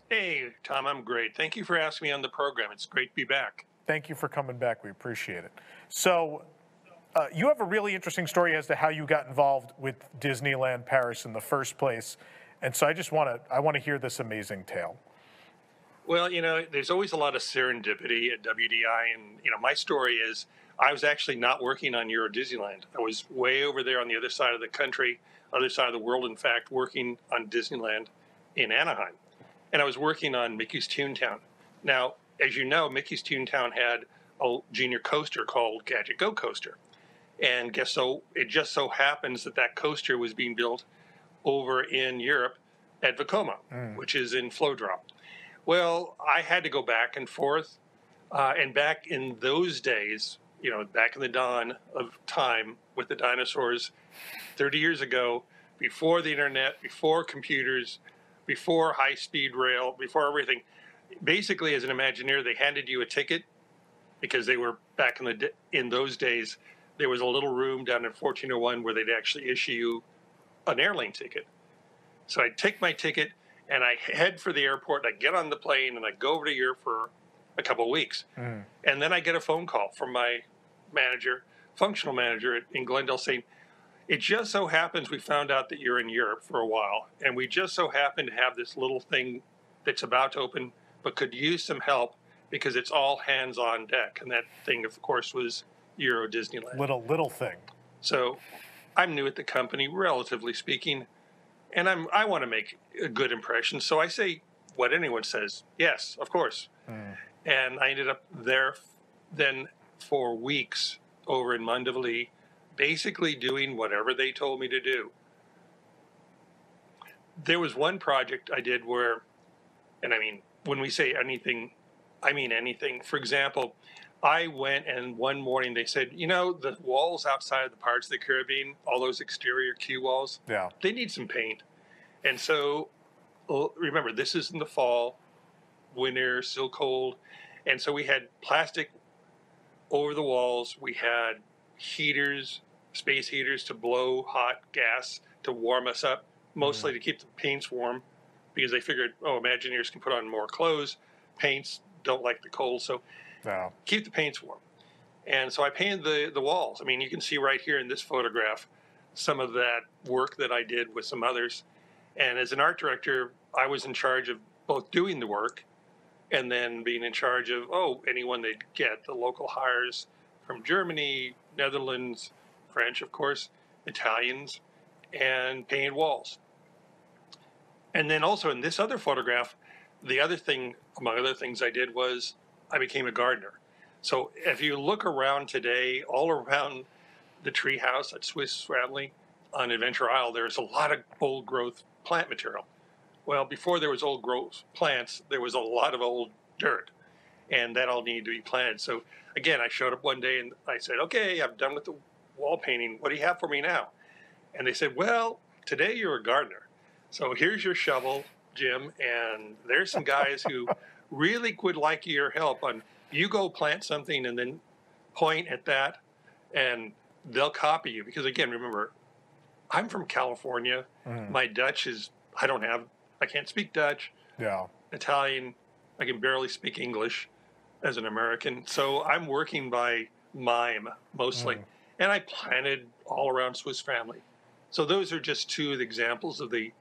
[SPEAKER 17] Hey, Tom, I'm great. Thank you for asking me on the program. It's great to be back.
[SPEAKER 1] Thank you for coming back. We appreciate it. So, uh, you have a really interesting story as to how you got involved with Disneyland Paris in the first place, and so I just want to I want to hear this amazing tale.
[SPEAKER 17] Well, you know, there's always a lot of serendipity at WDI, and you know, my story is I was actually not working on Euro Disneyland. I was way over there on the other side of the country, other side of the world, in fact, working on Disneyland in Anaheim, and I was working on Mickey's Toontown. Now, as you know, Mickey's Toontown had a junior coaster called Gadget Go Coaster, and guess so it just so happens that that coaster was being built over in Europe at Vekoma, mm. which is in Vlodrop. Well, I had to go back and forth. Uh, and back in those days, you know, back in the dawn of time with the dinosaurs, 30 years ago, before the internet, before computers, before high speed rail, before everything, basically, as an Imagineer, they handed you a ticket because they were back in the in those days. There was a little room down in 1401 where they'd actually issue you an airline ticket. So I'd take my ticket and I head for the airport. And I get on the plane and I go over to Europe for a couple of weeks. Mm. And then I get a phone call from my manager, functional manager in Glendale, saying, It just so happens we found out that you're in Europe for a while, and we just so happen to have this little thing that's about to open, but could use some help because it's all hands on deck. And that thing, of course, was Euro Disneyland.
[SPEAKER 1] Little little thing.
[SPEAKER 17] So I'm new at the company, relatively speaking, and I'm I want to make a good impression. So I say what anyone says. Yes, of course. Hmm. And I ended up there then for weeks over in Mandeville, basically doing whatever they told me to do. There was one project I did where, and I mean, when we say anything, I mean anything. For example, I went and one morning they said, you know, the walls outside of the Pirates of the Caribbean, all those exterior queue walls,
[SPEAKER 1] Yeah.
[SPEAKER 17] they need some paint. And so remember, this is in the fall, winter, still cold. And so we had plastic over the walls. We had heaters, space heaters to blow hot gas to warm us up, mostly mm. to keep the paints warm because they figured, oh, Imagineers can put on more clothes. Paints don't like the cold. So
[SPEAKER 1] No.
[SPEAKER 17] keep the paints warm. And so I painted the, the walls. I mean, you can see right here in this photograph some of that work that I did with some others. And as an art director, I was in charge of both doing the work and then being in charge of oh anyone they'd get the local hires from Germany, Netherlands, French, of course, Italians, and painted walls. And then also in this other photograph, the other thing, among other things I did was I became a gardener. So if you look around today, all around the tree house at Swiss Family on Adventure Isle, there's a lot of old growth plant material. Well, before there was old growth plants, there was a lot of old dirt, and that all needed to be planted. So again, I showed up one day and I said, "Okay, I'm done with the wall painting. What do you have for me now?" And they said, "Well, today you're a gardener, so here's your shovel, Jim, and there's some guys who really would like your help on you go plant something and then point at that, and they'll copy you because again, remember." I'm from California.
[SPEAKER 1] Mm.
[SPEAKER 17] My Dutch is I don't have I can't speak Dutch.
[SPEAKER 1] Yeah.
[SPEAKER 17] Italian, I can barely speak English as an American. So I'm working by mime mostly.
[SPEAKER 1] Mm.
[SPEAKER 17] And I planted all around Swiss family. So those are just two of the examples of the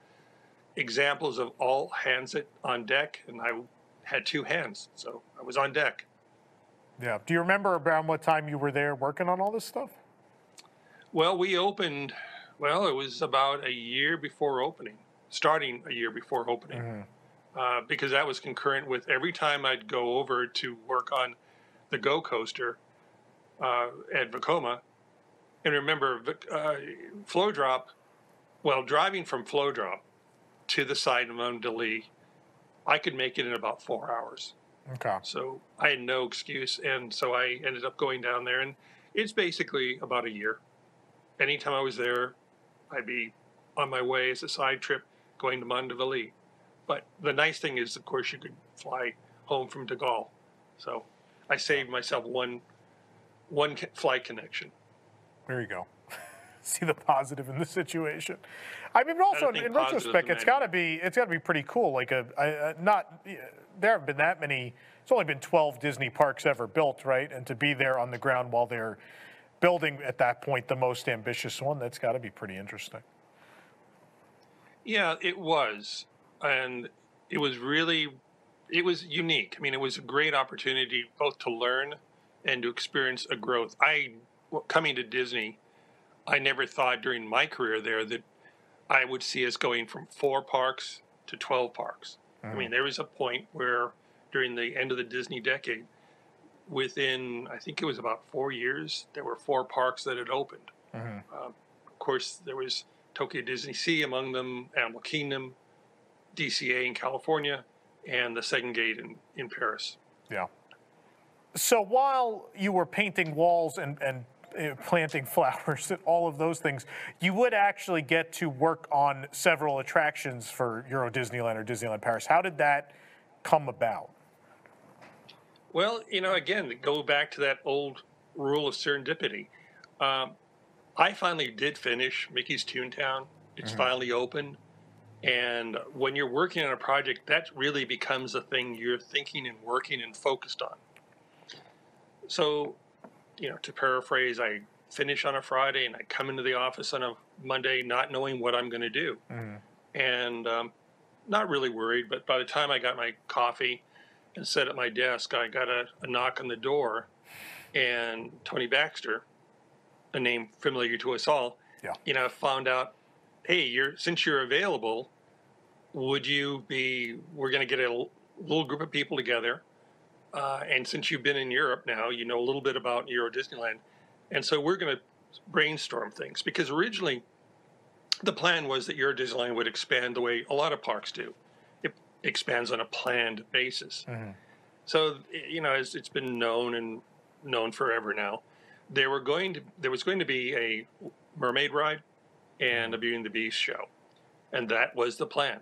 [SPEAKER 17] examples of all hands on deck. And I had two hands. So I was on deck.
[SPEAKER 1] Yeah. Do you remember around what time you were there working on all this stuff?
[SPEAKER 17] Well, we opened, well, it was about a year before opening, starting a year before opening. Uh, because that was concurrent with every time I'd go over to work on the Go Coaster uh, at Vekoma. And remember, uh, Vlodrop, well, driving from Vlodrop to the site of Lee, I could make it in about four hours.
[SPEAKER 1] Okay.
[SPEAKER 17] So I had no excuse. And so I ended up going down there. And it's basically about a year. Anytime I was there, I'd be on my way as a side trip going to Mondeville. But the nice thing is, of course, you could fly home from De Gaulle. So I saved myself one one flight connection.
[SPEAKER 1] There you go. See the positive in the situation. I mean, but also in, in retrospect, it's got to be it's got to be pretty cool. Like a, a, a not there have been that many. It's only been 12 Disney parks ever built, right? And to be there on the ground while they're building at that point the most ambitious one, that's got to be pretty interesting.
[SPEAKER 17] Yeah, it was, and it was really, it was unique. I mean, it was a great opportunity both to learn and to experience a growth. I coming to Disney, I never thought during my career there that I would see us going from four parks to twelve parks. I mean, there was a point where during the end of the Disney decade, within I think it was about four years, there were four parks that had opened. Um, of course, there was Tokyo Disney Sea among them, Animal Kingdom, DCA in California, and the Second Gate in, in Paris.
[SPEAKER 1] Yeah. So while you were painting walls and, and uh, planting flowers and all of those things, you would actually get to work on several attractions for Euro Disneyland or Disneyland Paris. How did that come about?
[SPEAKER 17] Well, you know, again, go back to that old rule of serendipity. Um, I finally did finish Mickey's Toontown. It's
[SPEAKER 1] Mhm.
[SPEAKER 17] finally open. And when you're working on a project, that really becomes a thing you're thinking and working and focused on. So, you know, to paraphrase, I finish on a Friday and I come into the office on a Monday not knowing what I'm going to do. and um, not really worried. But by the time I got my coffee and sat at my desk, I got a, a knock on the door, and Tony Baxter, a name familiar to us all,
[SPEAKER 1] yeah.
[SPEAKER 17] you know, found out, hey, you're since you're available, would you be? We're going to get a little group of people together, uh, and since you've been in Europe now, you know a little bit about Euro Disneyland, and so we're going to brainstorm things because originally the plan was that Euro Disneyland would expand the way a lot of parks do. It expands on a planned basis. So you know, as it's been known and known forever now, there were going to there was going to be a mermaid ride and a Beauty and the Beast show, and that was the plan.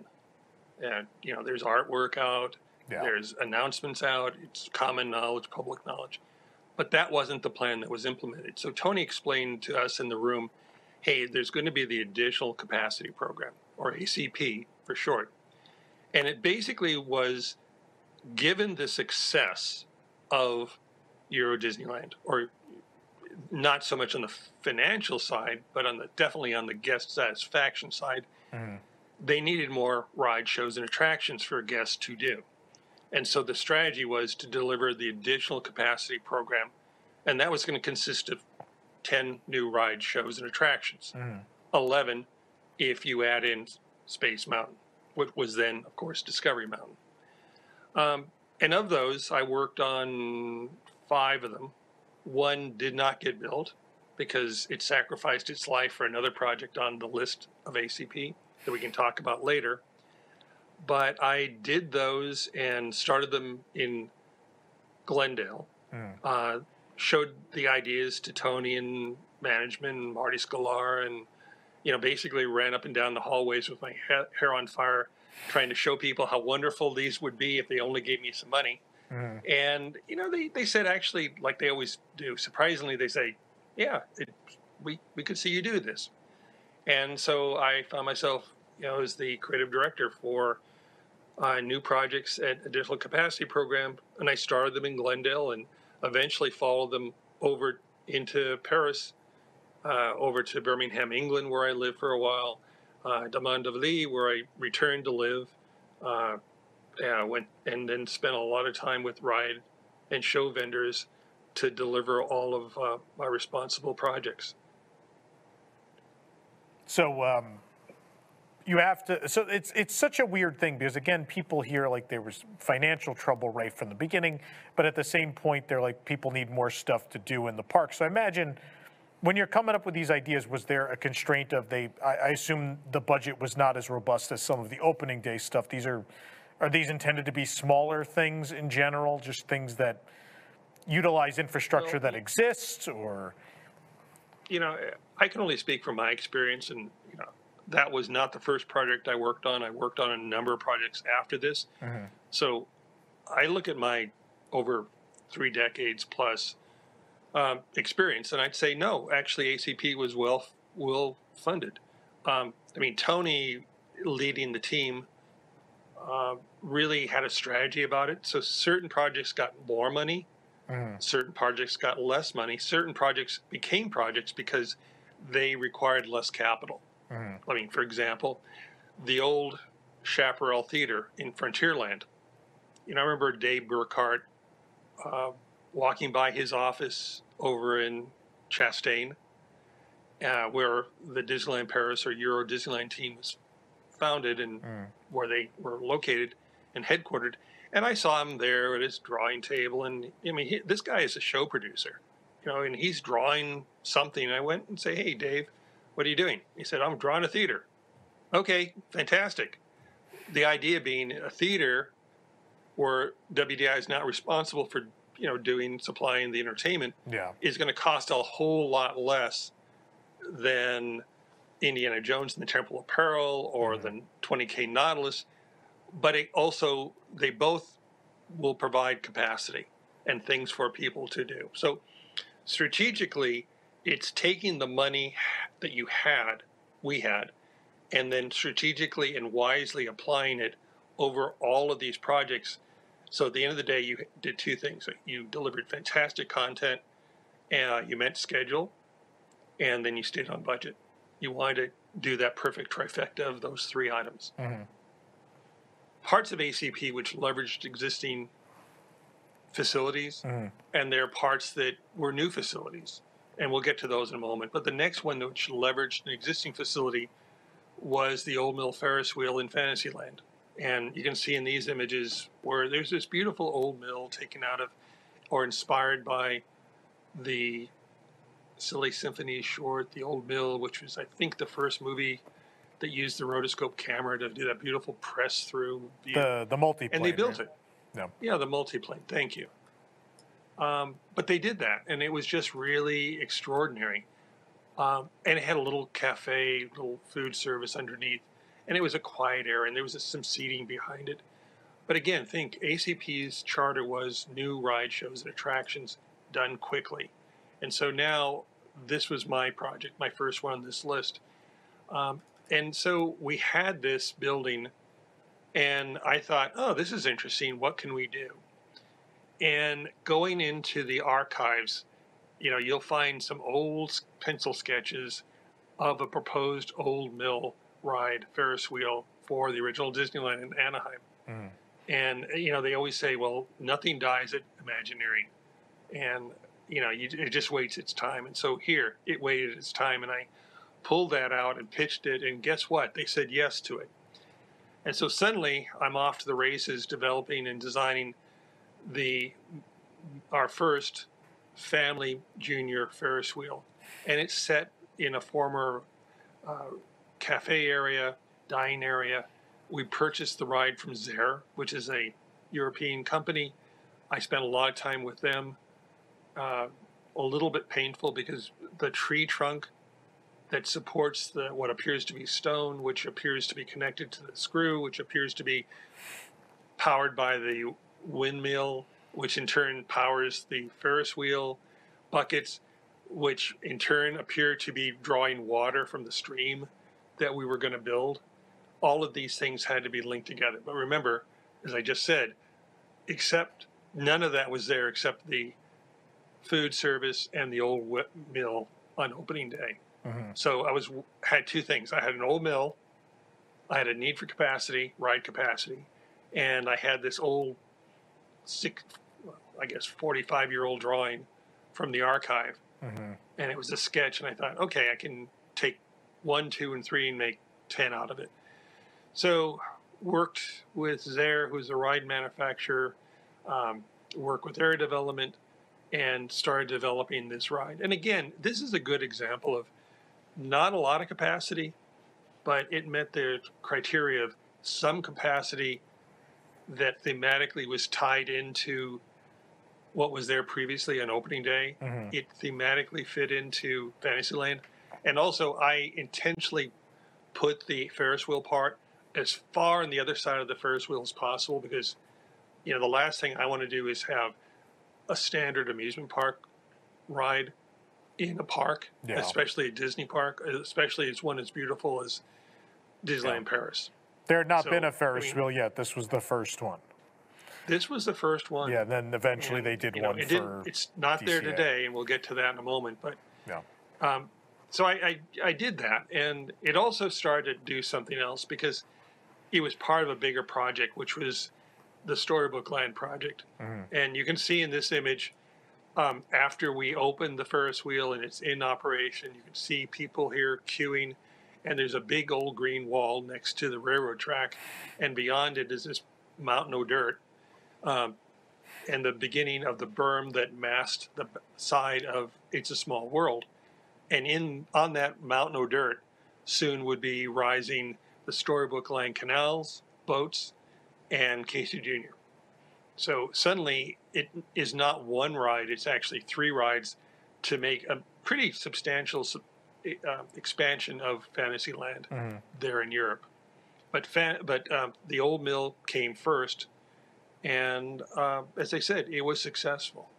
[SPEAKER 17] And you know, there's artwork out, there's announcements out, it's common knowledge, public knowledge, but that wasn't the plan that was implemented. So Tony explained to us in the room, hey, there's going to be the additional capacity program or ACP for short, and it basically was given the success of Euro Disneyland, or not so much on the financial side, but on the definitely on the guest satisfaction side, mm-hmm. they needed more ride shows and attractions for guests to do. And so the strategy was to deliver the additional capacity program, and that was going to consist of 10 new ride shows and attractions. 11 if you add in Space Mountain, which was then, of course, Discovery Mountain. Um, and of those, I worked on five of them. One did not get built because it sacrificed its life for another project on the list of ACP that we can talk about later. But I did those and started them in Glendale. Uh, showed the ideas to Tony and management and Marty Sklar and you know basically ran up and down the hallways with my ha- hair on fire trying to show people how wonderful these would be if they only gave me some money. And you know, they, they said actually, like they always do. Surprisingly, they say, "Yeah, it, we we could see you do this." And so I found myself, you know, as the creative director for uh, new projects at Additional Capacity Program, and I started them in Glendale, and eventually followed them over into Paris, uh, over to Birmingham, England, where I lived for a while, uh, Damandavli, where I returned to live. Uh, went and then spent a lot of time with ride and show vendors to deliver all of uh, my responsible projects.
[SPEAKER 1] So um, you have to. So it's it's such a weird thing because again, people hear like there was financial trouble right from the beginning, but at the same point, they're like people need more stuff to do in the park. So I imagine when you're coming up with these ideas, was there a constraint of they? I, I assume the budget was not as robust as some of the opening day stuff. These are are these intended to be smaller things in general, just things that utilize infrastructure that exists, or
[SPEAKER 17] you know, I can only speak from my experience, and that was not the first project I worked on. I worked on a number of projects after this. So I look at my over three decades plus um, experience, and I'd say no. Actually, ACP was well well funded. Um, I mean, Tony leading the team uh, really had a strategy about it. So certain projects got more money, certain projects got less money. Certain projects became projects because they required less capital. I mean, for example, the old Chaparral Theater in Frontierland. You know, I remember Dave Burkhart uh, walking by his office over in Chastain, uh, where the Disneyland Paris or Euro Disneyland team was founded and where they were located and headquartered. And I saw him there at his drawing table, and I mean, he, this guy is a show producer, you know, and he's drawing something. And I went and say, "Hey, Dave, what are you doing?" He said, "I'm drawing a theater." Okay, fantastic. The idea being a theater where WDI is not responsible for you know doing supplying the entertainment
[SPEAKER 1] yeah,
[SPEAKER 17] is going to cost a whole lot less than Indiana Jones and the Temple of Peril or mm-hmm. the 20K Nautilus, but it also they both will provide capacity and things for people to do. So strategically, it's taking the money that you had, we had, and then strategically and wisely applying it over all of these projects. So at the end of the day, you did two things. You delivered fantastic content, and you met schedule, and then you stayed on budget. You wanted to do that perfect trifecta of those three items. Mm-hmm. Parts of ACP which leveraged existing facilities, mm-hmm. and there are parts that were new facilities, and we'll get to those in a moment. But the next one which leveraged an existing facility was the Old Mill Ferris wheel in Fantasyland. And you can see in these images where there's this beautiful old mill taken out of or inspired by the Silly Symphony short, The Old Mill, which was, I think, the first movie that used the rotoscope camera to do that beautiful press through view.
[SPEAKER 1] the the multi.
[SPEAKER 17] and they built it.
[SPEAKER 1] No.
[SPEAKER 17] Yeah, the multiplane. Thank you. Um, but they did that, and it was just really extraordinary. Um, and it had a little cafe, little food service underneath, and it was a quiet area, and there was some seating behind it. But again, think ACP's charter was new ride shows and attractions done quickly. And so now this was my project, my first one on this list. Um, and so we had this building, and I thought, oh, this is interesting. What can we do? And going into the archives, you know, you'll find some old pencil sketches of a proposed old mill ride Ferris wheel for the original Disneyland in Anaheim. Mm. And eh, you know, they always say, "Well, nothing dies at Imagineering," and you know, you, it just waits its time. And so here, it waited its time, and I pulled that out and pitched it. And guess what? They said yes to it. And so suddenly, I'm off to the races, developing and designing the our first family junior Ferris wheel, and it's set in a former uh, cafe area, dining area. We purchased the ride from Zierer, which is a European company. I spent a lot of time with them. Uh, a little bit painful because the tree trunk that supports the what appears to be stone, which appears to be connected to the screw, which appears to be powered by the windmill, which in turn powers the Ferris wheel buckets, which in turn appear to be drawing water from the stream that we were going to build. All of these things had to be linked together. But remember, as I just said, except none of that was there except the food service and the old whip mill on opening day. Mm-hmm. So I was had two things. I had an old mill, I had a need for capacity, ride capacity, and I had this old six, I guess forty-five year old drawing from the archive, and it was a sketch. And I thought, okay, I can take one, two, and three and make ten out of it. So worked with Zierer, who's a ride manufacturer, um, worked with Area Development, and started developing this ride. And again, this is a good example of not a lot of capacity, but it met the criteria of some capacity that thematically was tied into what was there previously on opening day.
[SPEAKER 1] Mhm.
[SPEAKER 17] It thematically fit into Fantasyland. And also, I intentionally put the Ferris wheel part as far on the other side of the Ferris wheel as possible because, you know, the last thing I want to do is have a standard amusement park ride in a park,
[SPEAKER 1] Yeah.
[SPEAKER 17] especially a Disney park, especially as one as beautiful as Disneyland Paris.
[SPEAKER 1] There had not
[SPEAKER 17] So,
[SPEAKER 1] been a Ferris
[SPEAKER 17] mean-
[SPEAKER 1] wheel yet. This was the first one.
[SPEAKER 17] This was the first one.
[SPEAKER 1] Yeah, and then eventually they did
[SPEAKER 17] you know,
[SPEAKER 1] one
[SPEAKER 17] it
[SPEAKER 1] for
[SPEAKER 17] It's not there
[SPEAKER 1] DCA.
[SPEAKER 17] today, and we'll get to that in a moment. But
[SPEAKER 1] Yeah.
[SPEAKER 17] um, so I, I I did that, and it also started to do something else because it was part of a bigger project, which was the Storybook Land project. And you can see in this image, um, after we opened the Ferris wheel and it's in operation, you can see people here queuing, and there's a big old green wall next to the railroad track, and beyond it is this mountain of dirt, um, and the beginning of the berm that masked the side of It's a Small World, and in on that mountain of dirt, soon would be rising the Storybook Land canals, boats, and Casey Jr. So suddenly it is not one ride, it's actually three rides to make a pretty substantial sub- uh, expansion of Fantasyland
[SPEAKER 1] Mhm.
[SPEAKER 17] there in Europe. But fan, but um, the old mill came first, and uh, as I said, it was successful.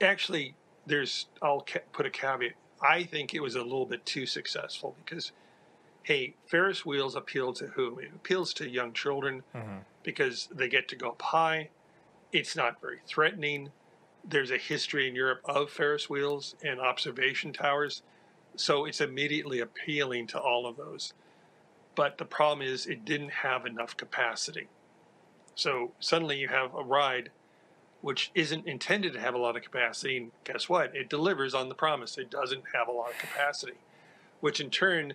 [SPEAKER 17] Actually, there's I'll ca- put a caveat. I think it was a little bit too successful because, hey, Ferris wheels appeal to whom? It appeals to young children because they get to go up high. It's not very threatening. There's a history in Europe of Ferris wheels and observation towers, so it's immediately appealing to all of those. But the problem is, it didn't have enough capacity. So suddenly you have a ride which isn't intended to have a lot of capacity, and guess what? It delivers on the promise. It doesn't have a lot of capacity, which in turn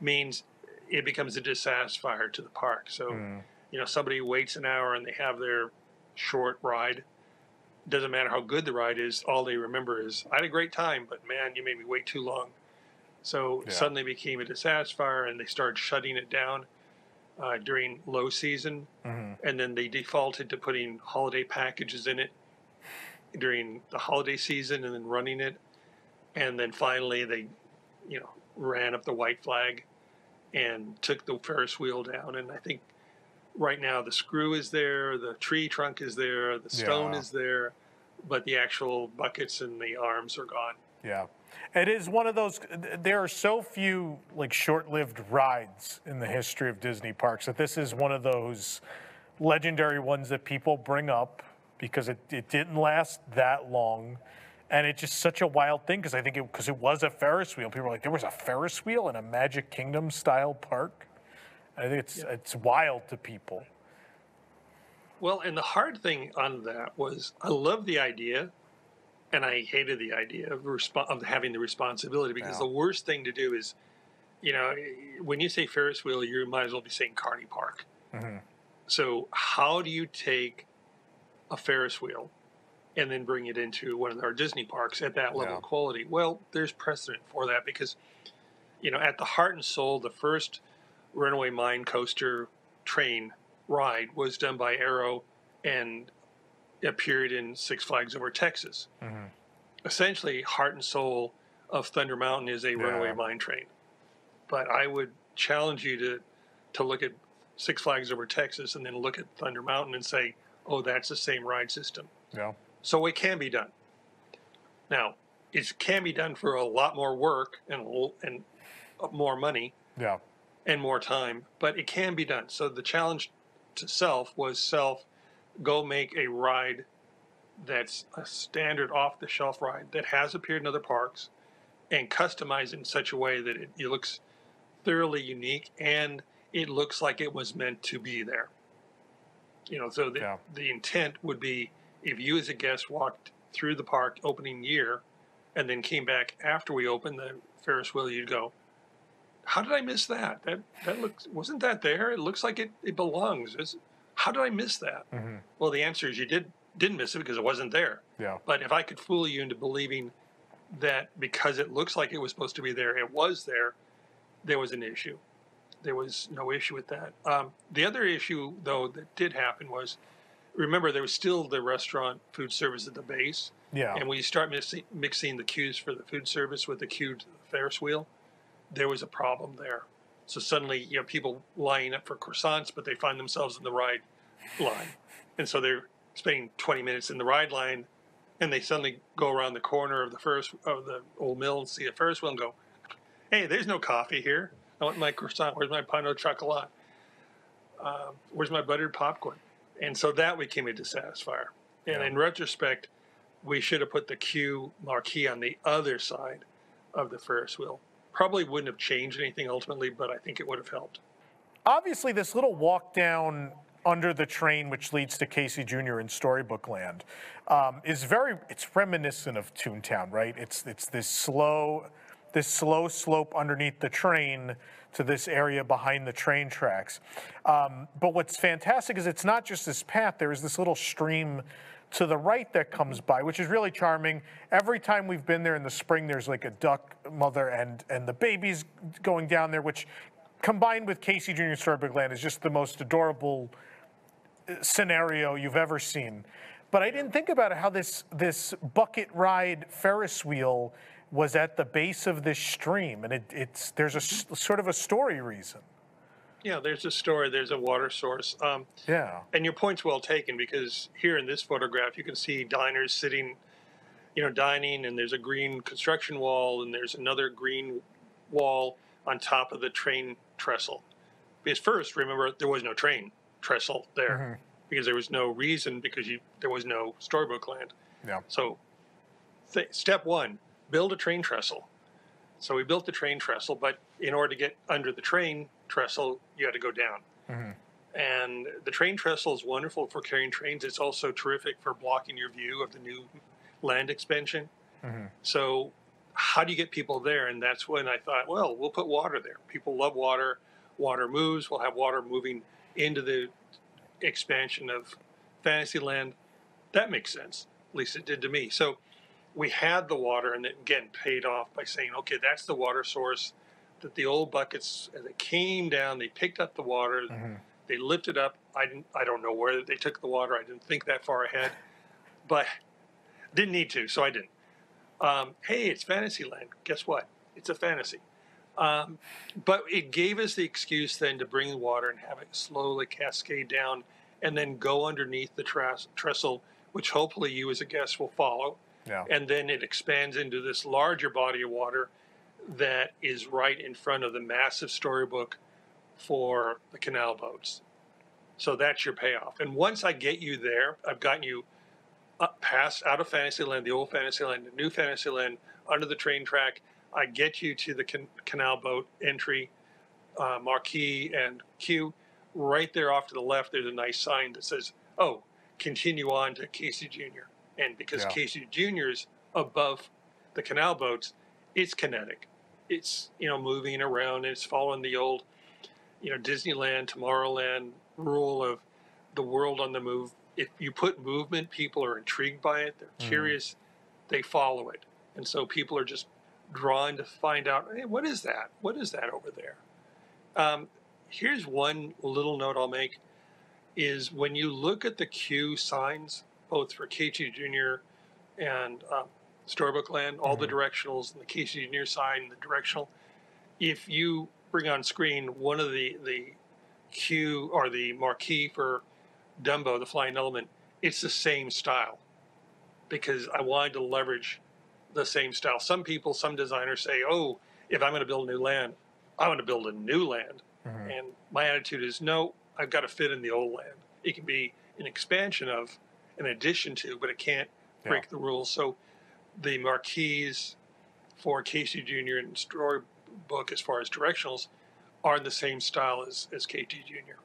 [SPEAKER 17] means it becomes a dissatisfier to the park. So hmm. you know somebody waits an hour and they have their short ride doesn't matter how good the ride is all they remember is i had a great time but man you made me wait too long so
[SPEAKER 1] Yeah.
[SPEAKER 17] suddenly became a dissatisfier and they started shutting it down uh, during low season
[SPEAKER 1] Mhm.
[SPEAKER 17] and then they defaulted to putting holiday packages in it during the holiday season and then running it and then finally they you know ran up the white flag and took the ferris wheel down and i think right now the screw is there the tree trunk is there the stone
[SPEAKER 1] Yeah.
[SPEAKER 17] is there but the actual buckets and the arms are gone
[SPEAKER 1] Yeah. It is one of those, there are so few like short lived rides in the history of Disney parks that this is one of those legendary ones that people bring up because it, it didn't last that long. And it's just such a wild thing because I think it, because it was a Ferris wheel. People were like, there was a Ferris wheel in a Magic Kingdom style park. I think it's, it's wild to people.
[SPEAKER 17] Well, and the hard thing on that was I love the idea, and I hated the idea of resp- of having the responsibility because
[SPEAKER 1] Yeah.
[SPEAKER 17] the worst thing to do is, you know, when you say Ferris wheel, you might as well be saying Carney Park.
[SPEAKER 1] Mhm.
[SPEAKER 17] So how do you take a Ferris wheel and then bring it into one of our Disney parks at that level
[SPEAKER 1] Yeah.
[SPEAKER 17] of quality? Well, there's precedent for that because, you know, at the heart and soul, the first Runaway Mine Coaster train ride was done by Arrow and appeared in Six Flags Over Texas.
[SPEAKER 1] Mhm.
[SPEAKER 17] Essentially, heart and soul of Thunder Mountain is a runaway mine train. But I would challenge you to to look at Six Flags Over Texas and then look at Thunder Mountain and say, "Oh, that's the same ride system."
[SPEAKER 1] Yeah.
[SPEAKER 17] So it can be done. Now, it can be done for a lot more work and and more money
[SPEAKER 1] Yeah.
[SPEAKER 17] and more time, but it can be done. So the challenge to self was self go make a ride that's a standard off the shelf ride that has appeared in other parks and customize it in such a way that it, it looks thoroughly unique and it looks like it was meant to be there. You know, so the, the intent would be if you as a guest walked through the park opening year and then came back after we opened the Ferris wheel, you'd go, how did I miss that? That that looks wasn't that there? It looks like it, it belongs. It's, how did I miss that?
[SPEAKER 1] Mm-hmm.
[SPEAKER 17] Well, the answer is you did didn't miss it because it wasn't there.
[SPEAKER 1] Yeah.
[SPEAKER 17] But if I could fool you into believing that because it looks like it was supposed to be there, it was there, there was an issue. There was no issue with that. Um, the other issue, though, that did happen was remember there was still the restaurant food service at the base.
[SPEAKER 1] Yeah.
[SPEAKER 17] And when you start mixing, mixing the queues for the food service with the queue to the Ferris wheel, there was a problem there. So suddenly, you know, people lining up for croissants, but they find themselves in the ride line, and so they're spending 20 minutes in the ride line, and they suddenly go around the corner of the first of the old mill and see a Ferris wheel and go, "Hey, there's no coffee here. I want my croissant. Where's my pain au chocolat? Um, where's my buttered popcorn?" And so that became a dissatisfier. And in retrospect, we should have put the Q marquee on the other side of the Ferris wheel. Probably wouldn't have changed anything ultimately, but I think it would have helped.
[SPEAKER 1] obviously this little walk down under the train which leads to casey jr in storybook land um, is very it's reminiscent of toontown right it's it's this slow this slow slope underneath the train to this area behind the train tracks um, but what's fantastic is it's not just this path there is this little stream to the right that comes by, which is really charming. Every time we've been there in the spring, there's like a duck mother and and the babies going down there, which combined with Casey Jr. Storybook Land is just the most adorable uh, scenario you've ever seen. But I didn't think about how this this bucket ride Ferris wheel was at the base of this stream, and it, it's there's a sort of a story reason.
[SPEAKER 17] Yeah, there's a story, there's a water source. Um,
[SPEAKER 1] Yeah.
[SPEAKER 17] and your point's well taken because here in this photograph, you can see diners sitting, you know, dining, and there's a green construction wall, and there's another green wall on top of the train trestle. Because first, remember, there was no train trestle there because there was no reason because you there was no storybook land.
[SPEAKER 1] Yeah.
[SPEAKER 17] So, th- step one, build a train trestle. So we built the train trestle, but in order to get under the train trestle, you had to go down. Mm-hmm. And the train trestle is wonderful for carrying trains. It's also terrific for blocking your view of the new land expansion. Mm-hmm. So, how do you get people there? And that's when I thought, well, we'll put water there. People love water. Water moves. We'll have water moving into the expansion of Fantasyland. That makes sense. At least it did to me. So, we had the water, and it again paid off by saying, okay, that's the water source. That the old buckets, as it came down, they picked up the water. They lifted up. I didn't. I don't know where they took the water. I didn't think that far ahead, but didn't need to, so I didn't. Um, hey, it's Fantasyland. Guess what? It's a fantasy. Um, but it gave us the excuse then to bring the water and have it slowly cascade down, and then go underneath the trestle, which hopefully you as a guest will follow.
[SPEAKER 1] Yeah.
[SPEAKER 17] And then it expands into this larger body of water that is right in front of the massive storybook for the canal boats. So that's your payoff. And once I get you there, I've gotten you up past out of Fantasyland, the old Fantasyland, the new Fantasyland, under the train track. I get you to the can- canal boat entry, uh, marquee and queue. Right there off to the left, there's a nice sign that says oh, continue on to Casey Jr. And because
[SPEAKER 1] Yeah.
[SPEAKER 17] Casey Jr. is above the canal boats, it's kinetic. It's you know moving around. And it's following the old, you know, Disneyland, Tomorrowland rule of the world on the move. If you put movement, people are intrigued by it. They're
[SPEAKER 1] Mhm.
[SPEAKER 17] curious. They follow it, and so people are just drawn to find out. Hey, what is that? What is that over there? Um, here's one little note I'll make: is when you look at the queue signs, both for Casey Junior and um, Storybook Land, all the mm-hmm. directionals and the Casey Junior sign, the directional. If you bring on screen one of the the queue or the marquee for Dumbo, the flying element, it's the same style because I wanted to leverage the same style. Some people, some designers say, "Oh, if I'm going to build a new land, I want to build a new land." Mm-hmm. And my attitude is, no, I've got to fit in the old land. It can be an expansion of, an addition to, but it can't break the rules. So the marquees for Casey Jr. and Storybook, as far as directionals, are in the same style as, as KT Jr.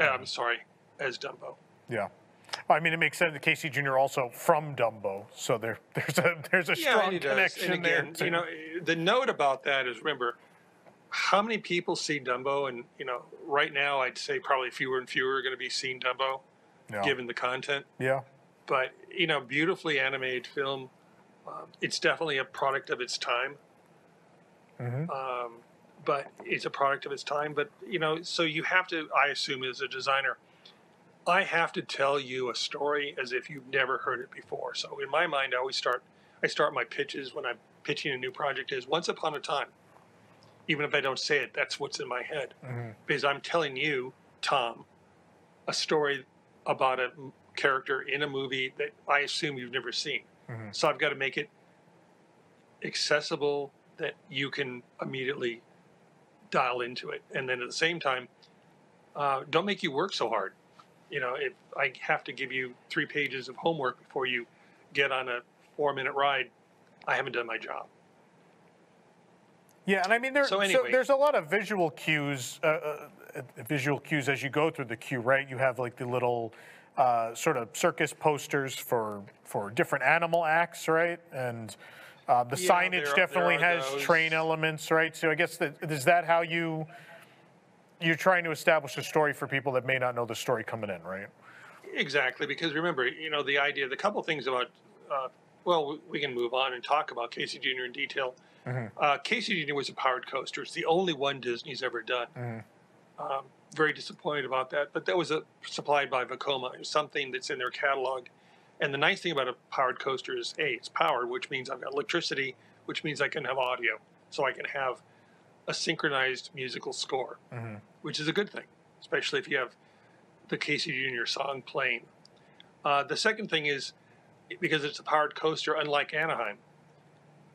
[SPEAKER 17] Uh, I'm sorry, as Dumbo.
[SPEAKER 1] Yeah. I mean, it makes sense. That Casey Jr. also from Dumbo, so there, there's a there's a
[SPEAKER 17] Yeah,
[SPEAKER 1] strong connection
[SPEAKER 17] and again,
[SPEAKER 1] too.
[SPEAKER 17] You know, the note about that is remember how many people see Dumbo, and you know, right now I'd say probably fewer and fewer are going to be seeing Dumbo,
[SPEAKER 1] Yeah.
[SPEAKER 17] given the content.
[SPEAKER 1] yeah.
[SPEAKER 17] But you know, beautifully animated film. Um, it's definitely a product of its time.
[SPEAKER 1] Mhm.
[SPEAKER 17] Um, but it's a product of its time. But you know, so you have to. I assume as a designer, I have to tell you a story as if you've never heard it before. So in my mind, I always start. I start my pitches when I'm pitching a new project. Is once upon a time. Even if I don't say it, that's what's in my head
[SPEAKER 1] Mhm.
[SPEAKER 17] because I'm telling you, Tom, a story about a character in a movie that I assume you've never seen.
[SPEAKER 1] Mhm.
[SPEAKER 17] So I've got to make it accessible that you can immediately dial into it. And then at the same time, uh, don't make you work so hard. You know, if I have to give you three pages of homework before you get on a four minute ride, I haven't done my job.
[SPEAKER 1] Yeah, and I mean, there,
[SPEAKER 17] So
[SPEAKER 1] so there's a lot of visual cues, uh, uh, visual cues as you go through the queue, right? You have like the little uh, sort of circus posters for for different animal acts, right? And uh, the
[SPEAKER 17] Yeah,
[SPEAKER 1] signage
[SPEAKER 17] there
[SPEAKER 1] definitely
[SPEAKER 17] there
[SPEAKER 1] has
[SPEAKER 17] those.
[SPEAKER 1] train elements, right? So I guess that is that how you you're trying to establish a story for people that may not know the story coming in, right?
[SPEAKER 17] Exactly, because remember, you know, the idea, the couple things about, uh, well, we can move on and talk about Casey Jr. in detail. Uh, Casey Jr. was a powered coaster. It's the only one Disney's ever done. Um, very disappointed about that, but that was a, supplied by Vekoma. It was something that's in their catalog. And the nice thing about a powered coaster is, A, it's powered, which means I've got electricity, which means I can have audio. So I can have a synchronized musical score, which is a good thing, especially if you have the Casey Jr. song playing. Uh, the second thing is because it's a powered coaster, unlike Anaheim,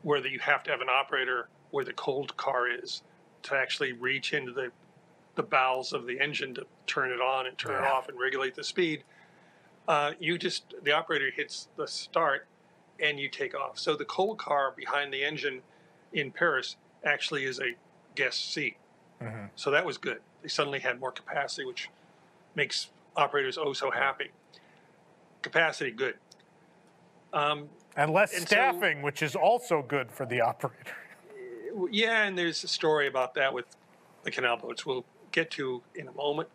[SPEAKER 17] where that you have to have an operator where the coal car is to actually reach into the the bowels of the engine to turn it on and turn it off and regulate the speed. Uh, you just the operator hits the start and you take off. So the coal car behind the engine in Paris actually is a guest seat. So that was good. They suddenly had more capacity, which makes operators oh so happy. Capacity, good. Um,
[SPEAKER 1] And less
[SPEAKER 17] And so-
[SPEAKER 1] staffing, which is also good for the operator.
[SPEAKER 17] yeah, and there's a story about that with the canal boats. We'll get to in a moment.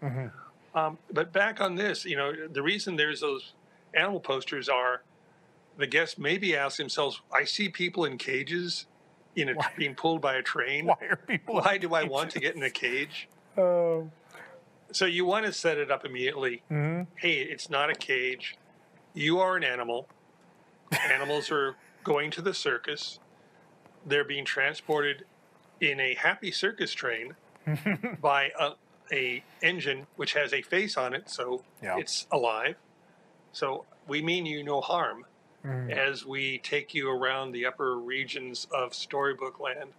[SPEAKER 17] Um, but back on this, you know, the reason there's those animal posters are the guests maybe ask themselves, I see people in cages, you know, being pulled by a train.
[SPEAKER 1] Why are people?
[SPEAKER 17] Why do I want to get in a cage?
[SPEAKER 1] Oh.
[SPEAKER 17] So you want to set it up immediately.
[SPEAKER 1] Mhm.
[SPEAKER 17] Hey, it's not a cage. You are an animal. Animals are going to the circus. They're being transported in a happy circus train by a, a engine which has a face on it, so
[SPEAKER 1] Yeah.
[SPEAKER 17] it's alive. So we mean you no harm
[SPEAKER 1] Mhm.
[SPEAKER 17] as we take you around the upper regions of Storybook Land.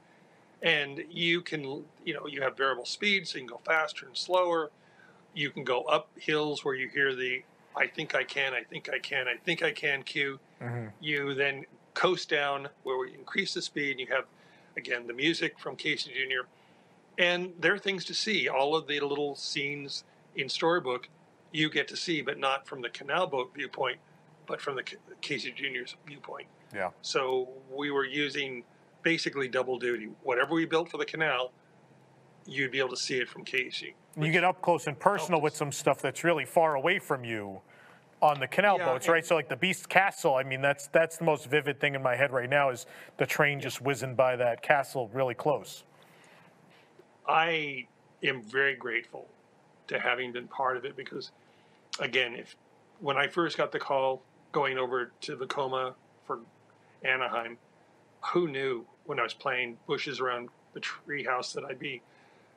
[SPEAKER 17] And you can, you know, you have variable speeds, so you can go faster and slower. You can go up hills where you hear the I think I can, I think I can, I think I can cue.
[SPEAKER 1] Mhm.
[SPEAKER 17] You then coast down where we increase the speed. You have, again, the music from Casey Jr. And there are things to see. All of the little scenes in Storybook you get to see, but not from the canal boat viewpoint, but from the Ca- Casey Junior's viewpoint.
[SPEAKER 1] Yeah.
[SPEAKER 17] So we were using basically double duty. Whatever we built for the canal, you'd be able to see it from Casey.
[SPEAKER 1] You get up close and personal with some stuff that's really far away from you on the canal
[SPEAKER 17] Yeah,
[SPEAKER 1] boats, right? So like the Beast Castle, I mean, that's that's the most vivid thing in my head right now is the train just whizzing by that castle really close.
[SPEAKER 17] I am very grateful to having been part of it because, again, if when I first got the call going over to Vekoma for Anaheim, who knew when I was playing bushes around the treehouse that I'd be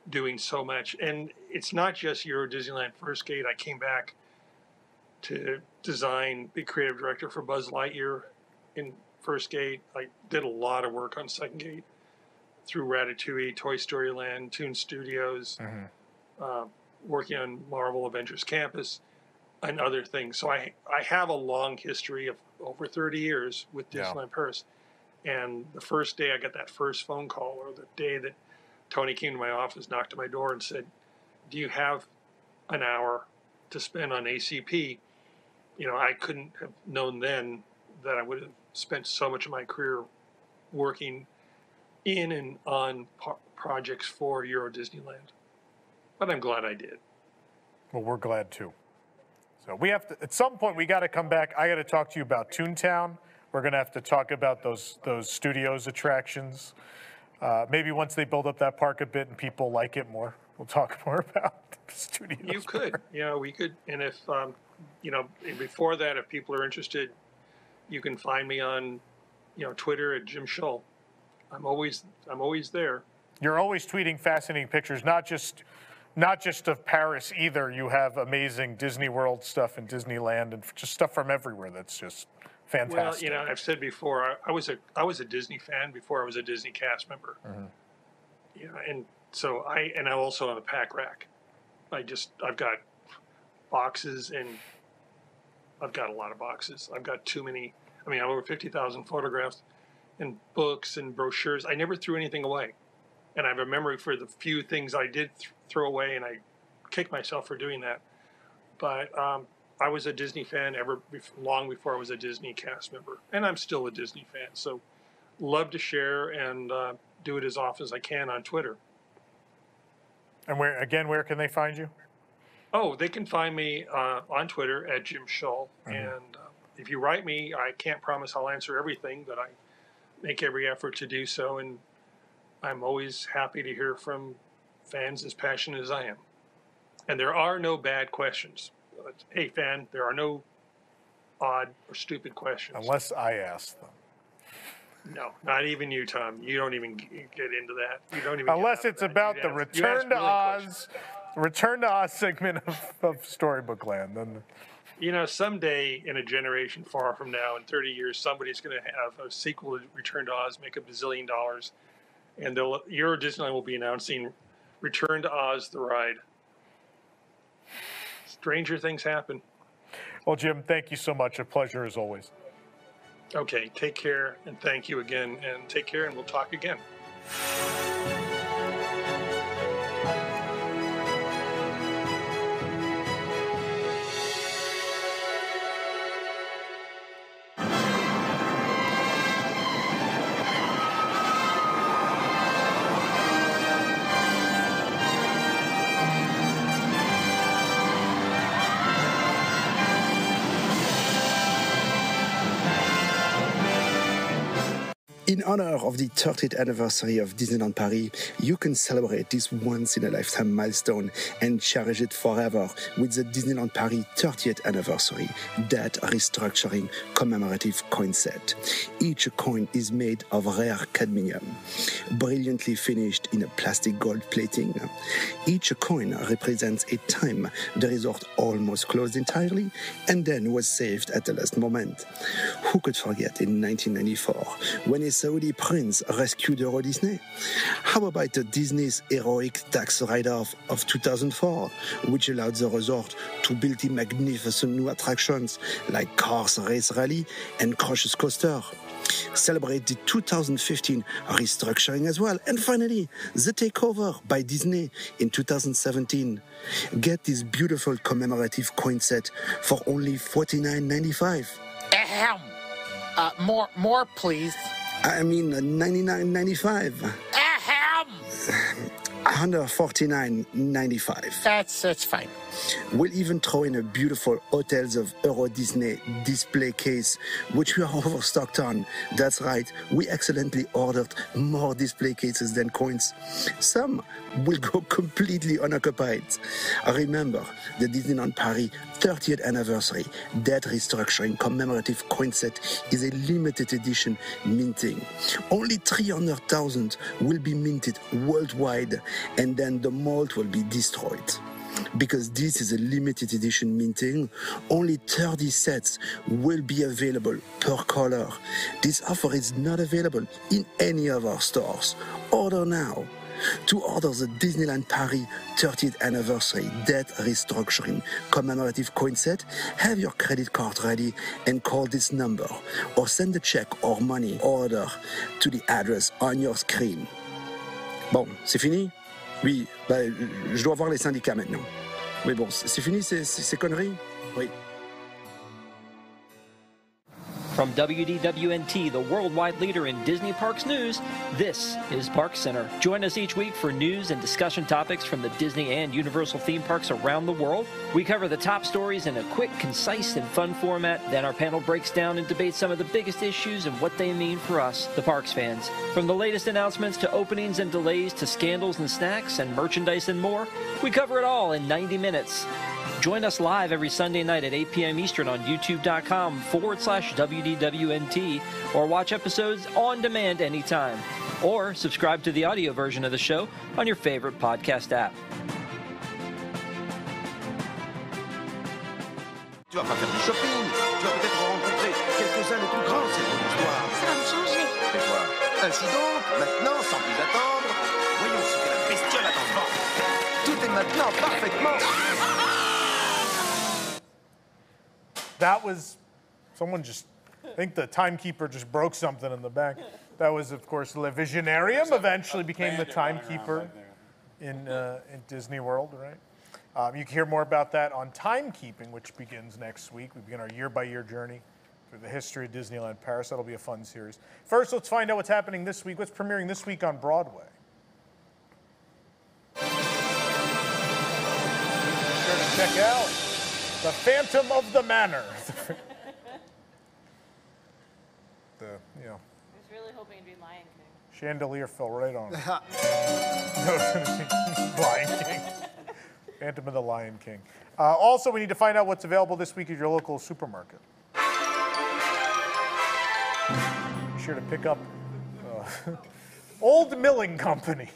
[SPEAKER 17] doing so much? And it's not just Euro Disneyland First Gate. I came back to design, be creative director for Buzz Lightyear in First Gate. I did a lot of work on Second Gate through Ratatouille, Toy Story Land, Toon Studios, uh, working on Marvel Avengers Campus, and other things. So I I have a long history of over 30 years with
[SPEAKER 1] Yeah.
[SPEAKER 17] Disneyland Paris. And the first day I got that first phone call, or the day that Tony came to my office, knocked at my door, and said, "Do you have an hour to spend on ACP?" You know, I couldn't have known then that I would have spent so much of my career working in and on po- projects for Euro Disneyland. But I'm glad I did.
[SPEAKER 1] Well, we're glad too. So we have to at some point we got to come back. I got to talk to you about Toontown. We're going to have to talk about those those studios attractions. Uh, maybe once they build up that park a bit and people like it more, we'll talk more about the studios.
[SPEAKER 17] You could, you know, we could, and if, um, you know, before that, if people are interested, you can find me on, you know, Twitter at Jim Shull. I'm always, I'm always there.
[SPEAKER 1] You're always tweeting fascinating pictures, not just not just of Paris either. You have amazing Disney World stuff and Disneyland and just stuff from everywhere. That's just fantastic.
[SPEAKER 17] Well, you know, I've said before, I, I was a, I was a Disney fan before I was a Disney cast member. Mm-hmm. you know, and so I and I'm also on a pack rack. I just I've got boxes and I've got a lot of boxes. I've got too many. I mean, I have over fifty thousand photographs and books and brochures. I never threw anything away, and I have a memory for the few things I did th- throw away, and I kick myself for doing that. But um, I was a Disney fan ever bef- long before I was a Disney cast member, and I'm still a Disney fan. So love to share and uh, do it as often as I can on Twitter.
[SPEAKER 1] and where again, where can they find you?
[SPEAKER 17] Oh, they can find me uh, on Twitter at Jim Shull. And uh, if you write me, I can't promise I'll answer everything, but I make every effort to do so. And I'm always happy to hear from fans as passionate as I am. And there are no bad questions. Hey, fan, there are no odd or stupid questions.
[SPEAKER 1] Unless I ask them.
[SPEAKER 17] No, not even you, Tom. You don't even get into that. You don't even.
[SPEAKER 1] Unless it's about the
[SPEAKER 17] ask-
[SPEAKER 1] return to
[SPEAKER 17] questions.
[SPEAKER 1] Oz, return to Oz segment of, of Storybook Land. Then
[SPEAKER 17] You know, someday in a generation far from now, in 30 years, somebody's going to have a sequel to Return to Oz, make a bazillion dollars, and they'll, Euro Disneyland will be announcing Return to Oz, the ride. Stranger things happen.
[SPEAKER 1] Well, Jim, thank you so much. A pleasure as always.
[SPEAKER 17] Okay, take care, and thank you again, and take care, and we'll talk again.
[SPEAKER 5] Honor of the 30th anniversary of Disneyland Paris, you can celebrate this once in a lifetime milestone and cherish it forever with the Disneyland Paris 30th anniversary debt restructuring commemorative coin set. Each coin is made of rare cadmium, brilliantly finished in a plastic gold plating. Each coin represents a time the resort almost closed entirely and then was saved at the last moment. Who could forget in 1994 when a Saudi prince rescued Euro Disney? How about the Disney's heroic tax write-off of 2004, which allowed the resort to build the magnificent new attractions like Cars Race Rally and Crush's Coaster? Celebrate the 2015 restructuring as well. And finally, the takeover by Disney in 2017. Get this beautiful commemorative coin set for only $49.95.
[SPEAKER 6] Ahem. Uh, more, more, please.
[SPEAKER 5] I mean, uh, $99.95.
[SPEAKER 6] Ahem.
[SPEAKER 5] $149.95.
[SPEAKER 6] That's that's fine.
[SPEAKER 5] We'll even throw in a beautiful Hotels of Euro Disney display case, which we are overstocked on. That's right, we excellently ordered more display cases than coins. Some will go completely unoccupied. Remember, the Disneyland Paris 30th anniversary debt restructuring commemorative coin set is a limited edition minting. Only 300,000 will be minted worldwide, and then the mold will be destroyed. Because this is a limited edition minting, only 30 sets will be available per color. This offer is not available in any of our stores. Order now. To order the Disneyland Paris 30th anniversary debt restructuring commemorative coin set, have your credit card ready and call this number or send a check or money order to the address on your screen. Bon, c'est fini Oui, bah, je dois voir les syndicats maintenant. Mais bon, c'est fini ces conneries? Oui.
[SPEAKER 9] From WDWNT, the worldwide leader in Disney Parks news, this is Park Center. Join us each week for news and discussion topics from the Disney and Universal theme parks around the world. We cover the top stories in a quick, concise, and fun format. Then our panel breaks down and debates some of the biggest issues and what they mean for us, the Parks fans. From the latest announcements to openings and delays to scandals and snacks and merchandise and more, we cover it all in 90 minutes. Join us live every Sunday night at 8 p.m. Eastern on youtube.com forward slash WDWNT or watch episodes on demand anytime. Or subscribe to the audio version of the show on your favorite podcast app.
[SPEAKER 18] Tu vas pas faire du shopping. Tu vas peut-être rencontrer quelques-uns des plus grands de cette histoire.
[SPEAKER 8] Ça va me changer.
[SPEAKER 18] Et quoi Ainsi donc, maintenant, sans plus attendre, voyons ce que la bestiole a dans le ventre. Tout est maintenant parfaitement.
[SPEAKER 1] Ah, ah, That was someone just. I think the timekeeper just broke something in the back. That was, of course, Le Visionarium. Eventually became the timekeeper in uh, in Disney World, right? Um, you can hear more about that on timekeeping, which begins next week. We begin our year-by-year journey through the history of Disneyland Paris. That'll be a fun series. First, let's find out what's happening this week. What's premiering this week on Broadway? Sure to check out The Phantom of the Manor. the you know
[SPEAKER 15] I was really hoping it'd be Lion King.
[SPEAKER 1] chandelier fell right on. it. No, it's gonna be Lion King. Phantom of the Lion King. Uh, also, we need to find out what's available this week at your local supermarket. Be sure to pick up uh, Old Milling Company.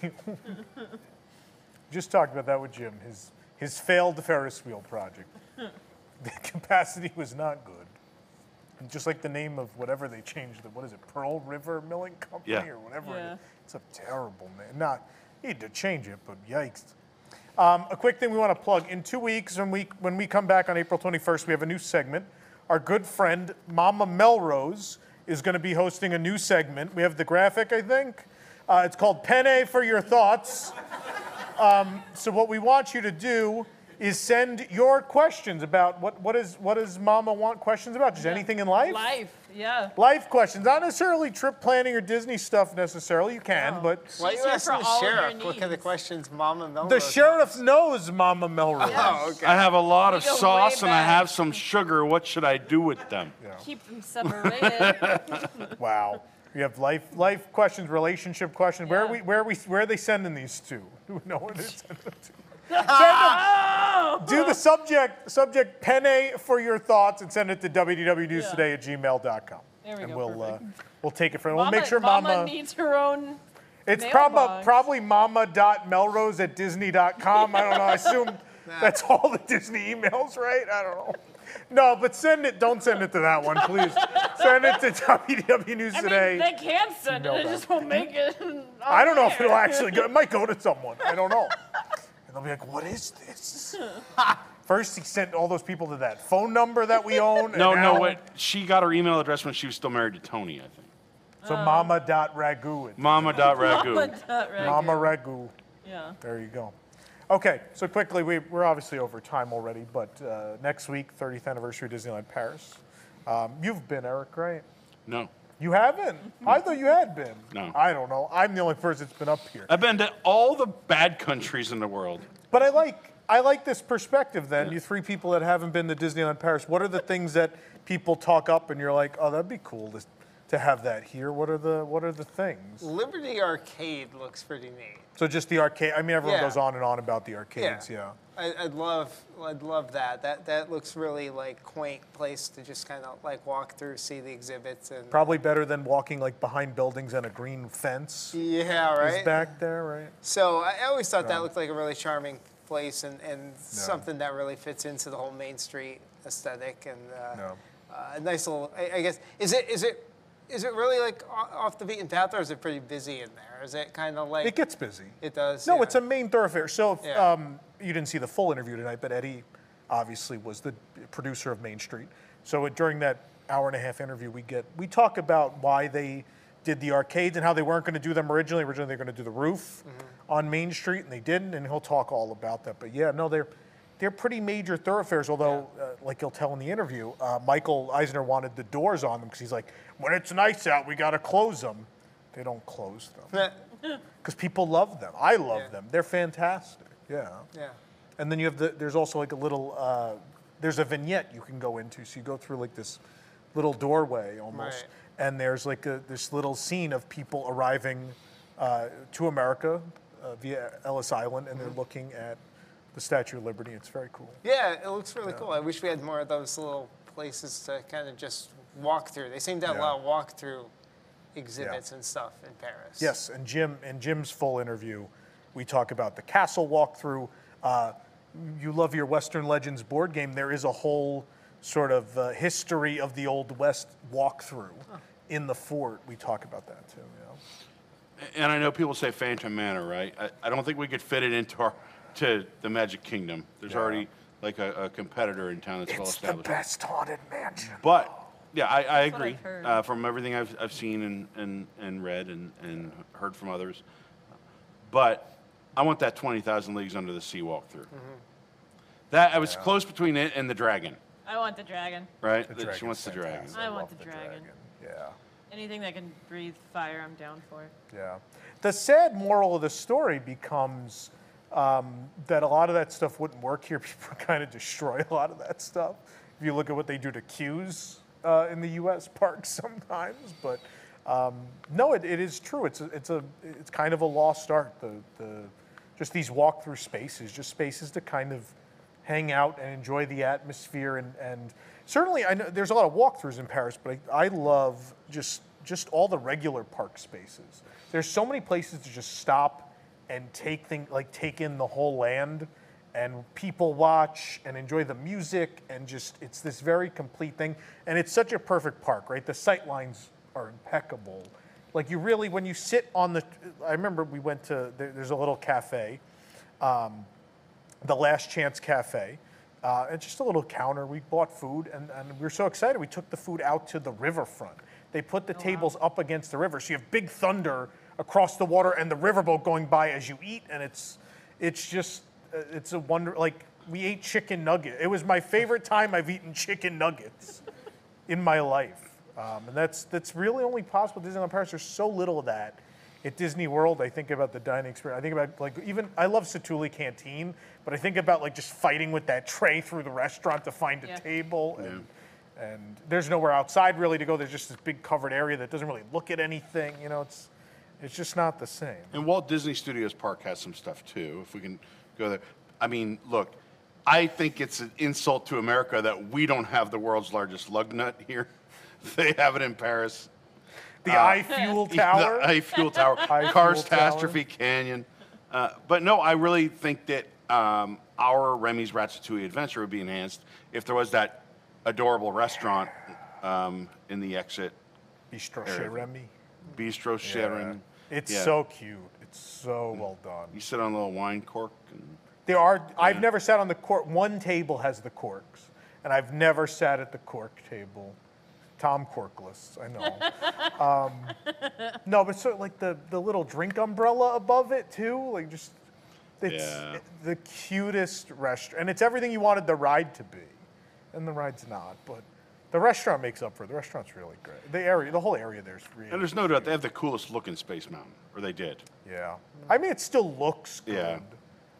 [SPEAKER 1] Just talked about that with Jim. His his failed Ferris wheel project. The capacity was not good. And just like the name of whatever they changed it, what is it, Pearl River Milling Company
[SPEAKER 16] Yeah.
[SPEAKER 1] or whatever it
[SPEAKER 16] Yeah.
[SPEAKER 1] is. It's a terrible name. Not need to change it, but yikes. Um, a quick thing we want to plug. In two weeks, when we when we come back on April 21st, we have a new segment. Our good friend Mama Melrose is going to be hosting a new segment. We have the graphic, I think. Uh, it's called Penne for Your Thoughts. Um, so what we want you to do is send your questions about what, what, is, what does Mama want questions about? Just anything in life?
[SPEAKER 15] Life, yeah.
[SPEAKER 1] Life questions, not necessarily trip planning or Disney stuff necessarily. You can, but
[SPEAKER 2] Why are you asking the sheriff what kind of questions Mama Melrose?
[SPEAKER 1] the sheriff knows Mama Melrose.
[SPEAKER 2] Oh, okay.
[SPEAKER 16] I have a lot of
[SPEAKER 15] We go way
[SPEAKER 16] sauce and I have some sugar. What should I do with them?
[SPEAKER 15] Keep them separated.
[SPEAKER 1] wow. We have life life questions, relationship questions. Where are we where are we where are they sending these to? Do we know where they're sending them to? Send them. Do the subject subject penne for your thoughts and send it to www.newstoday at gmail.com.
[SPEAKER 15] There we
[SPEAKER 1] and
[SPEAKER 15] go,
[SPEAKER 1] we'll uh, we'll take it from We'll
[SPEAKER 15] Mama,
[SPEAKER 1] make sure
[SPEAKER 15] Mama,
[SPEAKER 1] Mama.
[SPEAKER 15] needs her own.
[SPEAKER 1] it's probably
[SPEAKER 15] mailbox.
[SPEAKER 1] probably mama.melrose at disney.com. I don't know. I assume that's all the Disney emails, right? I don't know. No, but send it. Don't send it to that one, please. send it to WDW News
[SPEAKER 15] I mean,
[SPEAKER 1] Today.
[SPEAKER 15] they can send it.
[SPEAKER 1] Email
[SPEAKER 15] They
[SPEAKER 1] that.
[SPEAKER 15] just won't make it.
[SPEAKER 1] I don't know if it'll actually go. It might go to someone. I don't know. And they'll be like, "What is this?" First, he sent all those people to that phone number that we own. and
[SPEAKER 16] No, no,
[SPEAKER 1] now-
[SPEAKER 16] wait. She got her email address when she was still married to Tony, I think.
[SPEAKER 1] So
[SPEAKER 15] Oh.
[SPEAKER 1] mama dot ragu.
[SPEAKER 8] Mama dot ragu.
[SPEAKER 15] Mama ragu.
[SPEAKER 1] Mama ragu.
[SPEAKER 15] Yeah.
[SPEAKER 1] There you go. Okay, so quickly, we, we're obviously over time already, but uh, next week, 30th anniversary of Disneyland Paris. Um, you've been, Eric, right?
[SPEAKER 8] No.
[SPEAKER 1] You haven't? I thought you had been.
[SPEAKER 8] No.
[SPEAKER 1] I don't know. I'm the only person that's been up here.
[SPEAKER 8] I've been to all the bad countries in the world.
[SPEAKER 1] But I like I like this perspective. Then you three people that haven't been to Disneyland Paris. What are the things that people talk up and you're like, oh, that'd be cool to, to have that here? What are the What are the things?
[SPEAKER 2] Liberty Arcade looks pretty neat.
[SPEAKER 1] So just the arcade. I mean, everyone
[SPEAKER 2] Yeah.
[SPEAKER 1] goes on and on about the arcades. Yeah.
[SPEAKER 2] I, I'd love, I'd love that. That that looks really like quaint place to just kind of like walk through, see the exhibits, and
[SPEAKER 1] Probably better than walking like behind buildings and a green fence.
[SPEAKER 2] yeah, right.
[SPEAKER 1] Is back there, right?
[SPEAKER 2] So I always thought that looked like a really charming place and, and something that really fits into the whole Main Street aesthetic and uh, uh, a nice little. I, I guess is it is it is it really like off the beaten path or is it pretty busy in there? Is it kind of like
[SPEAKER 1] It gets busy.
[SPEAKER 2] It does.
[SPEAKER 1] No,
[SPEAKER 2] yeah.
[SPEAKER 1] it's a main thoroughfare. So if,
[SPEAKER 2] Yeah.
[SPEAKER 1] um, you didn't see the full interview tonight, but Eddie obviously was the producer of Main Street. So it- during that hour and a half interview, we get we talk about why they did the arcades and how they weren't going to do them originally. Originally, they were going to do the roof
[SPEAKER 2] Mm-hmm.
[SPEAKER 1] on Main Street, and they didn't. And he'll talk all about that. But yeah, no, they're they're pretty major thoroughfares. Although, uh, like you'll tell in the interview, uh, Michael Eisner wanted the doors on them because he's like, when it's nice out, we got to close them. They don't close them because people love them. I love
[SPEAKER 2] Yeah.
[SPEAKER 1] them. They're fantastic. Yeah.
[SPEAKER 2] Yeah.
[SPEAKER 1] And then you have the. There's also like a little. Uh, there's a vignette you can go into. So you go through like this little doorway almost,
[SPEAKER 2] Right.
[SPEAKER 1] and there's like a, this little scene of people arriving uh, to America uh, via Ellis Island, and they're
[SPEAKER 2] Mm-hmm.
[SPEAKER 1] looking at the Statue of Liberty. It's very cool.
[SPEAKER 2] Yeah, it looks really cool. I wish we had more of those little places to kind of just walk through. They seem to have a lot of walk through exhibits and stuff in Paris.
[SPEAKER 1] Yes, and Jim in Jim's full interview, we talk about the castle walkthrough. Uh, you love your Western Legends board game. There is a whole sort of uh, history of the Old West walkthrough in the fort. We talk about that too. You know?
[SPEAKER 8] And I know people say Phantom Manor, right? I, I don't think we could fit it into our to the Magic Kingdom. There's
[SPEAKER 1] Yeah.
[SPEAKER 8] already like a, a competitor in town that's well
[SPEAKER 1] It's the
[SPEAKER 8] established.
[SPEAKER 1] best haunted mansion.
[SPEAKER 8] But yeah, I, I
[SPEAKER 1] what
[SPEAKER 8] agree.
[SPEAKER 1] I've heard.
[SPEAKER 8] Uh, from everything I've, I've seen and, and, and read and, and heard from others. But I want that 20,000 Leagues Under the Sea walkthrough. That I was close between it and the dragon,
[SPEAKER 15] I want the dragon.
[SPEAKER 8] right?
[SPEAKER 1] The
[SPEAKER 8] That she
[SPEAKER 1] dragon's
[SPEAKER 8] wants the dragon.
[SPEAKER 1] fantastic.
[SPEAKER 15] I, want
[SPEAKER 1] love
[SPEAKER 15] the,
[SPEAKER 1] the
[SPEAKER 15] dragon.
[SPEAKER 1] Yeah.
[SPEAKER 15] Anything that can breathe fire, I'm down for.
[SPEAKER 1] Yeah. The sad moral of the story becomes um, that a lot of that stuff wouldn't work here. People kind of destroy a lot of that stuff. If you look at what they do to queues uh, in the U.S. parks sometimes, but um, no, it, it is true. It's a, it's a it's kind of a lost art. The the just these walk-through spaces, just spaces to kind of hang out and enjoy the atmosphere and, and certainly I know there's a lot of walkthroughs in Paris, but I, I love just just all the regular park spaces. There's so many places to just stop and take thing like take in the whole land and people watch and enjoy the music and just it's this very complete thing and it's such a perfect park, right? The sight lines are impeccable. Like you really when you sit on the I remember we went to there, there's a little cafe um, the Last Chance Cafe. Uh, it's just a little counter. We bought food and, and we were so excited. We took the food out to the riverfront. They put the tables up against the river. So you have big thunder across the water and the riverboat going by as you eat. And it's, it's just, uh, it's a wonder. Like we ate chicken nugget. It was my favorite time I've eaten chicken nuggets in my life. Um, and that's, that's really only possible at Disneyland Paris. There's so little of that. At Disney World, I think about the dining experience. I think about like even I love Satu'li Canteen, but I think about like just fighting with that tray through the restaurant to find a
[SPEAKER 15] Yeah.
[SPEAKER 1] table, and and there's nowhere outside really to go. There's just this big covered area that doesn't really look at anything. You know, it's it's just not the same.
[SPEAKER 8] And Walt Disney Studios Park has some stuff too, if we can go there. I mean, look, I think it's an insult to America that we don't have the world's largest lug nut here. They have it in Paris.
[SPEAKER 1] The
[SPEAKER 8] Uh,
[SPEAKER 1] Eiffel Tower?
[SPEAKER 8] The Eiffel Tower.
[SPEAKER 1] Eiffel
[SPEAKER 8] Catastrophe Canyon. Uh, but no, I really think that um, our Remy's Ratatouille Adventure would be enhanced if there was that adorable restaurant um, in the exit.
[SPEAKER 1] Bistro
[SPEAKER 8] area.
[SPEAKER 1] Chez Remy.
[SPEAKER 8] Bistro Chez
[SPEAKER 1] Yeah.
[SPEAKER 8] Remy.
[SPEAKER 1] It's
[SPEAKER 8] Yeah.
[SPEAKER 1] so cute. It's so well done.
[SPEAKER 8] You sit on a little wine cork and
[SPEAKER 1] There are. I've never sat on the cork. One table has the corks, and I've never sat at the cork table. Tom Corkless, I know. um, No, but so like the the little drink umbrella above it too, like just it's
[SPEAKER 8] Yeah.
[SPEAKER 1] the cutest restaurant, and it's everything you wanted the ride to be, and the ride's not. But the restaurant makes up for it. The restaurant's really great. The area, the whole area there's really.
[SPEAKER 8] And there's no doubt they have the coolest looking Space Mountain, or they did.
[SPEAKER 1] Yeah. I mean, it still looks good.
[SPEAKER 8] Yeah.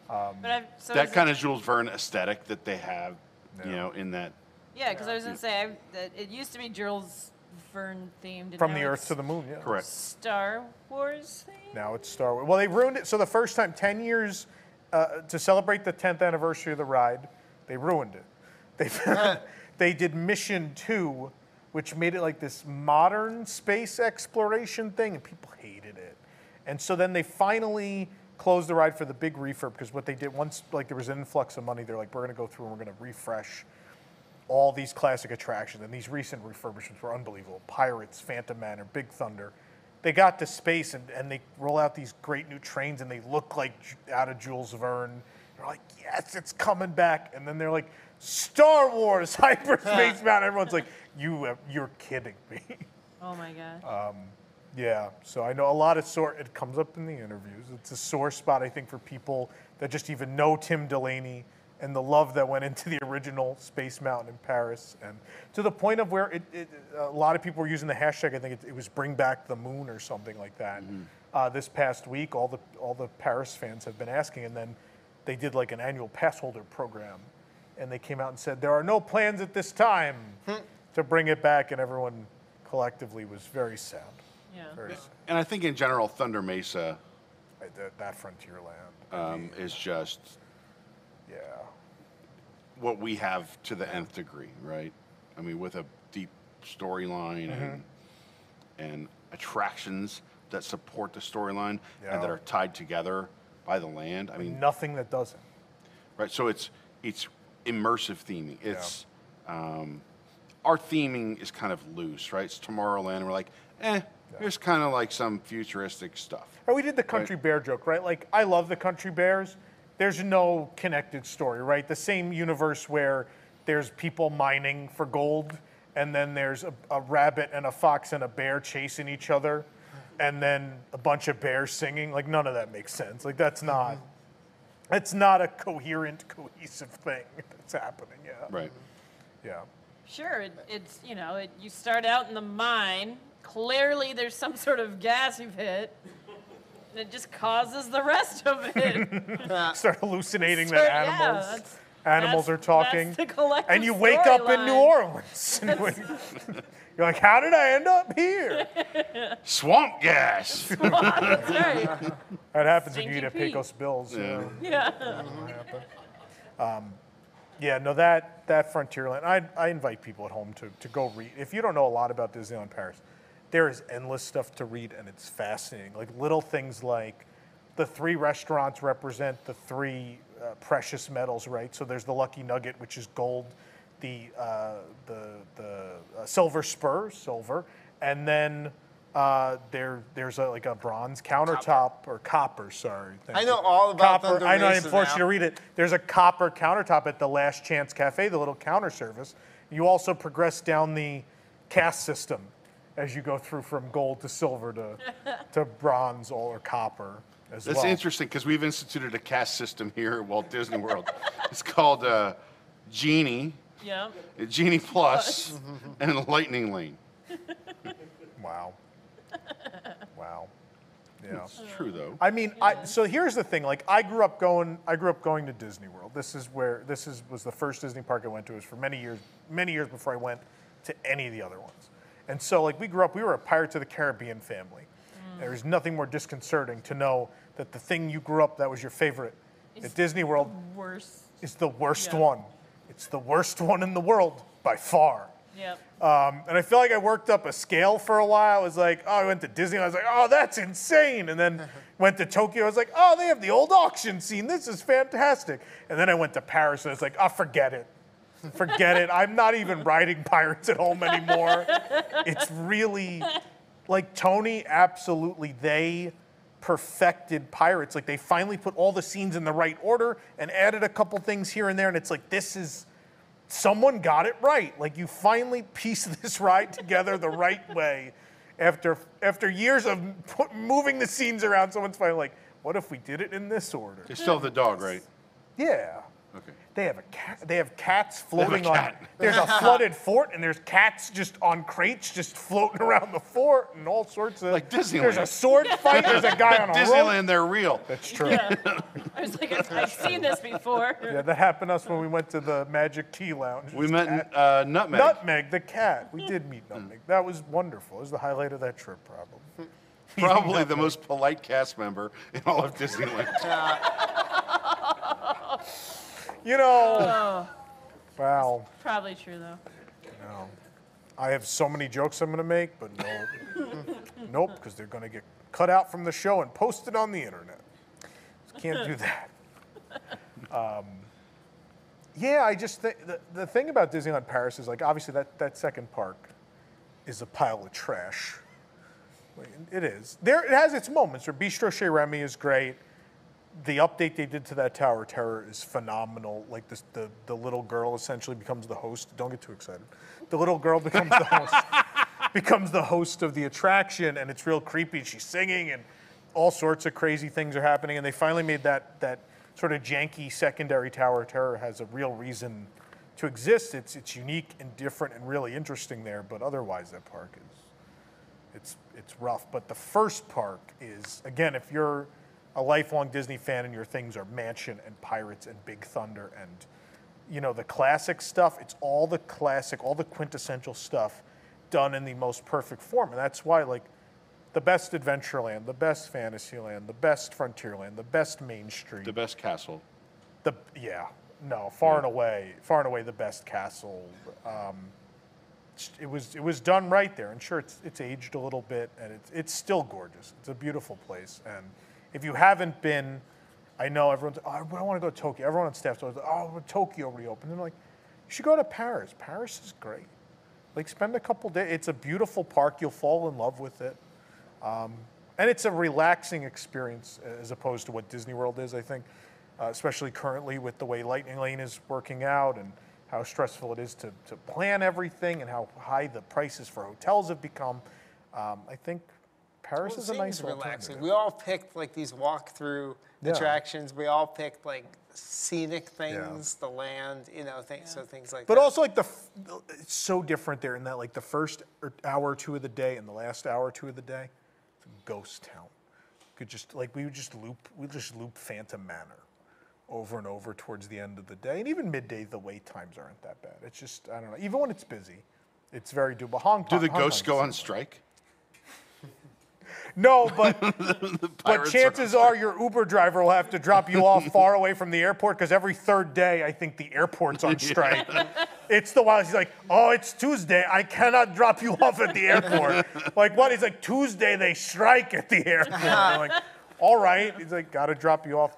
[SPEAKER 1] Um,
[SPEAKER 15] But I've, so
[SPEAKER 8] that
[SPEAKER 15] is
[SPEAKER 8] kind
[SPEAKER 15] it-
[SPEAKER 8] of Jules Verne aesthetic that they have, you
[SPEAKER 1] Yeah.
[SPEAKER 8] know, in that.
[SPEAKER 15] Yeah, because I was gonna say I, that it used to be Jules Verne themed. and
[SPEAKER 1] From
[SPEAKER 15] now
[SPEAKER 1] the Earth
[SPEAKER 15] it's
[SPEAKER 1] to the Moon, yeah.
[SPEAKER 8] Correct.
[SPEAKER 15] Star Wars themed.
[SPEAKER 1] Now it's Star Wars. Well, they ruined it. So the first time, 10 years uh, to celebrate the 10th anniversary of the ride, they ruined it. They, they did Mission 2, which made it like this modern space exploration thing, and people hated it. And so then they finally closed the ride for the big refurb because what they did once, like there was an influx of money, they're like, we're to go through and we're to refresh all these classic attractions, and these recent refurbishments were unbelievable. Pirates, Phantom Manor, Big Thunder. They got to space and, and they roll out these great new trains, and they look like out of Jules Verne. They're like, yes, it's coming back. And then they're like, Star Wars, Hyperspace Mountain. Everyone's like, you, uh, you're kidding me.
[SPEAKER 15] Oh my god.
[SPEAKER 1] Um, yeah, so I know a lot of sore. It comes up in the interviews. It's a sore spot, I think, for people that just even know Tim Delaney and the love that went into the original Space Mountain in Paris, and to the point of where it, it, a lot of people were using the hashtag. I think it, it was "Bring Back the Moon" or something like that. Uh, this past week, all the all the Paris fans have been asking, and then they did like an annual pass holder program, and they came out and said there are no plans at this time to bring it back, and everyone collectively was very sad.
[SPEAKER 15] Yeah.
[SPEAKER 1] Very sad.
[SPEAKER 8] And I think in general, Thunder Mesa
[SPEAKER 1] That, that frontier land.
[SPEAKER 8] um, is just
[SPEAKER 1] Yeah.
[SPEAKER 8] what we have to the nth degree, right? I mean, with a deep storyline
[SPEAKER 1] Mm-hmm.
[SPEAKER 8] and, and attractions that support the storyline
[SPEAKER 1] Yeah.
[SPEAKER 8] and that are tied together by the land. I mean,
[SPEAKER 1] Nothing that doesn't.
[SPEAKER 8] right? So it's it's immersive theming. It's um, our theming is kind of loose, right? It's Tomorrowland, and we're like, eh, here's kind of like some futuristic stuff.
[SPEAKER 1] Or we did the country bear joke, right? Like, I love the country bears. There's no connected story, right? The same universe where there's people mining for gold, and then there's a, a rabbit and a fox and a bear chasing each other, and then a bunch of bears singing. Like, none of that makes sense. Like, that's not. It's not a coherent, cohesive thing that's happening. Yeah.
[SPEAKER 8] Right.
[SPEAKER 1] Yeah.
[SPEAKER 15] Sure, it, it's you know, it, you start out in the mine. Clearly, there's some sort of gas you've hit. And it just causes the rest of it.
[SPEAKER 1] Start hallucinating
[SPEAKER 15] Start-
[SPEAKER 1] that
[SPEAKER 15] yeah,
[SPEAKER 1] animals.
[SPEAKER 15] that's-
[SPEAKER 1] animals
[SPEAKER 15] that's-
[SPEAKER 1] are talking.
[SPEAKER 15] that's the collective
[SPEAKER 1] and you wake up in New
[SPEAKER 15] storyline.
[SPEAKER 1] Orleans. And You're like, how did I end up here?
[SPEAKER 8] Swamp gas.
[SPEAKER 15] That's right.
[SPEAKER 1] That happens when you eat
[SPEAKER 15] Stinky
[SPEAKER 1] at
[SPEAKER 15] Pete.
[SPEAKER 1] Pecos Bills.
[SPEAKER 8] Yeah.
[SPEAKER 15] Yeah.
[SPEAKER 1] Um, yeah, no, that that Frontierland. I, I invite people at home to, to go read. If you don't know a lot about Disneyland Paris, there is endless stuff to read, and it's fascinating. Like little things like the three restaurants represent the three uh, precious metals, right? So there's the Lucky Nugget, which is gold, the uh, the the uh, silver spur, silver, and then. Uh, there, there's a, like a bronze countertop or copper. Sorry, thank
[SPEAKER 2] I know
[SPEAKER 1] you.
[SPEAKER 2] all about
[SPEAKER 1] copper.
[SPEAKER 2] Thunder
[SPEAKER 1] I know. I
[SPEAKER 2] Mesa
[SPEAKER 1] forced you to read it. There's a copper countertop at the Last Chance Cafe, the little counter service. You also progress down the caste system as you go through from gold to silver to, to bronze or copper as
[SPEAKER 8] That's
[SPEAKER 1] well.
[SPEAKER 8] interesting because we've instituted a caste system here at Walt Disney World. it's called uh, Genie,
[SPEAKER 15] Yeah.
[SPEAKER 8] Genie Plus, and Lightning Lane.
[SPEAKER 1] Wow. Wow. Yeah.
[SPEAKER 8] It's true though.
[SPEAKER 1] I mean, I, so here's the thing. Like, I grew up going. I grew up going to Disney World. This is where this is was the first Disney park I went to. It was for many years, many years before I went to any of the other ones. And so, like, we grew up. We were a Pirates of the Caribbean family. Mm. There was nothing more disconcerting to know that the thing you grew up that was your favorite at Disney World
[SPEAKER 15] Worse.
[SPEAKER 1] is the worst
[SPEAKER 15] Yeah.
[SPEAKER 1] one. It's the worst one in the world by far.
[SPEAKER 15] Yep.
[SPEAKER 1] Um, and I feel like I worked up a scale for a while. I was like, oh, I went to Disney. I was like, oh, that's insane. And then went to Tokyo. I was like, oh, they have the old auction scene. This is fantastic. And then I went to Paris and I was like, oh, forget it. Forget it. I'm not even riding pirates at home anymore. It's really like Tony, absolutely. They perfected pirates. Like they finally put all the scenes in the right order and added a couple things here and there. And it's like, this is someone got it right. Like you finally pieced this ride together the right way. after after years of put, moving the scenes around, someone's finally like, "What if we did it in this order?"
[SPEAKER 8] They still have the dog, right?
[SPEAKER 1] Yeah.
[SPEAKER 8] Okay.
[SPEAKER 1] They have a cat. They have cats
[SPEAKER 8] They have a
[SPEAKER 1] floating on. There's a flooded fort, and there's cats just on crates, just floating around the fort, and all sorts of. Like
[SPEAKER 8] Disneyland.
[SPEAKER 1] There's a sword fight. There's a guy on a
[SPEAKER 8] Disneyland,
[SPEAKER 1] rope.
[SPEAKER 8] they're real.
[SPEAKER 1] That's true.
[SPEAKER 15] Yeah. I was like, I've I've seen this before.
[SPEAKER 1] Yeah, that happened to us when we went to the Magic Key Lounge.
[SPEAKER 8] We met uh, Nutmeg.
[SPEAKER 1] Nutmeg, the cat. We did meet Nutmeg. That was wonderful. It was the highlight of that trip, probably.
[SPEAKER 8] Probably the most polite cast member in all of Disneyland.
[SPEAKER 1] You know.
[SPEAKER 15] Oh,
[SPEAKER 1] Wow.
[SPEAKER 15] probably true though.
[SPEAKER 1] No. I have so many jokes I'm going to make, but no. nope, because they're going to get cut out from the show and posted on the internet. Can't do that. Um, yeah, I just think the, the thing about Disneyland Paris is like obviously that, that second park is a pile of trash. It is. There, it has its moments. Where Bistro Chez Remy is great. The update they did to that Tower of Terror is phenomenal. Like this, the the little girl essentially becomes the host. Don't get too excited. The little girl becomes the host. becomes the host of the attraction, and it's real creepy. She's singing, and all sorts of crazy things are happening. And they finally made that that sort of janky secondary Tower of Terror has a real reason to exist. It's it's unique and different and really interesting there. But otherwise, that park is it's it's rough. But the first park is again, if you're a lifelong Disney fan and your things are Mansion and Pirates and Big Thunder and you know the classic stuff, it's all the classic, all the quintessential stuff done in the most perfect form. And that's why like the best Adventureland, the best Fantasyland, the best Frontierland, the best Main Street,
[SPEAKER 8] The best castle.
[SPEAKER 1] the yeah, no, far and away, far and away the best castle. Um, it was it was done right there, and sure, it's it's aged a little bit, and it's it's still gorgeous. It's a beautiful place, and if you haven't been, I know everyone's oh, I want to go to Tokyo. Everyone on staff's always oh Tokyo reopened, and I'm like, you should go to Paris. Paris is great. Like spend a couple days. It's a beautiful park. You'll fall in love with it. Um, and it's a relaxing experience as opposed to what Disney World is, I think, uh, especially currently with the way Lightning Lane is working out and how stressful it is to, to plan everything and how high the prices for hotels have become. Um, I think Paris
[SPEAKER 2] Well,
[SPEAKER 1] is a
[SPEAKER 2] it
[SPEAKER 1] nice
[SPEAKER 2] seems relaxing.
[SPEAKER 1] alternative.
[SPEAKER 2] We all picked like these walk-through
[SPEAKER 1] Yeah.
[SPEAKER 2] attractions. We all picked like scenic things, the land, you know, things, so things like
[SPEAKER 1] But
[SPEAKER 2] that.
[SPEAKER 1] But also like the, it's so different there in that like the first er, hour or two of the day and the last hour or two of the day, it's a ghost town. Could just like we would just loop, we just loop Phantom Manor over and over towards the end of the day, and even midday the wait times aren't that bad. It's just I don't know. Even when it's busy, it's very doable. Hong
[SPEAKER 8] Do
[SPEAKER 1] Kong.
[SPEAKER 8] the
[SPEAKER 1] Hong
[SPEAKER 8] ghosts
[SPEAKER 1] Kong's-
[SPEAKER 8] go on strike?
[SPEAKER 1] No, but but
[SPEAKER 8] pirates are-
[SPEAKER 1] chances are your Uber driver will have to drop you off far away from the airport because every third day I think the airport's on strike. It's the wild. He's like, oh, it's Tuesday. I cannot drop you off at the airport. like what? He's like Tuesday they strike at the airport. I'm like, all right. He's like, got to drop you off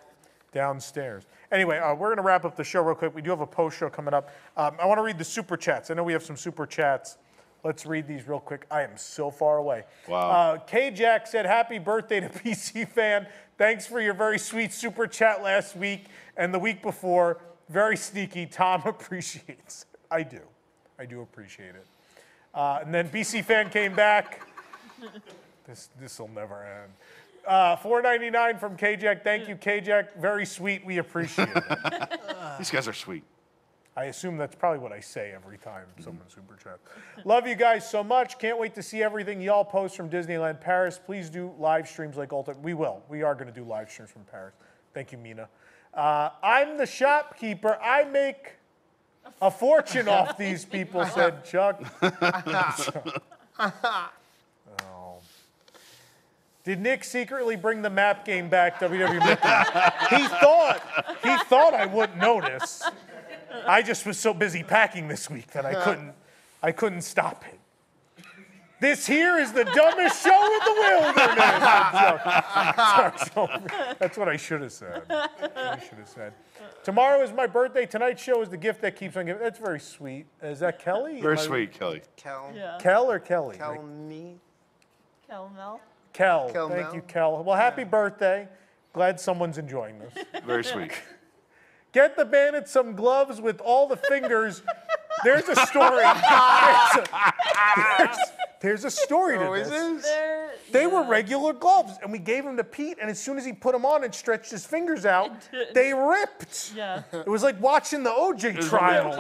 [SPEAKER 1] downstairs. Anyway, uh, we're going to wrap up the show real quick. We do have a post show coming up. Um, I want to read the super chats. I know we have some super chats. Let's read these real quick. I am so far away.
[SPEAKER 8] Wow.
[SPEAKER 1] Uh, K Jack said, Happy birthday to PC fan. Thanks for your very sweet super chat last week and the week before. Very sneaky. Tom appreciates. it. I do. I do appreciate it. Uh, and then BC fan came back. This this will never end. Uh, 4.99 from KJack. Thank you, KJack. Very sweet. We appreciate it.
[SPEAKER 8] These guys are sweet.
[SPEAKER 1] I assume that's probably what I say every time someone super chat. Love you guys so much. Can't wait to see everything y'all post from Disneyland Paris. Please do live streams like Ultimate. We will. We are going to do live streams from Paris. Thank you, Mina. Uh, I'm the shopkeeper. I make a fortune off these people, said Chuck. Oh. Did Nick secretly bring the map game back, WWE? He thought he thought I wouldn't notice. I just was so busy packing this week that I uh-huh. couldn't I couldn't stop it. This here is the dumbest show in the wilderness. Sorry, sorry. That's what I should have said. I should have said. Tomorrow is my birthday. Tonight's show is the gift that keeps on giving. That's very sweet. Is that Kelly?
[SPEAKER 8] Very
[SPEAKER 1] Am I-
[SPEAKER 8] sweet, Kelly.
[SPEAKER 2] Kel.
[SPEAKER 15] Yeah.
[SPEAKER 1] Kel or Kelly?
[SPEAKER 2] Kel me.
[SPEAKER 15] Kel Mel.
[SPEAKER 1] Kel.
[SPEAKER 2] Kel
[SPEAKER 1] Thank
[SPEAKER 2] Mel.
[SPEAKER 1] you, Kel. Well, happy birthday. Glad someone's enjoying this.
[SPEAKER 8] Very sweet.
[SPEAKER 1] Get the bandit some gloves with all the fingers. There's a story. There's a, there's, There's a story to
[SPEAKER 2] Oh, is
[SPEAKER 1] this.
[SPEAKER 2] there?
[SPEAKER 1] They were regular gloves, and we gave them to Pete, and as soon as he put them on and stretched his fingers out, they ripped.
[SPEAKER 15] Yeah.
[SPEAKER 1] It was like watching the OJ
[SPEAKER 8] It's-
[SPEAKER 1] trial.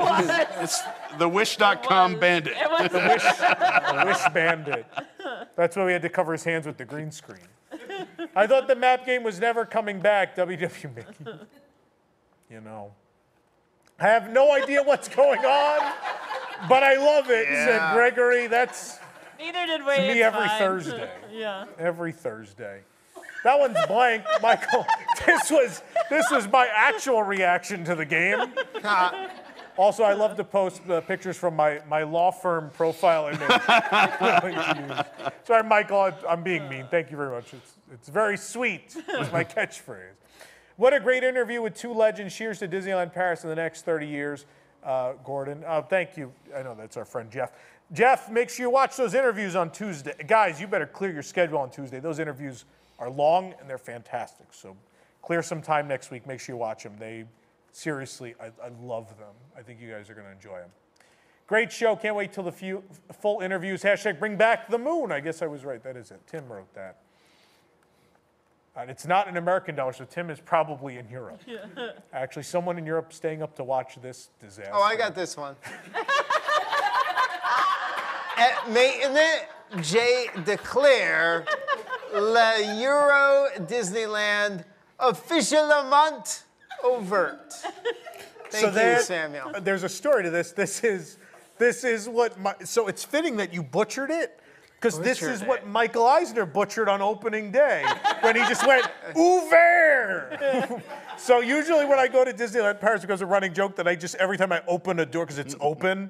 [SPEAKER 8] It's the Wish.com bandit.
[SPEAKER 1] the wish, the wish bandit. That's why we had to cover his hands with the green screen. I thought the map game was never coming back, WW Mickey. You know. I have no idea what's going on, but I love it, said Gregory. That's
[SPEAKER 15] Neither did we.
[SPEAKER 1] to me every
[SPEAKER 15] fine.
[SPEAKER 1] Thursday.
[SPEAKER 15] yeah.
[SPEAKER 1] Every Thursday. That one's blank, Michael. This was this was my actual reaction to the game. Also, I love to post uh, pictures from my, my law firm profile image. Sorry, Michael, I- I'm being mean. Thank you very much. It's, it's very sweet, is my catchphrase. What a great interview with two legends. Cheers to Disneyland Paris in the next 30 years, uh, Gordon. Uh, thank you. I know that's our friend Jeff. Jeff, make sure you watch those interviews on Tuesday. Guys, you better clear your schedule on Tuesday. Those interviews are long and they're fantastic. So clear some time next week. Make sure you watch them. They seriously, I, I love them. I think you guys are going to enjoy them. Great show. Can't wait till the few, full interviews. Hashtag bring back the moon. I guess I was right. That is it. Tim wrote that. And it's not an American dollar, so Tim is probably in Europe. Actually, someone in Europe staying up to watch this disaster.
[SPEAKER 2] Oh, I got this one. Et maintenant, j'ai declare le Euro Disneyland officiellement overt. Thank you, Samuel.
[SPEAKER 1] There's a story to this. This is this is what my, so it's fitting that you butchered it because oh, this
[SPEAKER 2] Butchered
[SPEAKER 1] is what Michael Eisner butchered on opening day when he just went ouvert. so usually when I go to Disneyland Paris, it becomes a running joke that I just every time I open a door because it's open.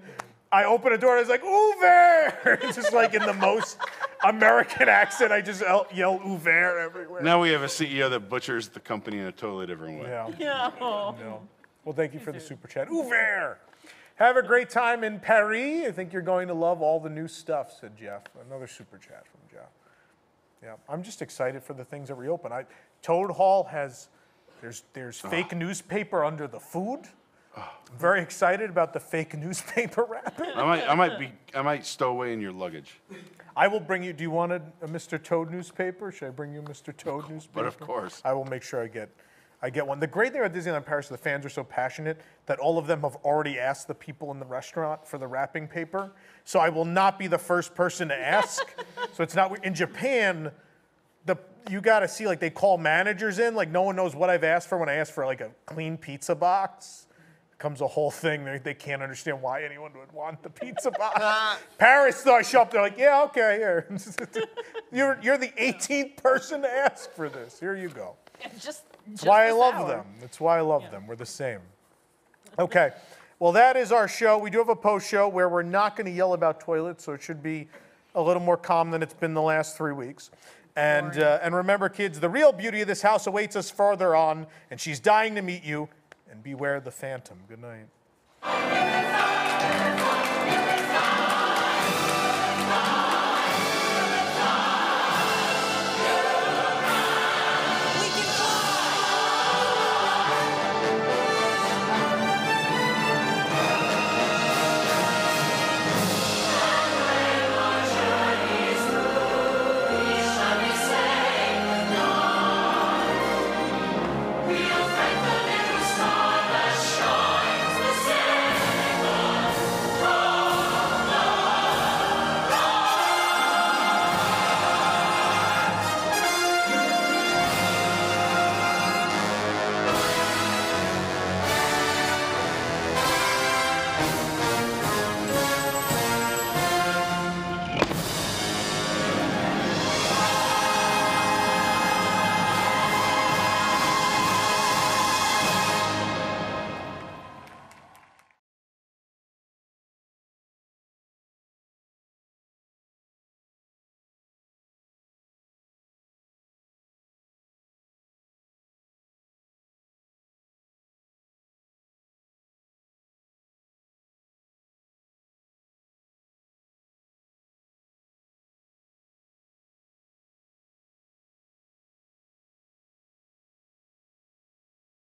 [SPEAKER 1] I open a door and it's like ouvert. It's just like in the most American accent. I just yell, yell ouvert everywhere.
[SPEAKER 8] Now we have a CEO that butchers the company in a totally different way.
[SPEAKER 1] Yeah.
[SPEAKER 15] Yeah.
[SPEAKER 1] No. Well, thank you for the super chat. Ouvert. Have a great time in Paris. I think you're going to love all the new stuff, said Jeff. Another super chat from Jeff. Yeah, I'm just excited for the things that reopen. I, Toad Hall has, there's, there's ah. fake newspaper under the food. I'm very excited about the fake newspaper wrapping.
[SPEAKER 8] I might, I might be, I might stow away in your luggage.
[SPEAKER 1] I will bring you, do you want a, a Mr. Toad newspaper? Should I bring you a Mr. Toad newspaper?
[SPEAKER 8] But of course.
[SPEAKER 1] I will make sure I get, I get one. The great thing about Disneyland Paris is the fans are so passionate that all of them have already asked the people in the restaurant for the wrapping paper. So I will not be the first person to ask. so it's not, in Japan, the, you got to see, like, they call managers in. Like, no one knows what I've asked for when I ask for, like, a clean pizza box. Comes a whole thing. They, they can't understand why anyone would want the pizza box. Ah. Paris, though, I show up, they're like, yeah, okay, here. you're, you're the 18th person to ask for this. Here you go.
[SPEAKER 15] Just.
[SPEAKER 1] That's why I love
[SPEAKER 15] hour.
[SPEAKER 1] them. That's why I love them. We're the same. Okay. Well, that is our show. We do have a post show where we're not going to yell about toilets, so it should be a little more calm than it's been the last three weeks. And, uh, and remember, kids, the real beauty of this house awaits us farther on, and she's dying to meet you. And beware the phantom. Good night.